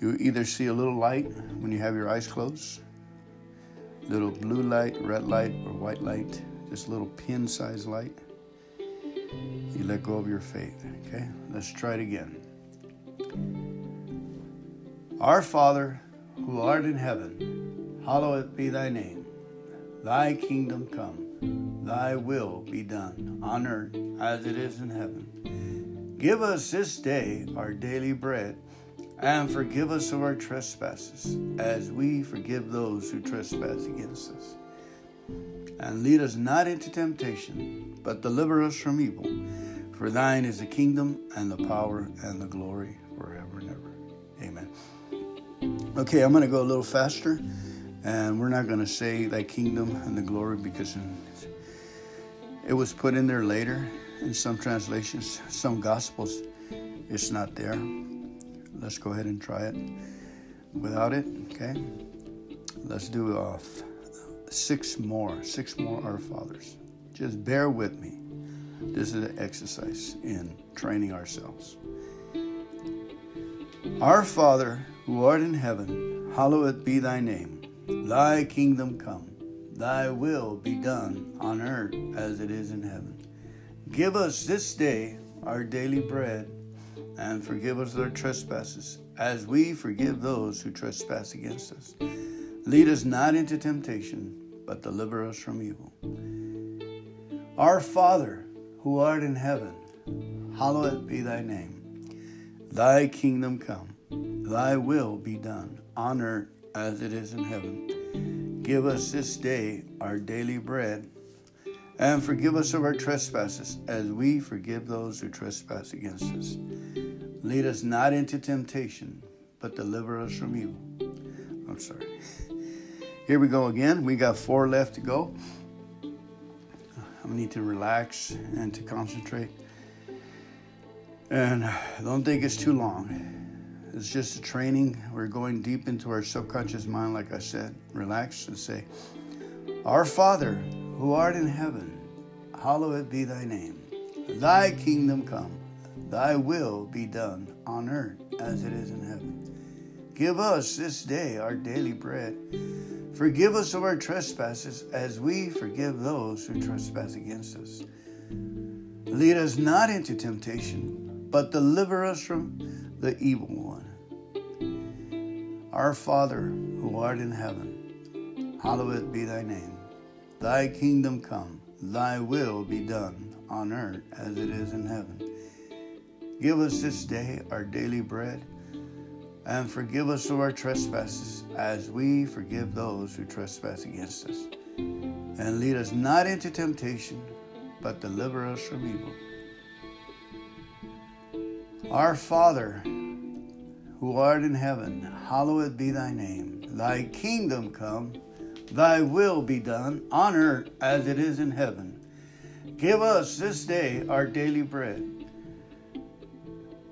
B: You either see a little light when you have your eyes closed, little blue light, red light, or white light, a little pin sized light. You let go of your faith. Okay? Let's try it again. Our Father who art in heaven, hallowed be thy name. Thy kingdom come, thy will be done on earth as it is in heaven. Give us this day our daily bread, and forgive us of our trespasses, as we forgive those who trespass against us. And lead us not into temptation, but deliver us from evil. For thine is the kingdom, and the power, and the glory forever and ever. Amen. Okay, I'm going to go a little faster, and we're not going to say thy kingdom and the glory because it was put in there later in some translations, some gospels, it's not there. Let's go ahead and try it without it, okay? Let's do uh, six more, six more Our Fathers. Just bear with me. This is an exercise in training ourselves. Our Father, who art in heaven, hallowed be thy name. Thy kingdom come, thy will be done on earth as it is in heaven. Give us this day our daily bread, and forgive us our trespasses, as we forgive those who trespass against us. Lead us not into temptation, but deliver us from evil. Our Father, who art in heaven, hallowed be thy name. Thy kingdom come, thy will be done, on earth as it is in heaven. Give us this day our daily bread, and forgive us of our trespasses, as we forgive those who trespass against us. Lead us not into temptation, but deliver us from evil. I'm sorry. Here we go again. We got four left to go. I need to relax and to concentrate. And don't think it's too long. It's just a training. We're going deep into our subconscious mind, like I said. Relax and say, Our Father, who art in heaven, hallowed be thy name. Thy kingdom come, thy will be done on earth as it is in heaven. Give us this day our daily bread. Forgive us of our trespasses as we forgive those who trespass against us. Lead us not into temptation but deliver us from the evil one. Our Father, who art in heaven, hallowed be thy name. Thy kingdom come, thy will be done on earth as it is in heaven. Give us this day our daily bread, and forgive us of our trespasses as we forgive those who trespass against us. And lead us not into temptation, but deliver us from evil. Our Father, who art in heaven, hallowed be thy name. Thy kingdom come, thy will be done on earth as it is in heaven. Give us this day our daily bread.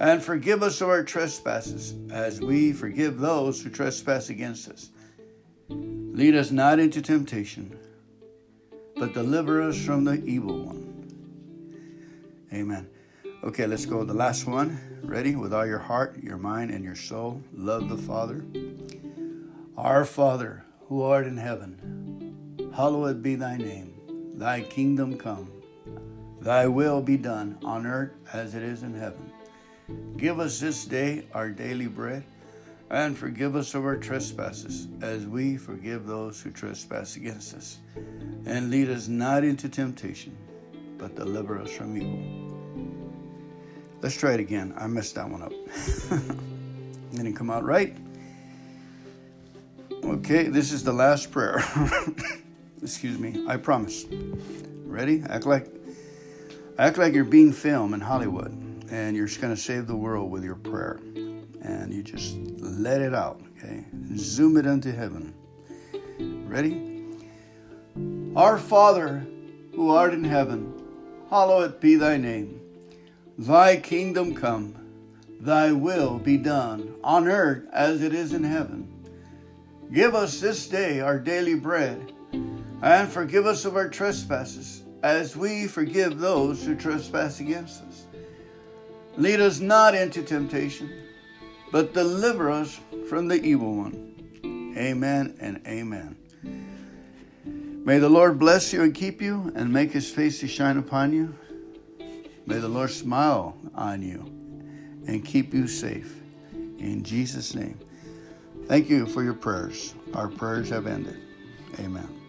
B: and forgive us our trespasses, as we forgive those who trespass against us. Lead us not into temptation, but deliver us from the evil one. Amen. Okay, let's go. The last one. Ready? With all your heart, your mind, and your soul. Love the Father. Our Father, who art in heaven, hallowed be thy name. Thy kingdom come. Thy will be done on earth as it is in heaven. Give us this day our daily bread, and forgive us of our trespasses, as we forgive those who trespass against us. And lead us not into temptation, but deliver us from evil. Let's try it again. I messed that one up. Didn't come out right. Okay, this is the last prayer. Excuse me. I promise. Ready? Act like act like you're being filmed in Hollywood and you're just going to save the world with your prayer. And you just let it out, okay? Zoom it into heaven. Ready? Our Father, who art in heaven, hallowed be thy name. Thy kingdom come, thy will be done, on earth as it is in heaven. Give us this day our daily bread, and forgive us of our trespasses, as we forgive those who trespass against us. Lead us not into temptation, but deliver us from the evil one. Amen and amen. May the Lord bless you and keep you, and make his face to shine upon you May the Lord smile on you and keep you safe. In Jesus' name. Thank you for your prayers. Our prayers have ended. Amen.